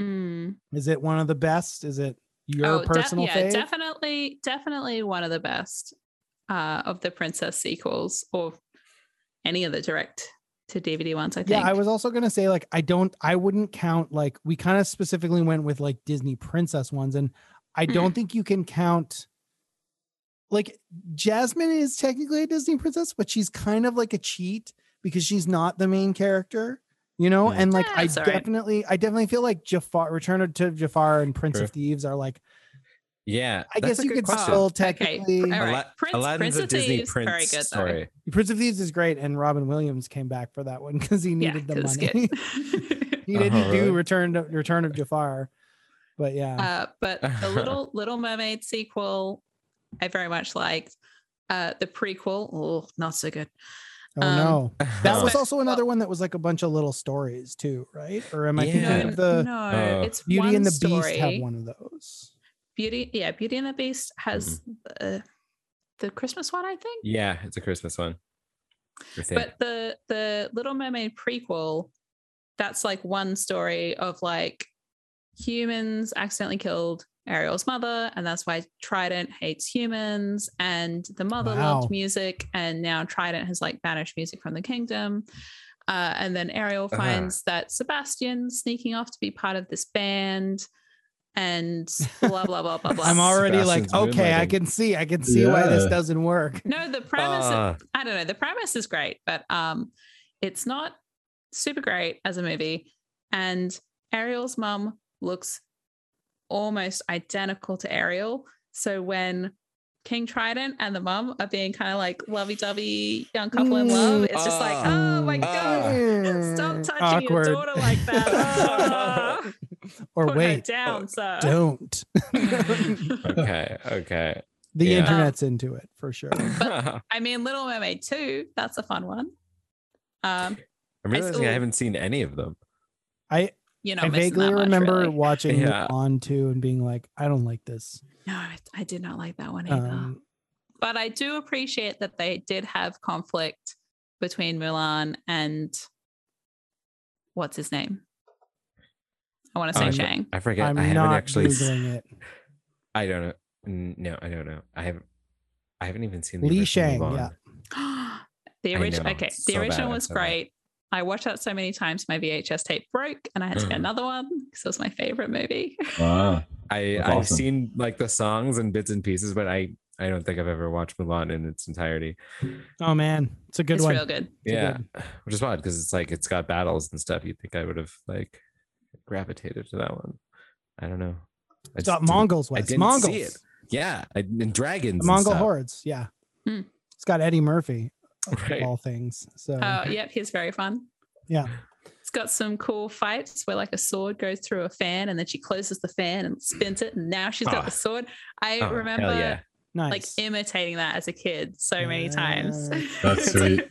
Mm. Is it one of the best? Is it your de- personal yeah, fave? definitely, definitely one of the best uh, of the princess sequels, or any of the direct to DVD ones. I think. Yeah, I was also gonna say like I don't I wouldn't count like we kind of specifically went with like Disney princess ones, and I don't think you can count like Jasmine is technically a Disney princess, but she's kind of like a cheat because she's not the main character, you know. Hmm. And like Yeah, I that's all right. definitely I definitely feel like Jafar Return of- to Jafar and Prince True. of Thieves are like Yeah, I guess you could question. still Okay, technically all right. Ala- Prince- Aladdin's Prince a of Disney Thieves, prince very good, though. story. Prince of Thieves is great, and Robin Williams came back for that one because he yeah, needed the 'cause money. it's he didn't Uh-huh, do? Return to Return of Jafar, but yeah. Uh, but the little Little Mermaid sequel, I very much liked. Uh, the prequel, oh, not so good. Oh Um, no. That was also another one that was like a bunch of little stories too, right? Or am I Yeah. thinking of the no, Oh. it's Beauty one and the story. Beast have one of those? Beauty, yeah, Beauty and the Beast has the, the Christmas one, I think. Yeah, it's a Christmas one. But the the Little Mermaid prequel, that's like one story of like humans accidentally killed Ariel's mother, and that's why Triton hates humans. And the mother Wow. loved music, and now Triton has like banished music from the kingdom. Uh, and then Ariel Uh-huh. finds that Sebastian's sneaking off to be part of this band, and blah blah blah blah blah. I'm already like, okay, I can see, I can see why this doesn't work. No, the premise. Ah. I don't know. The premise is great, but um, it's not super great as a movie. And Ariel's mum looks almost identical to Ariel. So when King Triton and the mum are being kind of like lovey-dovey young couple in love, it's just like, oh my Mm. god, stop touching Awkward. your daughter like that. Ah, Or put wait, down, sir. don't. okay, okay. the Yeah. internet's into it for sure. But, I mean, Little Mermaid 2, that's a fun one. Um, I'm realizing I still- haven't seen any of them. I you know, I vaguely remember watching Yeah. Mulan 2 and being like, I don't like this. No, I, I did not like that one either. Um, but I do appreciate that they did have conflict between Mulan and what's his name? I want to say Oh, I- Shang. I forget. I'm I haven't not actually. s- googling it. I don't know. No, I don't know. I haven't. I haven't even seen the Li original Shang, Mulan. yeah. the original, know, okay, so the bad, original I'm was so bad. Great. I watched that so many times, my VHS tape broke, and I had to get another one because it was my favorite movie. Wow. I That's I've awesome. seen like the songs and bits and pieces, but I I don't think I've ever watched Mulan in its entirety. Oh man, it's a good it's one. It's real good. It's yeah, good- which is odd because it's like it's got battles and stuff. You'd think I would have like gravitated to that one. I don't know. I It's just got didn't- Mongols. I West. didn't Mongols. see it. Yeah, I, and dragons. The and Mongol stuff. hordes. Yeah. Hmm. It's got Eddie Murphy of Right. all things. So Oh, yep, he's very fun. yeah. It's got some cool fights where like a sword goes through a fan and then she closes the fan and spins it and now she's got Ah. the sword. I Oh, remember yeah. nice. like imitating that as a kid so many times. That's sweet.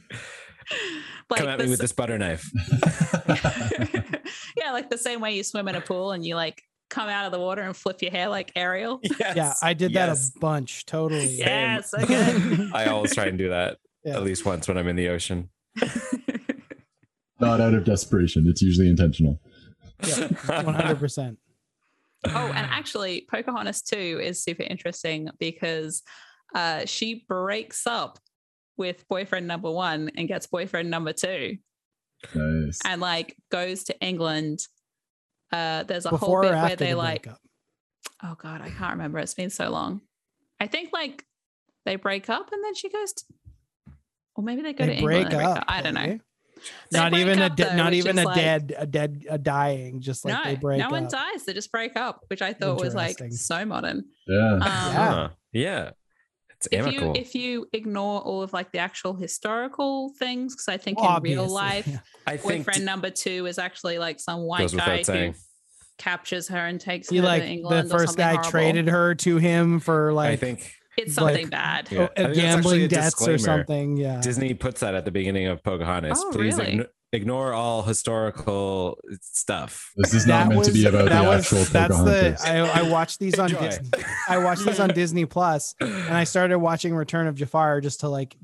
like Come at me with this butter knife. yeah, like the same way you swim in a pool and you like come out of the water and flip your hair like Ariel. Yes. yeah, I did that a bunch. Totally. Yeah, so good. I always try and do that Yeah. at least once when I'm in the ocean. Not out of desperation. It's usually intentional. Yeah, One hundred percent. oh, and actually, Pocahontas 2 is super interesting because uh, she breaks up with boyfriend number one and gets boyfriend number two Nice. and like goes to England. Uh, there's a Before whole bit where they the like, breakup? oh God, I can't remember. It's been so long. I think like they break up and then she goes to, or maybe they go They to break England. and up. I don't know. They Not break even a de- though, not even a like- dead a dead a dying. Just like no, they break up. no one dies. They just break up, which I thought was like so modern. Yeah. Um, Yeah. Yeah. It's if amicable. you if you ignore all of like the actual historical things, because I think Well, in real life, yeah. I think boyfriend number two is actually like some white guy without saying. who captures her and takes He her like to England. or first something guy horrible. traded her to him for like I like think It's like- something bad. Yeah. oh, I think that's gambling actually a debts or something. Yeah. Disney puts that at the beginning of Pocahontas. Oh, Please really? igno- ignore all historical stuff. This is not meant to be about the was- actual That's the Pocahontas. I, I watched these on Disney. I watched these on Disney Plus, and I started watching Return of Jafar just to like,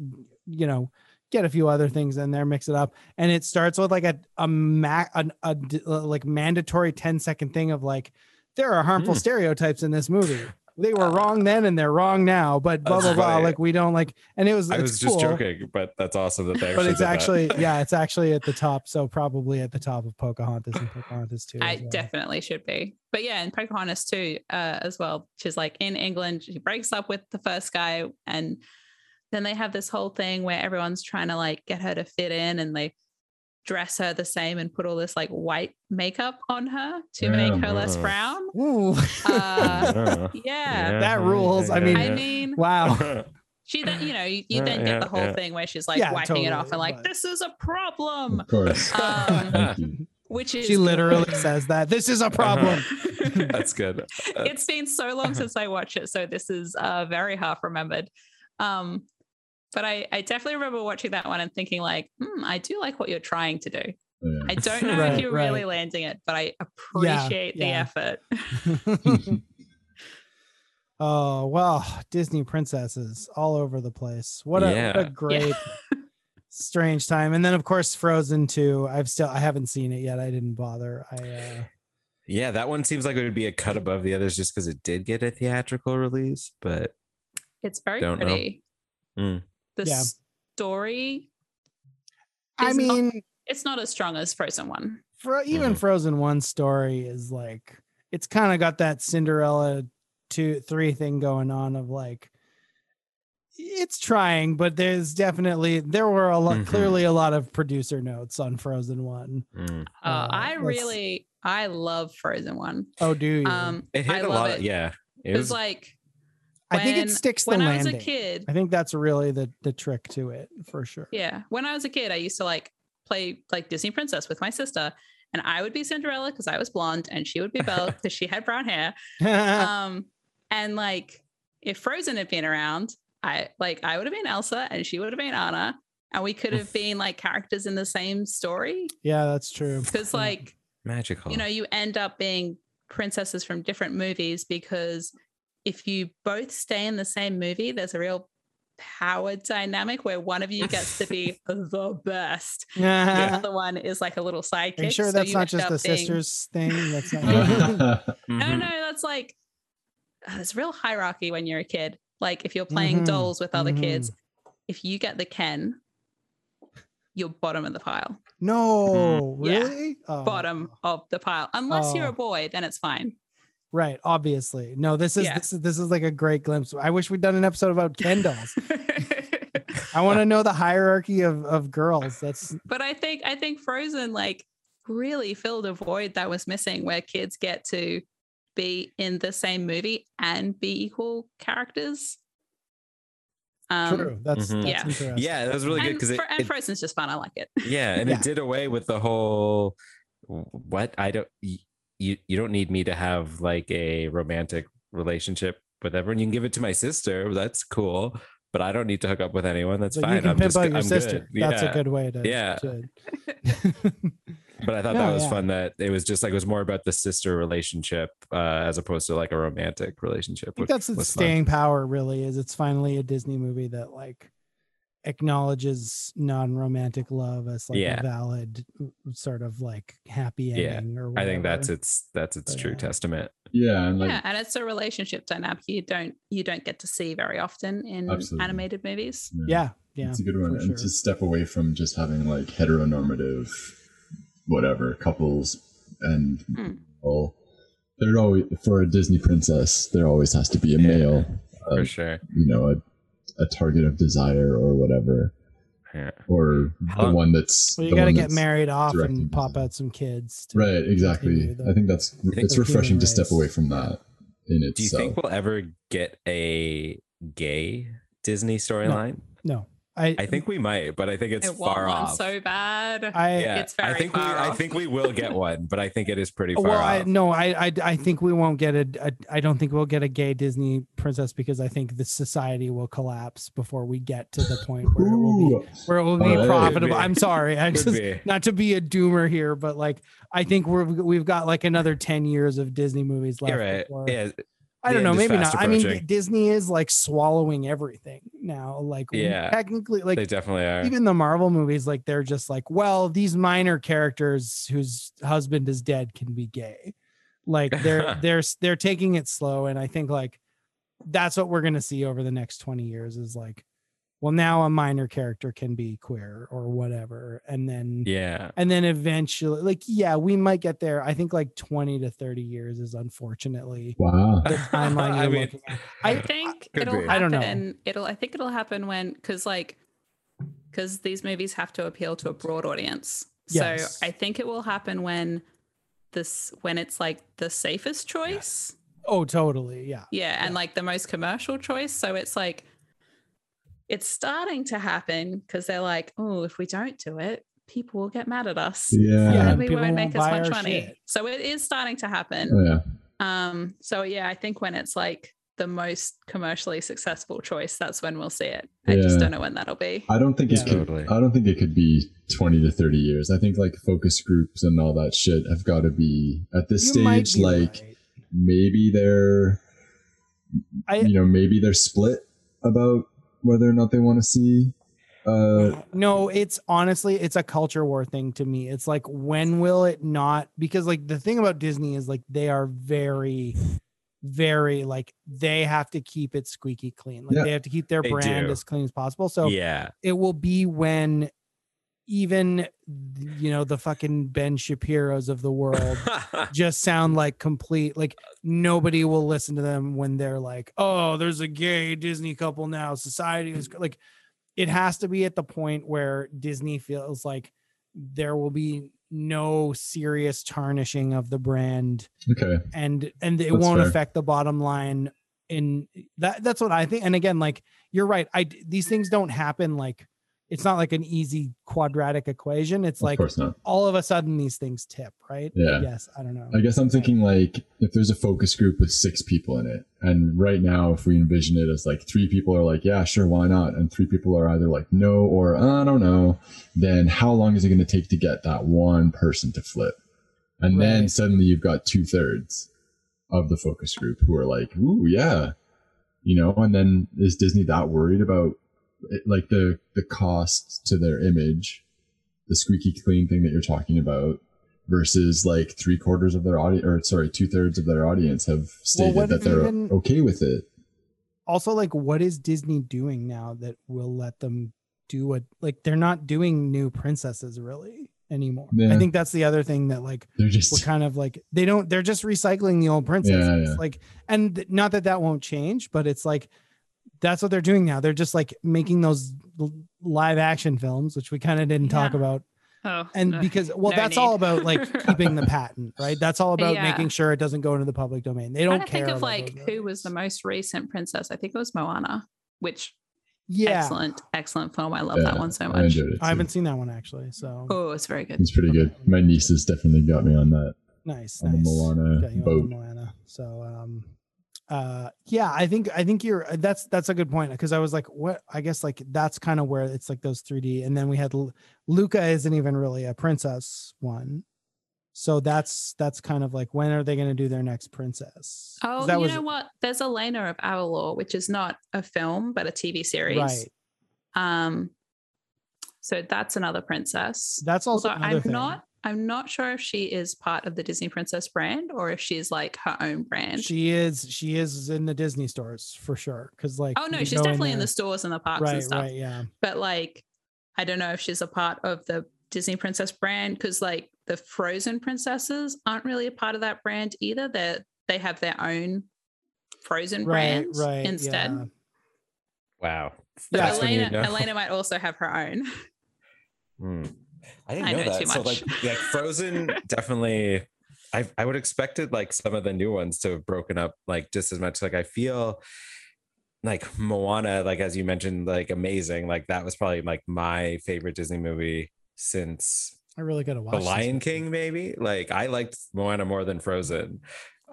you know, get a few other things in there, mix it up, and it starts with like a a, ma- a, a d- like mandatory 10 second thing of like there are harmful Hmm. stereotypes in this movie. They were wrong then and they're wrong now, but blah blah blah. funny. Like we don't like, and it was. I it's was just joking, but that's awesome that they actually But it's did that. actually yeah, it's actually at the top. So probably at the top of Pocahontas and Pocahontas too. I well. definitely should be. But yeah, in Pocahontas too, uh, as well. She's like in England, she breaks up with the first guy, and then they have this whole thing where everyone's trying to like get her to fit in and they dress her the same and put all this like white makeup on her to make her less Yeah. brown. Ooh. Uh, yeah. That rules. I mean- I mean, wow. she then, you know, you, you then yeah, get the whole yeah. thing where she's like Yeah, wiping it off and like, but- this is a problem, Of course. um, which is She literally says that this is a problem. That's good. it's been so long since I watched it, so this is uh, very half remembered. Um, but I, I definitely remember watching that one and thinking like, hmm, I do like what you're trying to do. Yeah. I don't know Right, if you're really landing it, but I Yeah, appreciate the yeah. effort. oh well, Disney princesses all over the place. What a, what a great strange time. And then of course Frozen 2. I've still I haven't seen it yet. I didn't bother. I uh Yeah, that one seems like it would be a cut above the others just because it did get a theatrical release, but It's very Don't know. pretty. Mm. The Yeah. story, I Is not- mean it's not as strong as Frozen one. Fro- even Mhm. Frozen 1 story is like it's kind of got that Cinderella 2 3 thing going on of like it's trying, but there's definitely there were a lot Mhm. clearly a lot of producer notes on Frozen 1. Mm. Uh, Uh, I really, I love Frozen one. Oh, do you? Um, It I hit a lot. it. Of, yeah, it It was was like I think it when- sticks the when I landing. was a kid. I think that's really the the trick to it for sure. Yeah. When I was a kid, I used to like play like Disney Princess with my sister, and I would be Cinderella because I was blonde, and she would be Belle because she had brown hair. Um, and like if Frozen had been around, I like I would have been Elsa, and she would have been Anna, and we could have been like characters in the same story. yeah, that's true. Because like magical. you know, you end up being princesses from different movies because if you both stay in the same movie, there's a real power dynamic where one of you gets to be the best. The other one is like a little sidekick. Are you sure so that's you not just the being- sisters thing? That's not. No, Mhm. no, that's like uh, there's real hierarchy when you're a kid. Like if you're playing Mhm, dolls with other mhm. kids, if you get the Ken, you're bottom of the pile. no, Yeah. really? Oh, Bottom of the pile. Unless you're Oh. a boy, then it's fine. Right, obviously. No, this is Yeah. this is this is like a great glimpse. I wish we'd done an episode about Ken dolls. I want to know the hierarchy of of girls. That's but I think I think Frozen like really filled a void that was missing where kids get to be in the same movie and be equal characters. Um, True. That's, Mhm. that's Yeah. interesting. Yeah, that was really good because it, Fro- and it- Frozen's just fun. I like it. yeah, and Yeah. it did away with the whole what I don't y- you you don't need me to have like a romantic relationship with everyone. You can give it to my sister. That's cool. But I don't need to hook up with anyone. That's So fine. you can I'm pimp just out your I'm sister. good. That's Yeah. a good way to. Yeah. to- But I thought No, that was yeah. fun that it was just like it was more about the sister relationship uh, as opposed to like a romantic relationship. I think which that's the was fun. staying power. Really, is it's finally a Disney movie that like acknowledges non-romantic love as like Yeah. a valid sort of like happy Yeah. ending or I think that's its that's its But, true yeah. testament. Yeah, and like yeah, and it's a relationship dynamic you don't you don't get to see very often in Absolutely. animated movies. yeah, yeah. it's a good one. And sure. to step away from just having like heteronormative, whatever couples and Hmm. all. There always for a Disney princess, there always has to be a Yeah, male, For sure. you know, a, a target of desire or whatever, Yeah. or How- the one that's. Well, you got to get married off and pop Disney. out some kids. to Right, exactly. I think that's think it's refreshing to step away from that in itself. Do you itself. think we'll ever get a gay Disney storyline? no, I, I think we might, but I think it's I want far one off. so bad. I, yeah, It's very I think we far I think we will get one, but I think it is pretty far well, I no, I, I, I think we won't get a, a. I don't think we'll get a gay Disney princess because I think the society will collapse before we get to the point where it will be where it will be Alright. Profitable. be. I'm sorry, I just be. not to be a doomer here, but like I think we're we've got like another ten years of Disney movies left. Right. before- Yeah, I don't know, maybe not. I mean. Disney is like swallowing everything now. Like, Yeah. technically, like they definitely are. even the Marvel movies, like they're just like, well, these minor characters whose husband is dead can be gay. Like they're they're they're taking it slow, and I think like that's what we're gonna see over the next twenty years is like, well, now a minor character can be queer or whatever, and then yeah. and then eventually, like, yeah, we might get there. I think like twenty to thirty years is unfortunately wow. the timeline I you're mean, at. I I- think Could it'll be. happen. I don't know. It'll I think it'll happen when because like because these movies have to appeal to a broad audience. Yes. So I think it will happen when this when it's like the safest choice. Oh, totally, yeah. Yeah, and like the most commercial choice. So it's like it's starting to happen because they're like, oh, if we don't do it, people will get mad at us. Yeah. Yeah. And we people won't won't make as much money. shit. So it is starting to happen. Oh yeah. Um, so yeah, I think when it's like the most commercially successful choice, that's when we'll see it. I just don't know when that'll be. I don't think Yeah. it could. Totally. I don't think it could be twenty to thirty years. I think like focus groups and all that shit have got to be at this You stage. Like right. maybe they're, I- you know, maybe they're split about whether or not they want to see. Uh, no, it's honestly it's a culture war thing to me. It's like when will it not because like the thing about Disney is like they are very very like they have to keep it squeaky clean. Like Yeah. they have to keep their brand do. as clean as possible. So yeah. it will be when even you know the fucking Ben Shapiro's of the world just sound like complete like nobody will listen to them when they're like oh there's a gay disney couple now society is like it has to be at the point where disney feels like there will be no serious tarnishing of the brand okay. and and it That's won't fair. affect the bottom line in that that's what i think and again like you're right i these things don't happen like it's not like an easy quadratic equation. It's of like all of a sudden these things tip right? Yeah. yes i don't know. I guess I'm thinking like if there's a focus group with six people in it, and right now if we envision it as like three people are like, yeah, sure, why not, and three people are either like no or I don't know, then how long is it going to take to get that one person to flip? And then suddenly you've got two thirds of the focus group who are like, ooh, yeah, you know, and then is Disney that worried about it, like the the cost to their image, the squeaky clean thing that you're talking about? versus like three quarters of their audience or sorry two thirds of their audience have stated what that they're even- okay with it also like what is disney doing now that will let them do what? like they're not doing new princesses really anymore i think that's the other thing that like they're just we're kind of like they don't they're just recycling the old princesses yeah. like and th- not that that won't change but it's like that's what they're doing now they're just like making those live action films which we kind of didn't talk about Oh, and no. because well no that's need. all about like keeping the patent right that's all about Yeah. making sure it doesn't go into the public domain they don't don't care think of like those who was the most recent princess. I think it was Moana, which Yeah. Excellent, excellent film. I love Yeah, that one so much. enjoyed it. I haven't seen that one actually. So Oh, it's very good. It's pretty good. My nieces definitely got me on that nice. on nice. the Moana Got on boat. Moana. So um uh yeah, I think I think you're that's that's a good point because I was like what I guess like that's kind of where it's like those 3D and then we had Lu- Luca isn't even really a princess one. So that's that's kind of like when are they going to do their next princess Oh, you was know what? There's Elena of Avalor, which is not a film but a TV series. right. Um, so that's another princess. That's also Although I'm thing. not, I'm not sure if she is part of the Disney Princess brand or if she's like her own brand. She is she is in the Disney stores for sure cuz like oh no, she's go definitely in there- the stores and the parks right and stuff. right yeah. But like, I don't know if she's a part of the Disney Princess brand because like the Frozen princesses aren't really a part of that brand either. They they have their own Frozen Right brands right instead. yeah. Wow. But That's Elena. Elena might also have her own. Hmm. I didn't I know, know that. too So much. like, like Frozen definitely. I I would expected like some of the new ones to have broken up like just as much. Like I feel like Moana, like as you mentioned, like amazing. Like that was probably like my favorite Disney movie since I really got to watch The Lion. King. Maybe like I liked Moana more than Frozen.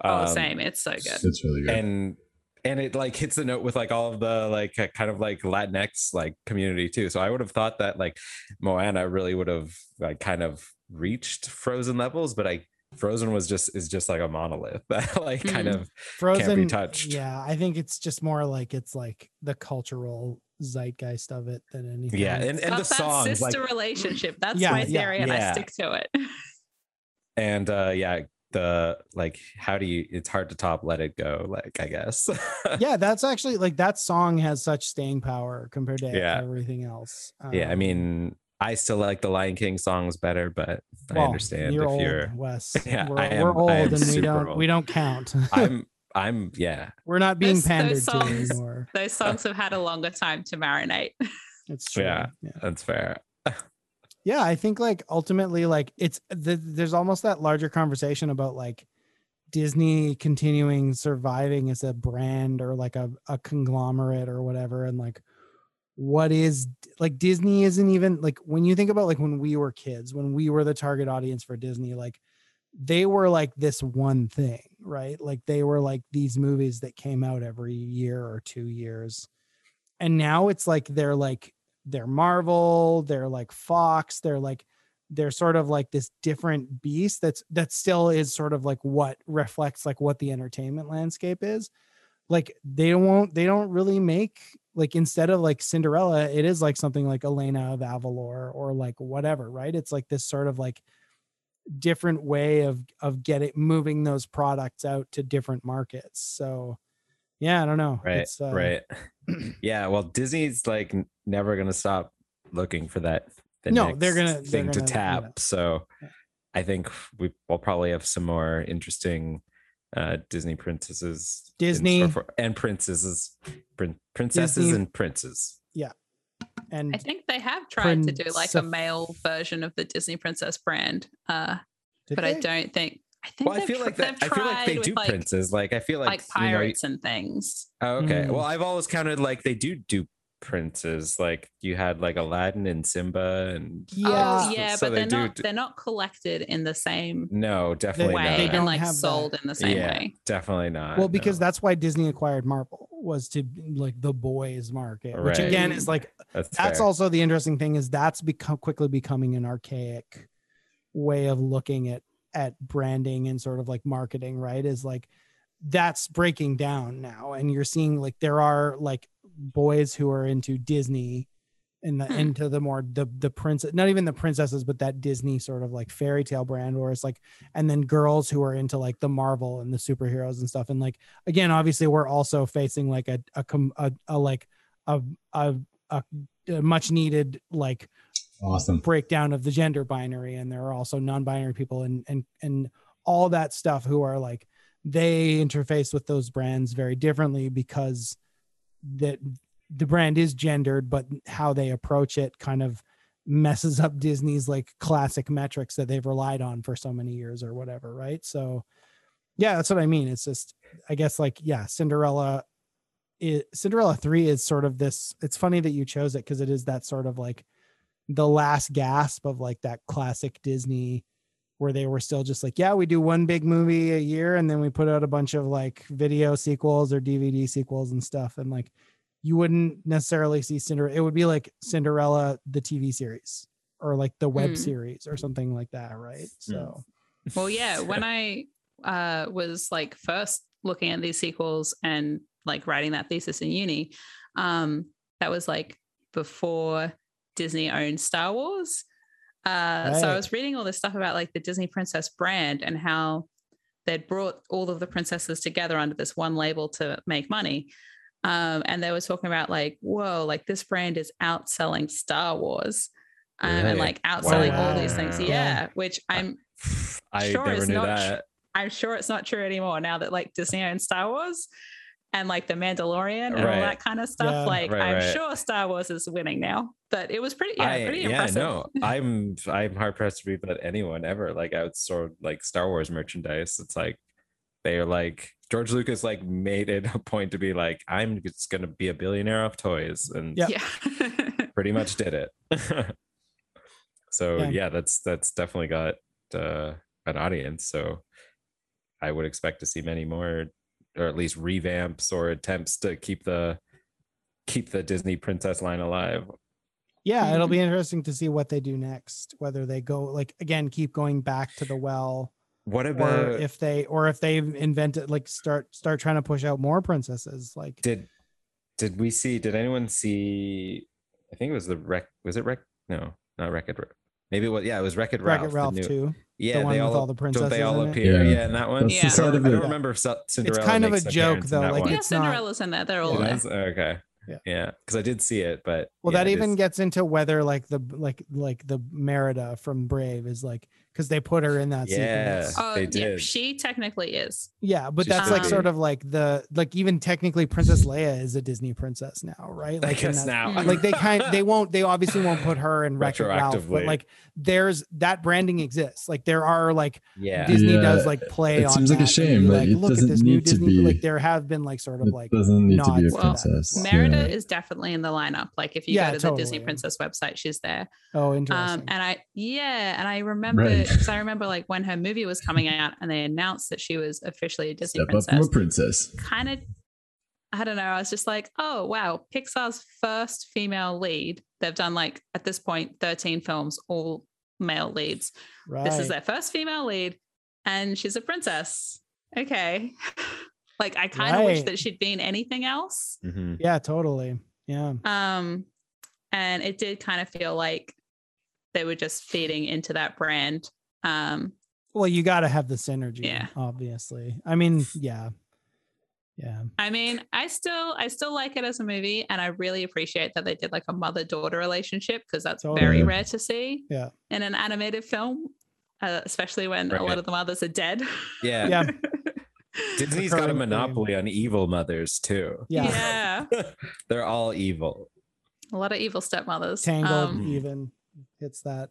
Oh, Um, same. It's so good. It's really good. and and it like hits the note with like all of the like uh, kind of like latinx like community too so i would have thought that like moana really would have like kind of reached frozen levels but i frozen was just is just like a monolith that like kind Mhm. of Frozen can't be touched. Yeah, I think it's just more like it's like the cultural zeitgeist of it than anything. yeah and, and the That's that sister like relationship. That's Yeah, my yeah, theory, and I stick to it. and uh yeah the like how do you it's hard to top let it go like i guess yeah, that's actually like that song has such staying power compared to Yeah. everything else. yeah i Um, mean i still like the lion king songs better but i understand you're if old, you're Wes. Yeah, we're, I am- we're old and we don't we don't count. i'm i'm yeah we're not being Those- those pandered to anymore. Those songs have had a longer time to marinate. It's true. Yeah. yeah. that's fair yeah i think like ultimately like it's the, there's almost that larger conversation about like disney continuing surviving as a brand or like a, a conglomerate or whatever and like what is like disney isn't even like when you think about like when we were kids when we were the target audience for disney like they were like this one thing right? Like they were like these movies that came out every year or two years. And now it's like they're like they're Marvel, they're like Fox, they're like they're sort of like this different beast that's that still is sort of like what reflects like what the entertainment landscape is. Like they won't they don't really make like instead of like Cinderella, it is like something like Elena of Avalor or like whatever, right? It's like this sort of like different way of of getting moving those products out to different markets. So yeah, I don't know. right It's, uh, right yeah well disney's like never gonna stop looking for that the No, they're gonna- they're thing to gonna do tap that. so i think we will probably have some more interesting uh disney princesses Disney- for- and princesses prin- princesses Disney- and princes Yeah. And I think they have tried to do like a male version of the Disney Princess brand, uh, did but I don't think. I think. well i they've feel tr- like that i they've feel like they do like, princes like i feel like, like you know, pirates and things. oh, okay Mm. well i've always counted like they do do princes like you had like aladdin and simba and Yeah. oh, yeah, so but they they're do not. d- They're not collected in the same no definitely way not They don't and like have that. sold in the same yeah, way. definitely not. well because no. that's why disney acquired marvel was to like the boys market which again is like that's, that's also the interesting thing is that's become quickly becoming an archaic way of looking at at branding and sort of like marketing right is like that's breaking down now and you're seeing like there are like boys who are into disney and the Hmm. into the more the the princess not even the princesses but that disney sort of like fairy tale brand where it's like and then girls who are into like the marvel and the superheroes and stuff and like again obviously we're also facing like a a, a, a like a, a a a much needed like Awesome. breakdown of the gender binary and there are also non-binary people and and and all that stuff who are like they interface with those brands very differently because that the brand is gendered but how they approach it kind of messes up disney's like classic metrics that they've relied on for so many years or whatever right so yeah that's what i mean it's just i guess like yeah cinderella it, Cinderella 3 is sort of this it's funny that you chose it because it is that sort of like the last gasp of like that classic Disney where they were still just like, yeah, we do one big movie a year and then we put out a bunch of like video sequels or DVD sequels and stuff. And like you wouldn't necessarily see Cinderella. It would be like Cinderella, the TV series or like the web Mm. series or something like that. Right. So, Well, yeah, when I uh, was like first looking at these sequels and like writing that thesis in uni, um, that was like before Disney owned Star Wars. Uh, So I was reading all this stuff about like the Disney Princess brand and how they'd brought all of the princesses together under this one label to make money. Um, and they were talking about like, whoa, like this brand is outselling Star Wars. Um, and like outselling all these things, Yeah. yeah. Which I'm I Sure, never it's knew not that. I'm sure it's not true anymore now that like Disney owns Star Wars and like the Mandalorian and all that kind of stuff. Yeah. Like Right, I'm right. sure Star Wars is winning now, but it was pretty, yeah, I, pretty yeah, impressive. no, I'm I'm hard pressed to believe that anyone ever like outsold like Star Wars merchandise. It's like they're like George Lucas like made it a point to be like I'm just gonna be a billionaire off toys, and Yeah. Yeah. pretty much did it. so Yeah. yeah. that's that's definitely got uh, an audience. So I would expect to see many more, or at least revamps or attempts to keep the keep the Disney princess line alive. yeah, it'll be mm-hmm. interesting to see what they do next, whether they go like, again, keep going back to the well What or about if they, or if they invented like start, start trying to push out more princesses. Like, did did we see did anyone see i think it was the wreck was it wreck no not wreck it maybe what yeah it was wreck it Wreck ralph, It Ralph new, too. Yeah the one they with all, all the don't they all in it? appear Yeah. yeah, in that one That's Yeah. the I don't, of I don't remember if Ci- Cinderella kind of a joke, though, like, yeah, it's not- Cinderella's in there. They're all It there. is? okay Yeah. yeah because i did see it but Well, yeah, that even is- gets into whether like the like like the Merida from Brave is like because they put her in that Yeah. sequence. Oh, They yeah, she technically is. Yeah, but She that's like be. sort of like the like even technically Princess Leia is a Disney princess now, right? Like in guess that- now. Like they kind they won't they obviously won't put her in Wreck-It Ralph, but Retroactively. like there's that branding exists. Like there are like yeah Disney Yeah, does like play on. it on seems like a shame, like, it look at doesn't this new need to Disney be- like there have been like sort of It like doesn't need to be a nods Well, princess. Merida is definitely in the lineup. Like if you Yeah, go to the Disney. Princess website, she's there. oh interesting. Um, and I, yeah, and I remember Right. Because I remember like when her movie was coming out and they announced that she was officially a Disney Step up from a princess. princess. Kind of, I don't know. I was just like, oh wow, Pixar's first female lead. They've done like at this point 13 films, all male leads. right. This is their first female lead, and she's a princess. Okay. like I kind of wish that she'd been anything else. Mhm. yeah, totally. Yeah. Um, and it did kind of feel like they were just feeding into that brand. Um, Well, you got to have the synergy, Yeah. obviously. I mean, yeah. Yeah. I mean, I still I still like it as a movie, and I really appreciate that they did like a mother daughter relationship because that's Totally. very rare to see Yeah. in an animated film, uh, especially when a lot of the mothers are dead. yeah Yeah. disney's got a monopoly on evil mothers too Yeah. yeah, they're all evil a lot of evil stepmothers. Tangled Um, even hits that.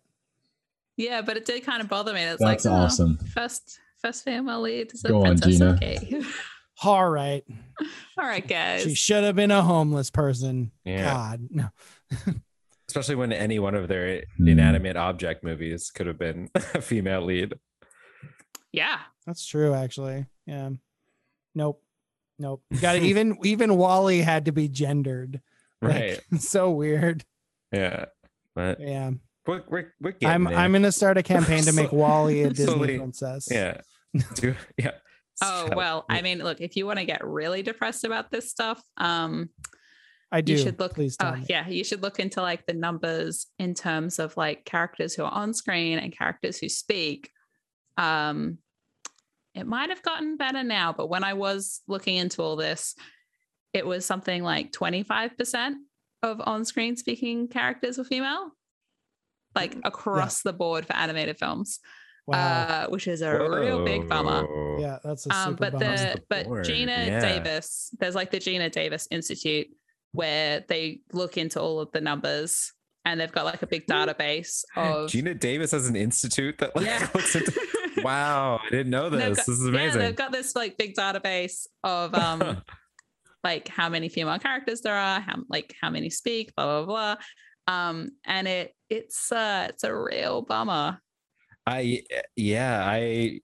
yeah, but it did kind of bother me. It's That's like oh, awesome. First, first female lead is a Go on, princess. Gina. Okay, All right. all right, guys. She should have been a homeless person. Yeah. God. No. especially when any one of their Hmm. inanimate object movies could have been a female lead. yeah, That's true, actually. Yeah. Nope. Nope. Got to even even WALL-E had to be gendered. Like, Right. so weird. Yeah. But Yeah. we're, we're, we're I'm there. I'm gonna start a campaign to make So- WALL-E a Disney slowly- princess. yeah. Do, yeah. Oh Shut up. well, I mean, look, if you want to get really depressed about this stuff, um, I do. you should look. Please oh me. yeah, you should look into like the numbers in terms of like characters who are on screen and characters who speak. Um, it might have gotten better now, but when I was looking into all this, it was something like twenty five percent of on screen speaking characters were female, like across the board for animated films, Wow. uh, which is a real big bummer. Yeah, that's a Um, but bummer. the the but board, Geena yeah. Davis, there's like the Geena Davis Institute where they look into all of the numbers and they've got like a big database of Geena Davis has an institute that like yeah. looks into. Wow, I didn't know this. got- this is Yeah, amazing. they've got this like big database of um like how many female characters there are, how like how many speak, blah blah blah. Um, and it it's uh it's a real bummer. I yeah, I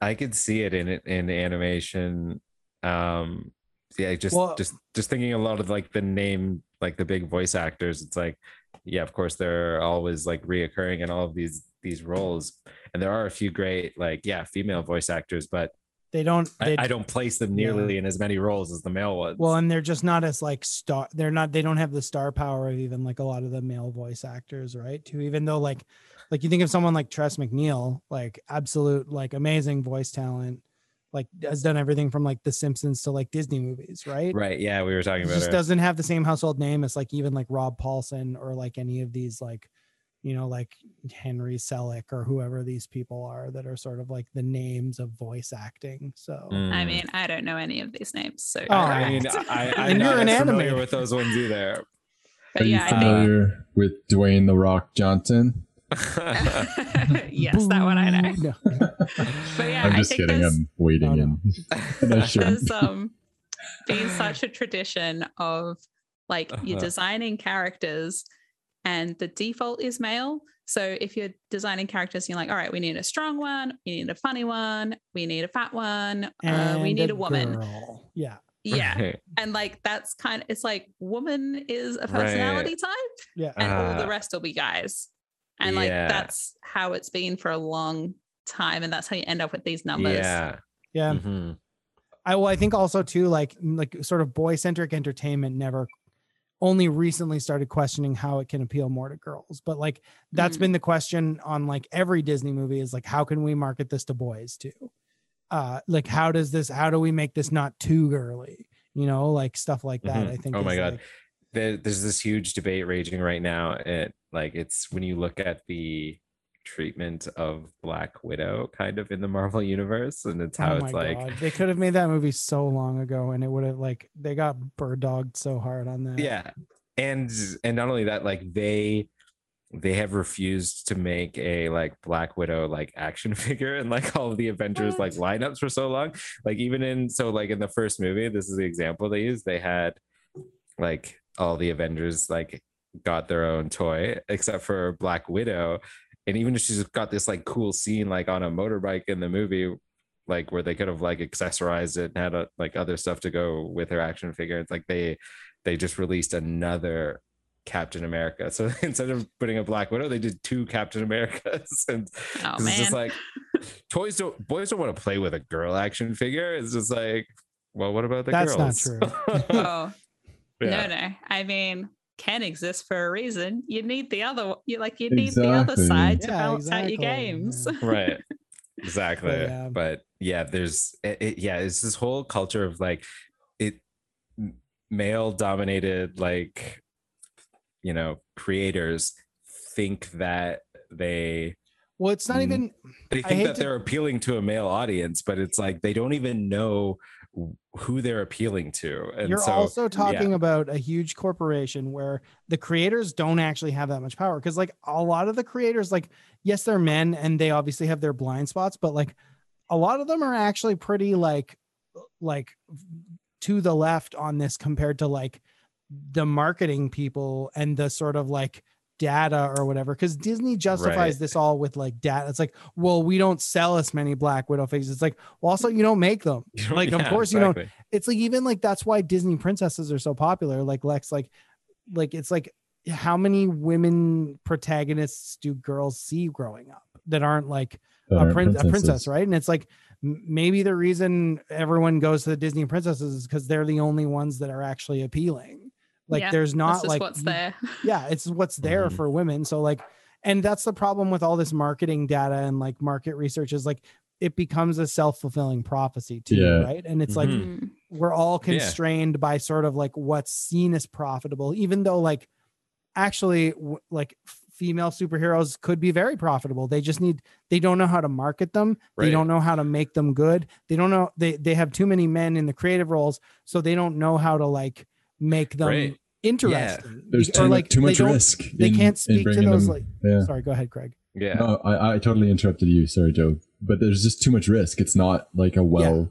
I could see it in in animation. Um yeah, just Well- just just thinking a lot of like the name like the big voice actors, it's like yeah, of course they're always like reoccurring in all of these these roles. And there are a few great like yeah, female voice actors, but They don't. I, They, I don't place them nearly in as many roles as the male ones. Well, and they're just not as like star. They're not. They don't have the star power of even like a lot of the male voice actors, right? Too. Even though like, like you think of someone like Tress MacNeille, like absolute like amazing voice talent, like has done everything from like The Simpsons to like Disney movies, right? right, yeah, we were talking about Just her. doesn't have the same household name as like even like Rob Paulsen or like any of these like, you know, like Henry Selick or whoever these people are that are sort of like the names of voice acting. So. I Mm. mean, I don't know any of these names, so Oh, I mean, correct. I, I'm And not you're an familiar animator. with those ones either. but Are yeah, you I think familiar with Dwayne the Rock Johnson? yes, that one I know. No. But yeah, I'm I just think kidding. there's, I'm waiting Oh, no. in. I shouldn't. there's um been such a tradition of like you're Uh-huh. designing characters and the default is male. So if you're designing characters, you're like, all right, we need a strong one, we need a funny one, we need a fat one, uh, we need a woman. girl. Yeah. Yeah. Right. And like that's kind of it's like woman is a personality type Yeah. and all the Uh, rest will be guys. And like yeah. that's how it's been for a long time. And that's how you end up with these numbers. Yeah. Yeah. Mhm. I well, I think also too, like like sort of boy centric entertainment never only recently started questioning how it can appeal more to girls. But like that's Mhm. been the question on like every Disney movie is like, how can we market this to boys too? Uh like how does this how do we make this not too girly? You know, like stuff like that. Mhm. I think Oh my God. like- There, there's this huge debate raging right now. It like it's when you look at the treatment of Black Widow kind of in the Marvel universe, and it's how oh it's like god. They could have made that movie so long ago and it would have like they got bird dogged so hard on that. yeah and and not only that like they they have refused to make a like black widow like action figure and like all of the avengers like lineups for so long like even in so like in the first movie this is the example they used they had like all the avengers like got their own toy except for black widow and even if she's got this like cool scene like on a motorbike in the movie like where they could have like accessorized it and had a, like other stuff to go with her action figure it's like they they just released another Captain America. So instead of putting a Black Widow, they did two Captain Americas. And Oh 'cause it's just like toys don't boys don't want to play with a girl action figure. It's just like, well, what about the That's not true. oh Yeah. no, no. I mean, can exist for a reason. You need the other you like you need the other side to Yeah, balance out your games. yeah. right exactly But, yeah. but yeah there's it, it- yeah it's this whole culture of like it male dominated like you know creators think that they Well, it's not even they think that to- they're appealing to a male audience but it's like they don't even know who they're appealing to and You're so also talking yeah. about a huge corporation where the creators don't actually have that much power. Cause like a lot of the creators, like, yes, they're men and they obviously have their blind spots, but like a lot of them are actually pretty like, like to the left on this compared to like the marketing people and the sort of like data or whatever. Cause Disney justifies Right. this all with like data. It's like, well, we don't sell as many Black Widow figures. It's like, well, also you don't make them. Like, of yeah, course you don't- it's like even like that's why Disney princesses are so popular. Like Lex, like like it's like how many women protagonists do girls see growing up that aren't like that a, prin- a princess, right? And it's like maybe the reason everyone goes to the Disney princesses is because they're the only ones that are actually appealing. Like Yeah, there's not like what's there. yeah it's what's there Mhm. for women so like and that's the problem with all this marketing data and like market research is like it becomes a self-fulfilling prophecy too Yeah. right and it's like Mhm. Mm. we're all Yeah. constrained by sort of like what's seen as profitable even though like actually w- like female superheroes could be very profitable they just need they don't know how to market them they don't know how to make them good they don't know they they have too many men in the creative roles so they don't know how to like make them Right. interesting There's too, or, much too much risk. they in- can't speak to bringing those them- like yeah. sorry go ahead craig yeah No, I, I totally interrupted you. Sorry, Joe. But there's just too much risk. It's not like a well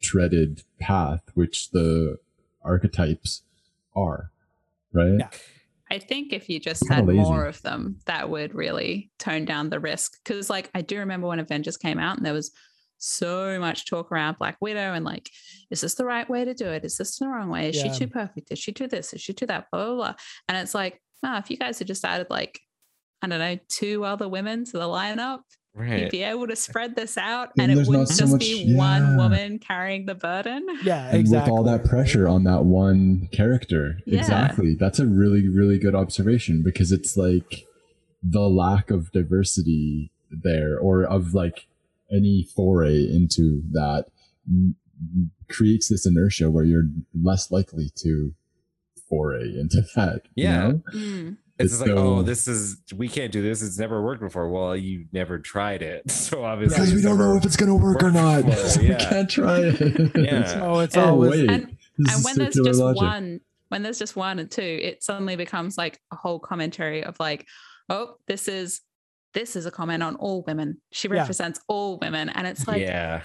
treaded path, which the archetypes are, right? Yeah. I think if you just had lazy. more of them, that would really tone down the risk. Because, like, I do remember when Avengers came out and there was so much talk around Black Widow and, like, is this the right way to do it? Is this the wrong way? Is Yeah. she too perfect? Is she too this? Is she too that? Blah, blah, blah. And it's like, no, if you guys had just added, like, I don't know, two other women to the lineup, right. you'd be able to spread this out Then and it wouldn't so just much- be one woman carrying the burden. Yeah, and exactly. with all that pressure on that one character Yeah. exactly that's a really really good observation because it's like the lack of diversity there or of like any foray into that m- m- creates this inertia where you're less likely to foray into that you Yeah. know? Mm. It's It's just like, so- oh, this is we can't do this. It's never worked before. Well, you never tried it, so obviously because we don't know if it's gonna work or not before, so we can't try it Yeah. oh, it's And- always wait and- and when there's just logic. one when there's just one and two it suddenly becomes like a whole commentary of like oh this is this is a comment on all women she Yeah. represents all women and it's like yeah,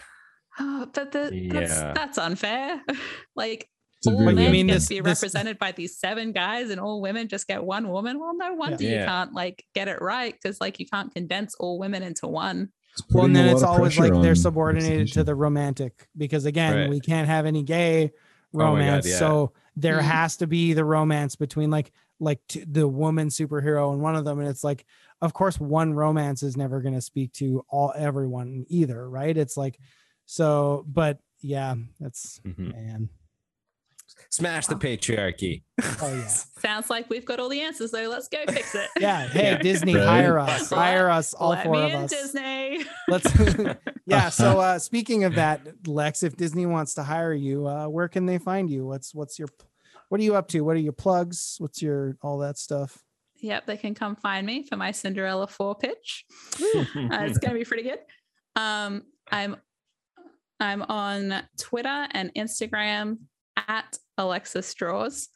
oh, but the, that's Yeah. that's unfair like It's a all very But you men mean get this- to be this- represented by these seven guys and all women just get one woman well no wonder you Yeah. can't like get it right because like you can't condense all women into one It's well, and then it's always like they're subordinated to the romantic because again, Right. we can't have any gay Oh God, romance. yeah. So there Mhm. has to be the romance between like like t- the woman superhero and one of them, and it's like, of course, one romance is never going to speak to all everyone either, right? It's like, so, but yeah, that's Mhm. man. smash the patriarchy. Oh yeah. sounds like we've got all the answers though let's go fix it Yeah. Hey, Yeah. Disney, Right. hire us. Hire us, all Let four me of in, us. disney Let's yeah. So uh speaking of that, Lex, if Disney wants to hire you, uh where can they find you? What's what's your what are you up to? What are your plugs? What's your all that stuff? Yep, they can come find me for my Cinderella 4 pitch. Uh, it's going to be pretty good. Um, I'm I'm on Twitter and Instagram at Alexa Straws.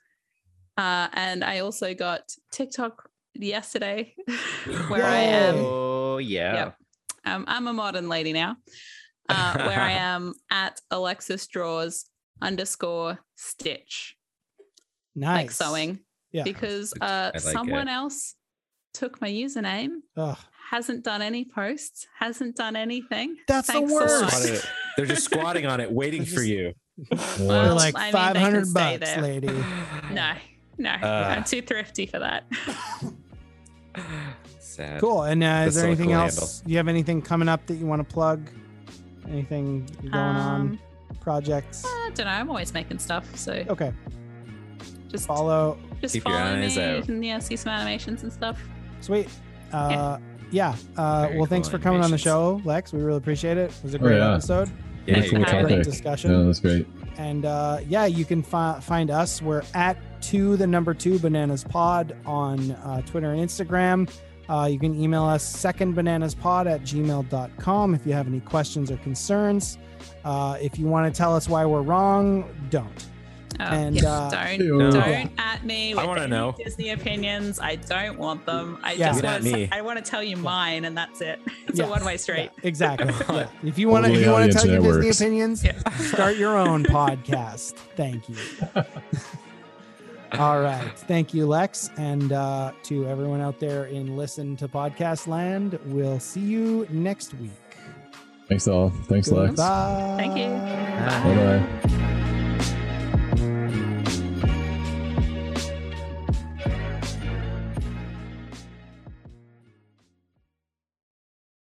Uh, and I also got TikTok yesterday where I am. Oh yeah. Yep. Um, I'm a modern lady now. Uh, where I am at Alexa Straws underscore stitch, Nice. like sewing. Yeah. Because uh, like someone it. else took my username Ugh. hasn't done any posts, hasn't done anything. That's the Thanks a worst. lot. Squatting They're just squatting on it, waiting They're for just- you. You're Well, like I mean, they five can hundred stay bucks, there. lady. No, no, Uh. I'm too thrifty for that. Sad. Cool. And uh, is there anything cool else? Do you have anything coming up that you want to plug? Anything going on? Um, Projects? I don't know. I'm always making stuff, so Okay. Just Follow. just Keep your follow eyes me out. and yeah, see some animations and stuff. Sweet. Uh, yeah. Uh, Very well, thanks for coming on the show, Lex. We really appreciate it. It was a Oh, great yeah. episode. Yeah, Thanks you for got having it. me. Great Yeah, discussion. that's great. And uh, yeah, you can fi- find us. We're at two the number two bananas pod on uh, Twitter and Instagram. Uh, you can email us secondbananaspod at gmail.com if you have any questions or concerns. Uh, if you want to tell us why we're wrong, don't. Oh, And, yeah, uh, don't Ew. don't at me. I with wanna any know. Disney opinions. I don't want them. I Yeah. just want to, I want to tell you mine, and that's it. It's Yeah. a one way street. Yeah, exactly. Yeah. If you want to, if you want to tell your Disney works. opinions, Yeah. start your own podcast. Thank you. All right. Thank you, Lex. And uh, to everyone out there in Listen to Podcast Land, we'll see you next week. Thanks all. Thanks, Lex. Goodbye. Thank you. Bye bye.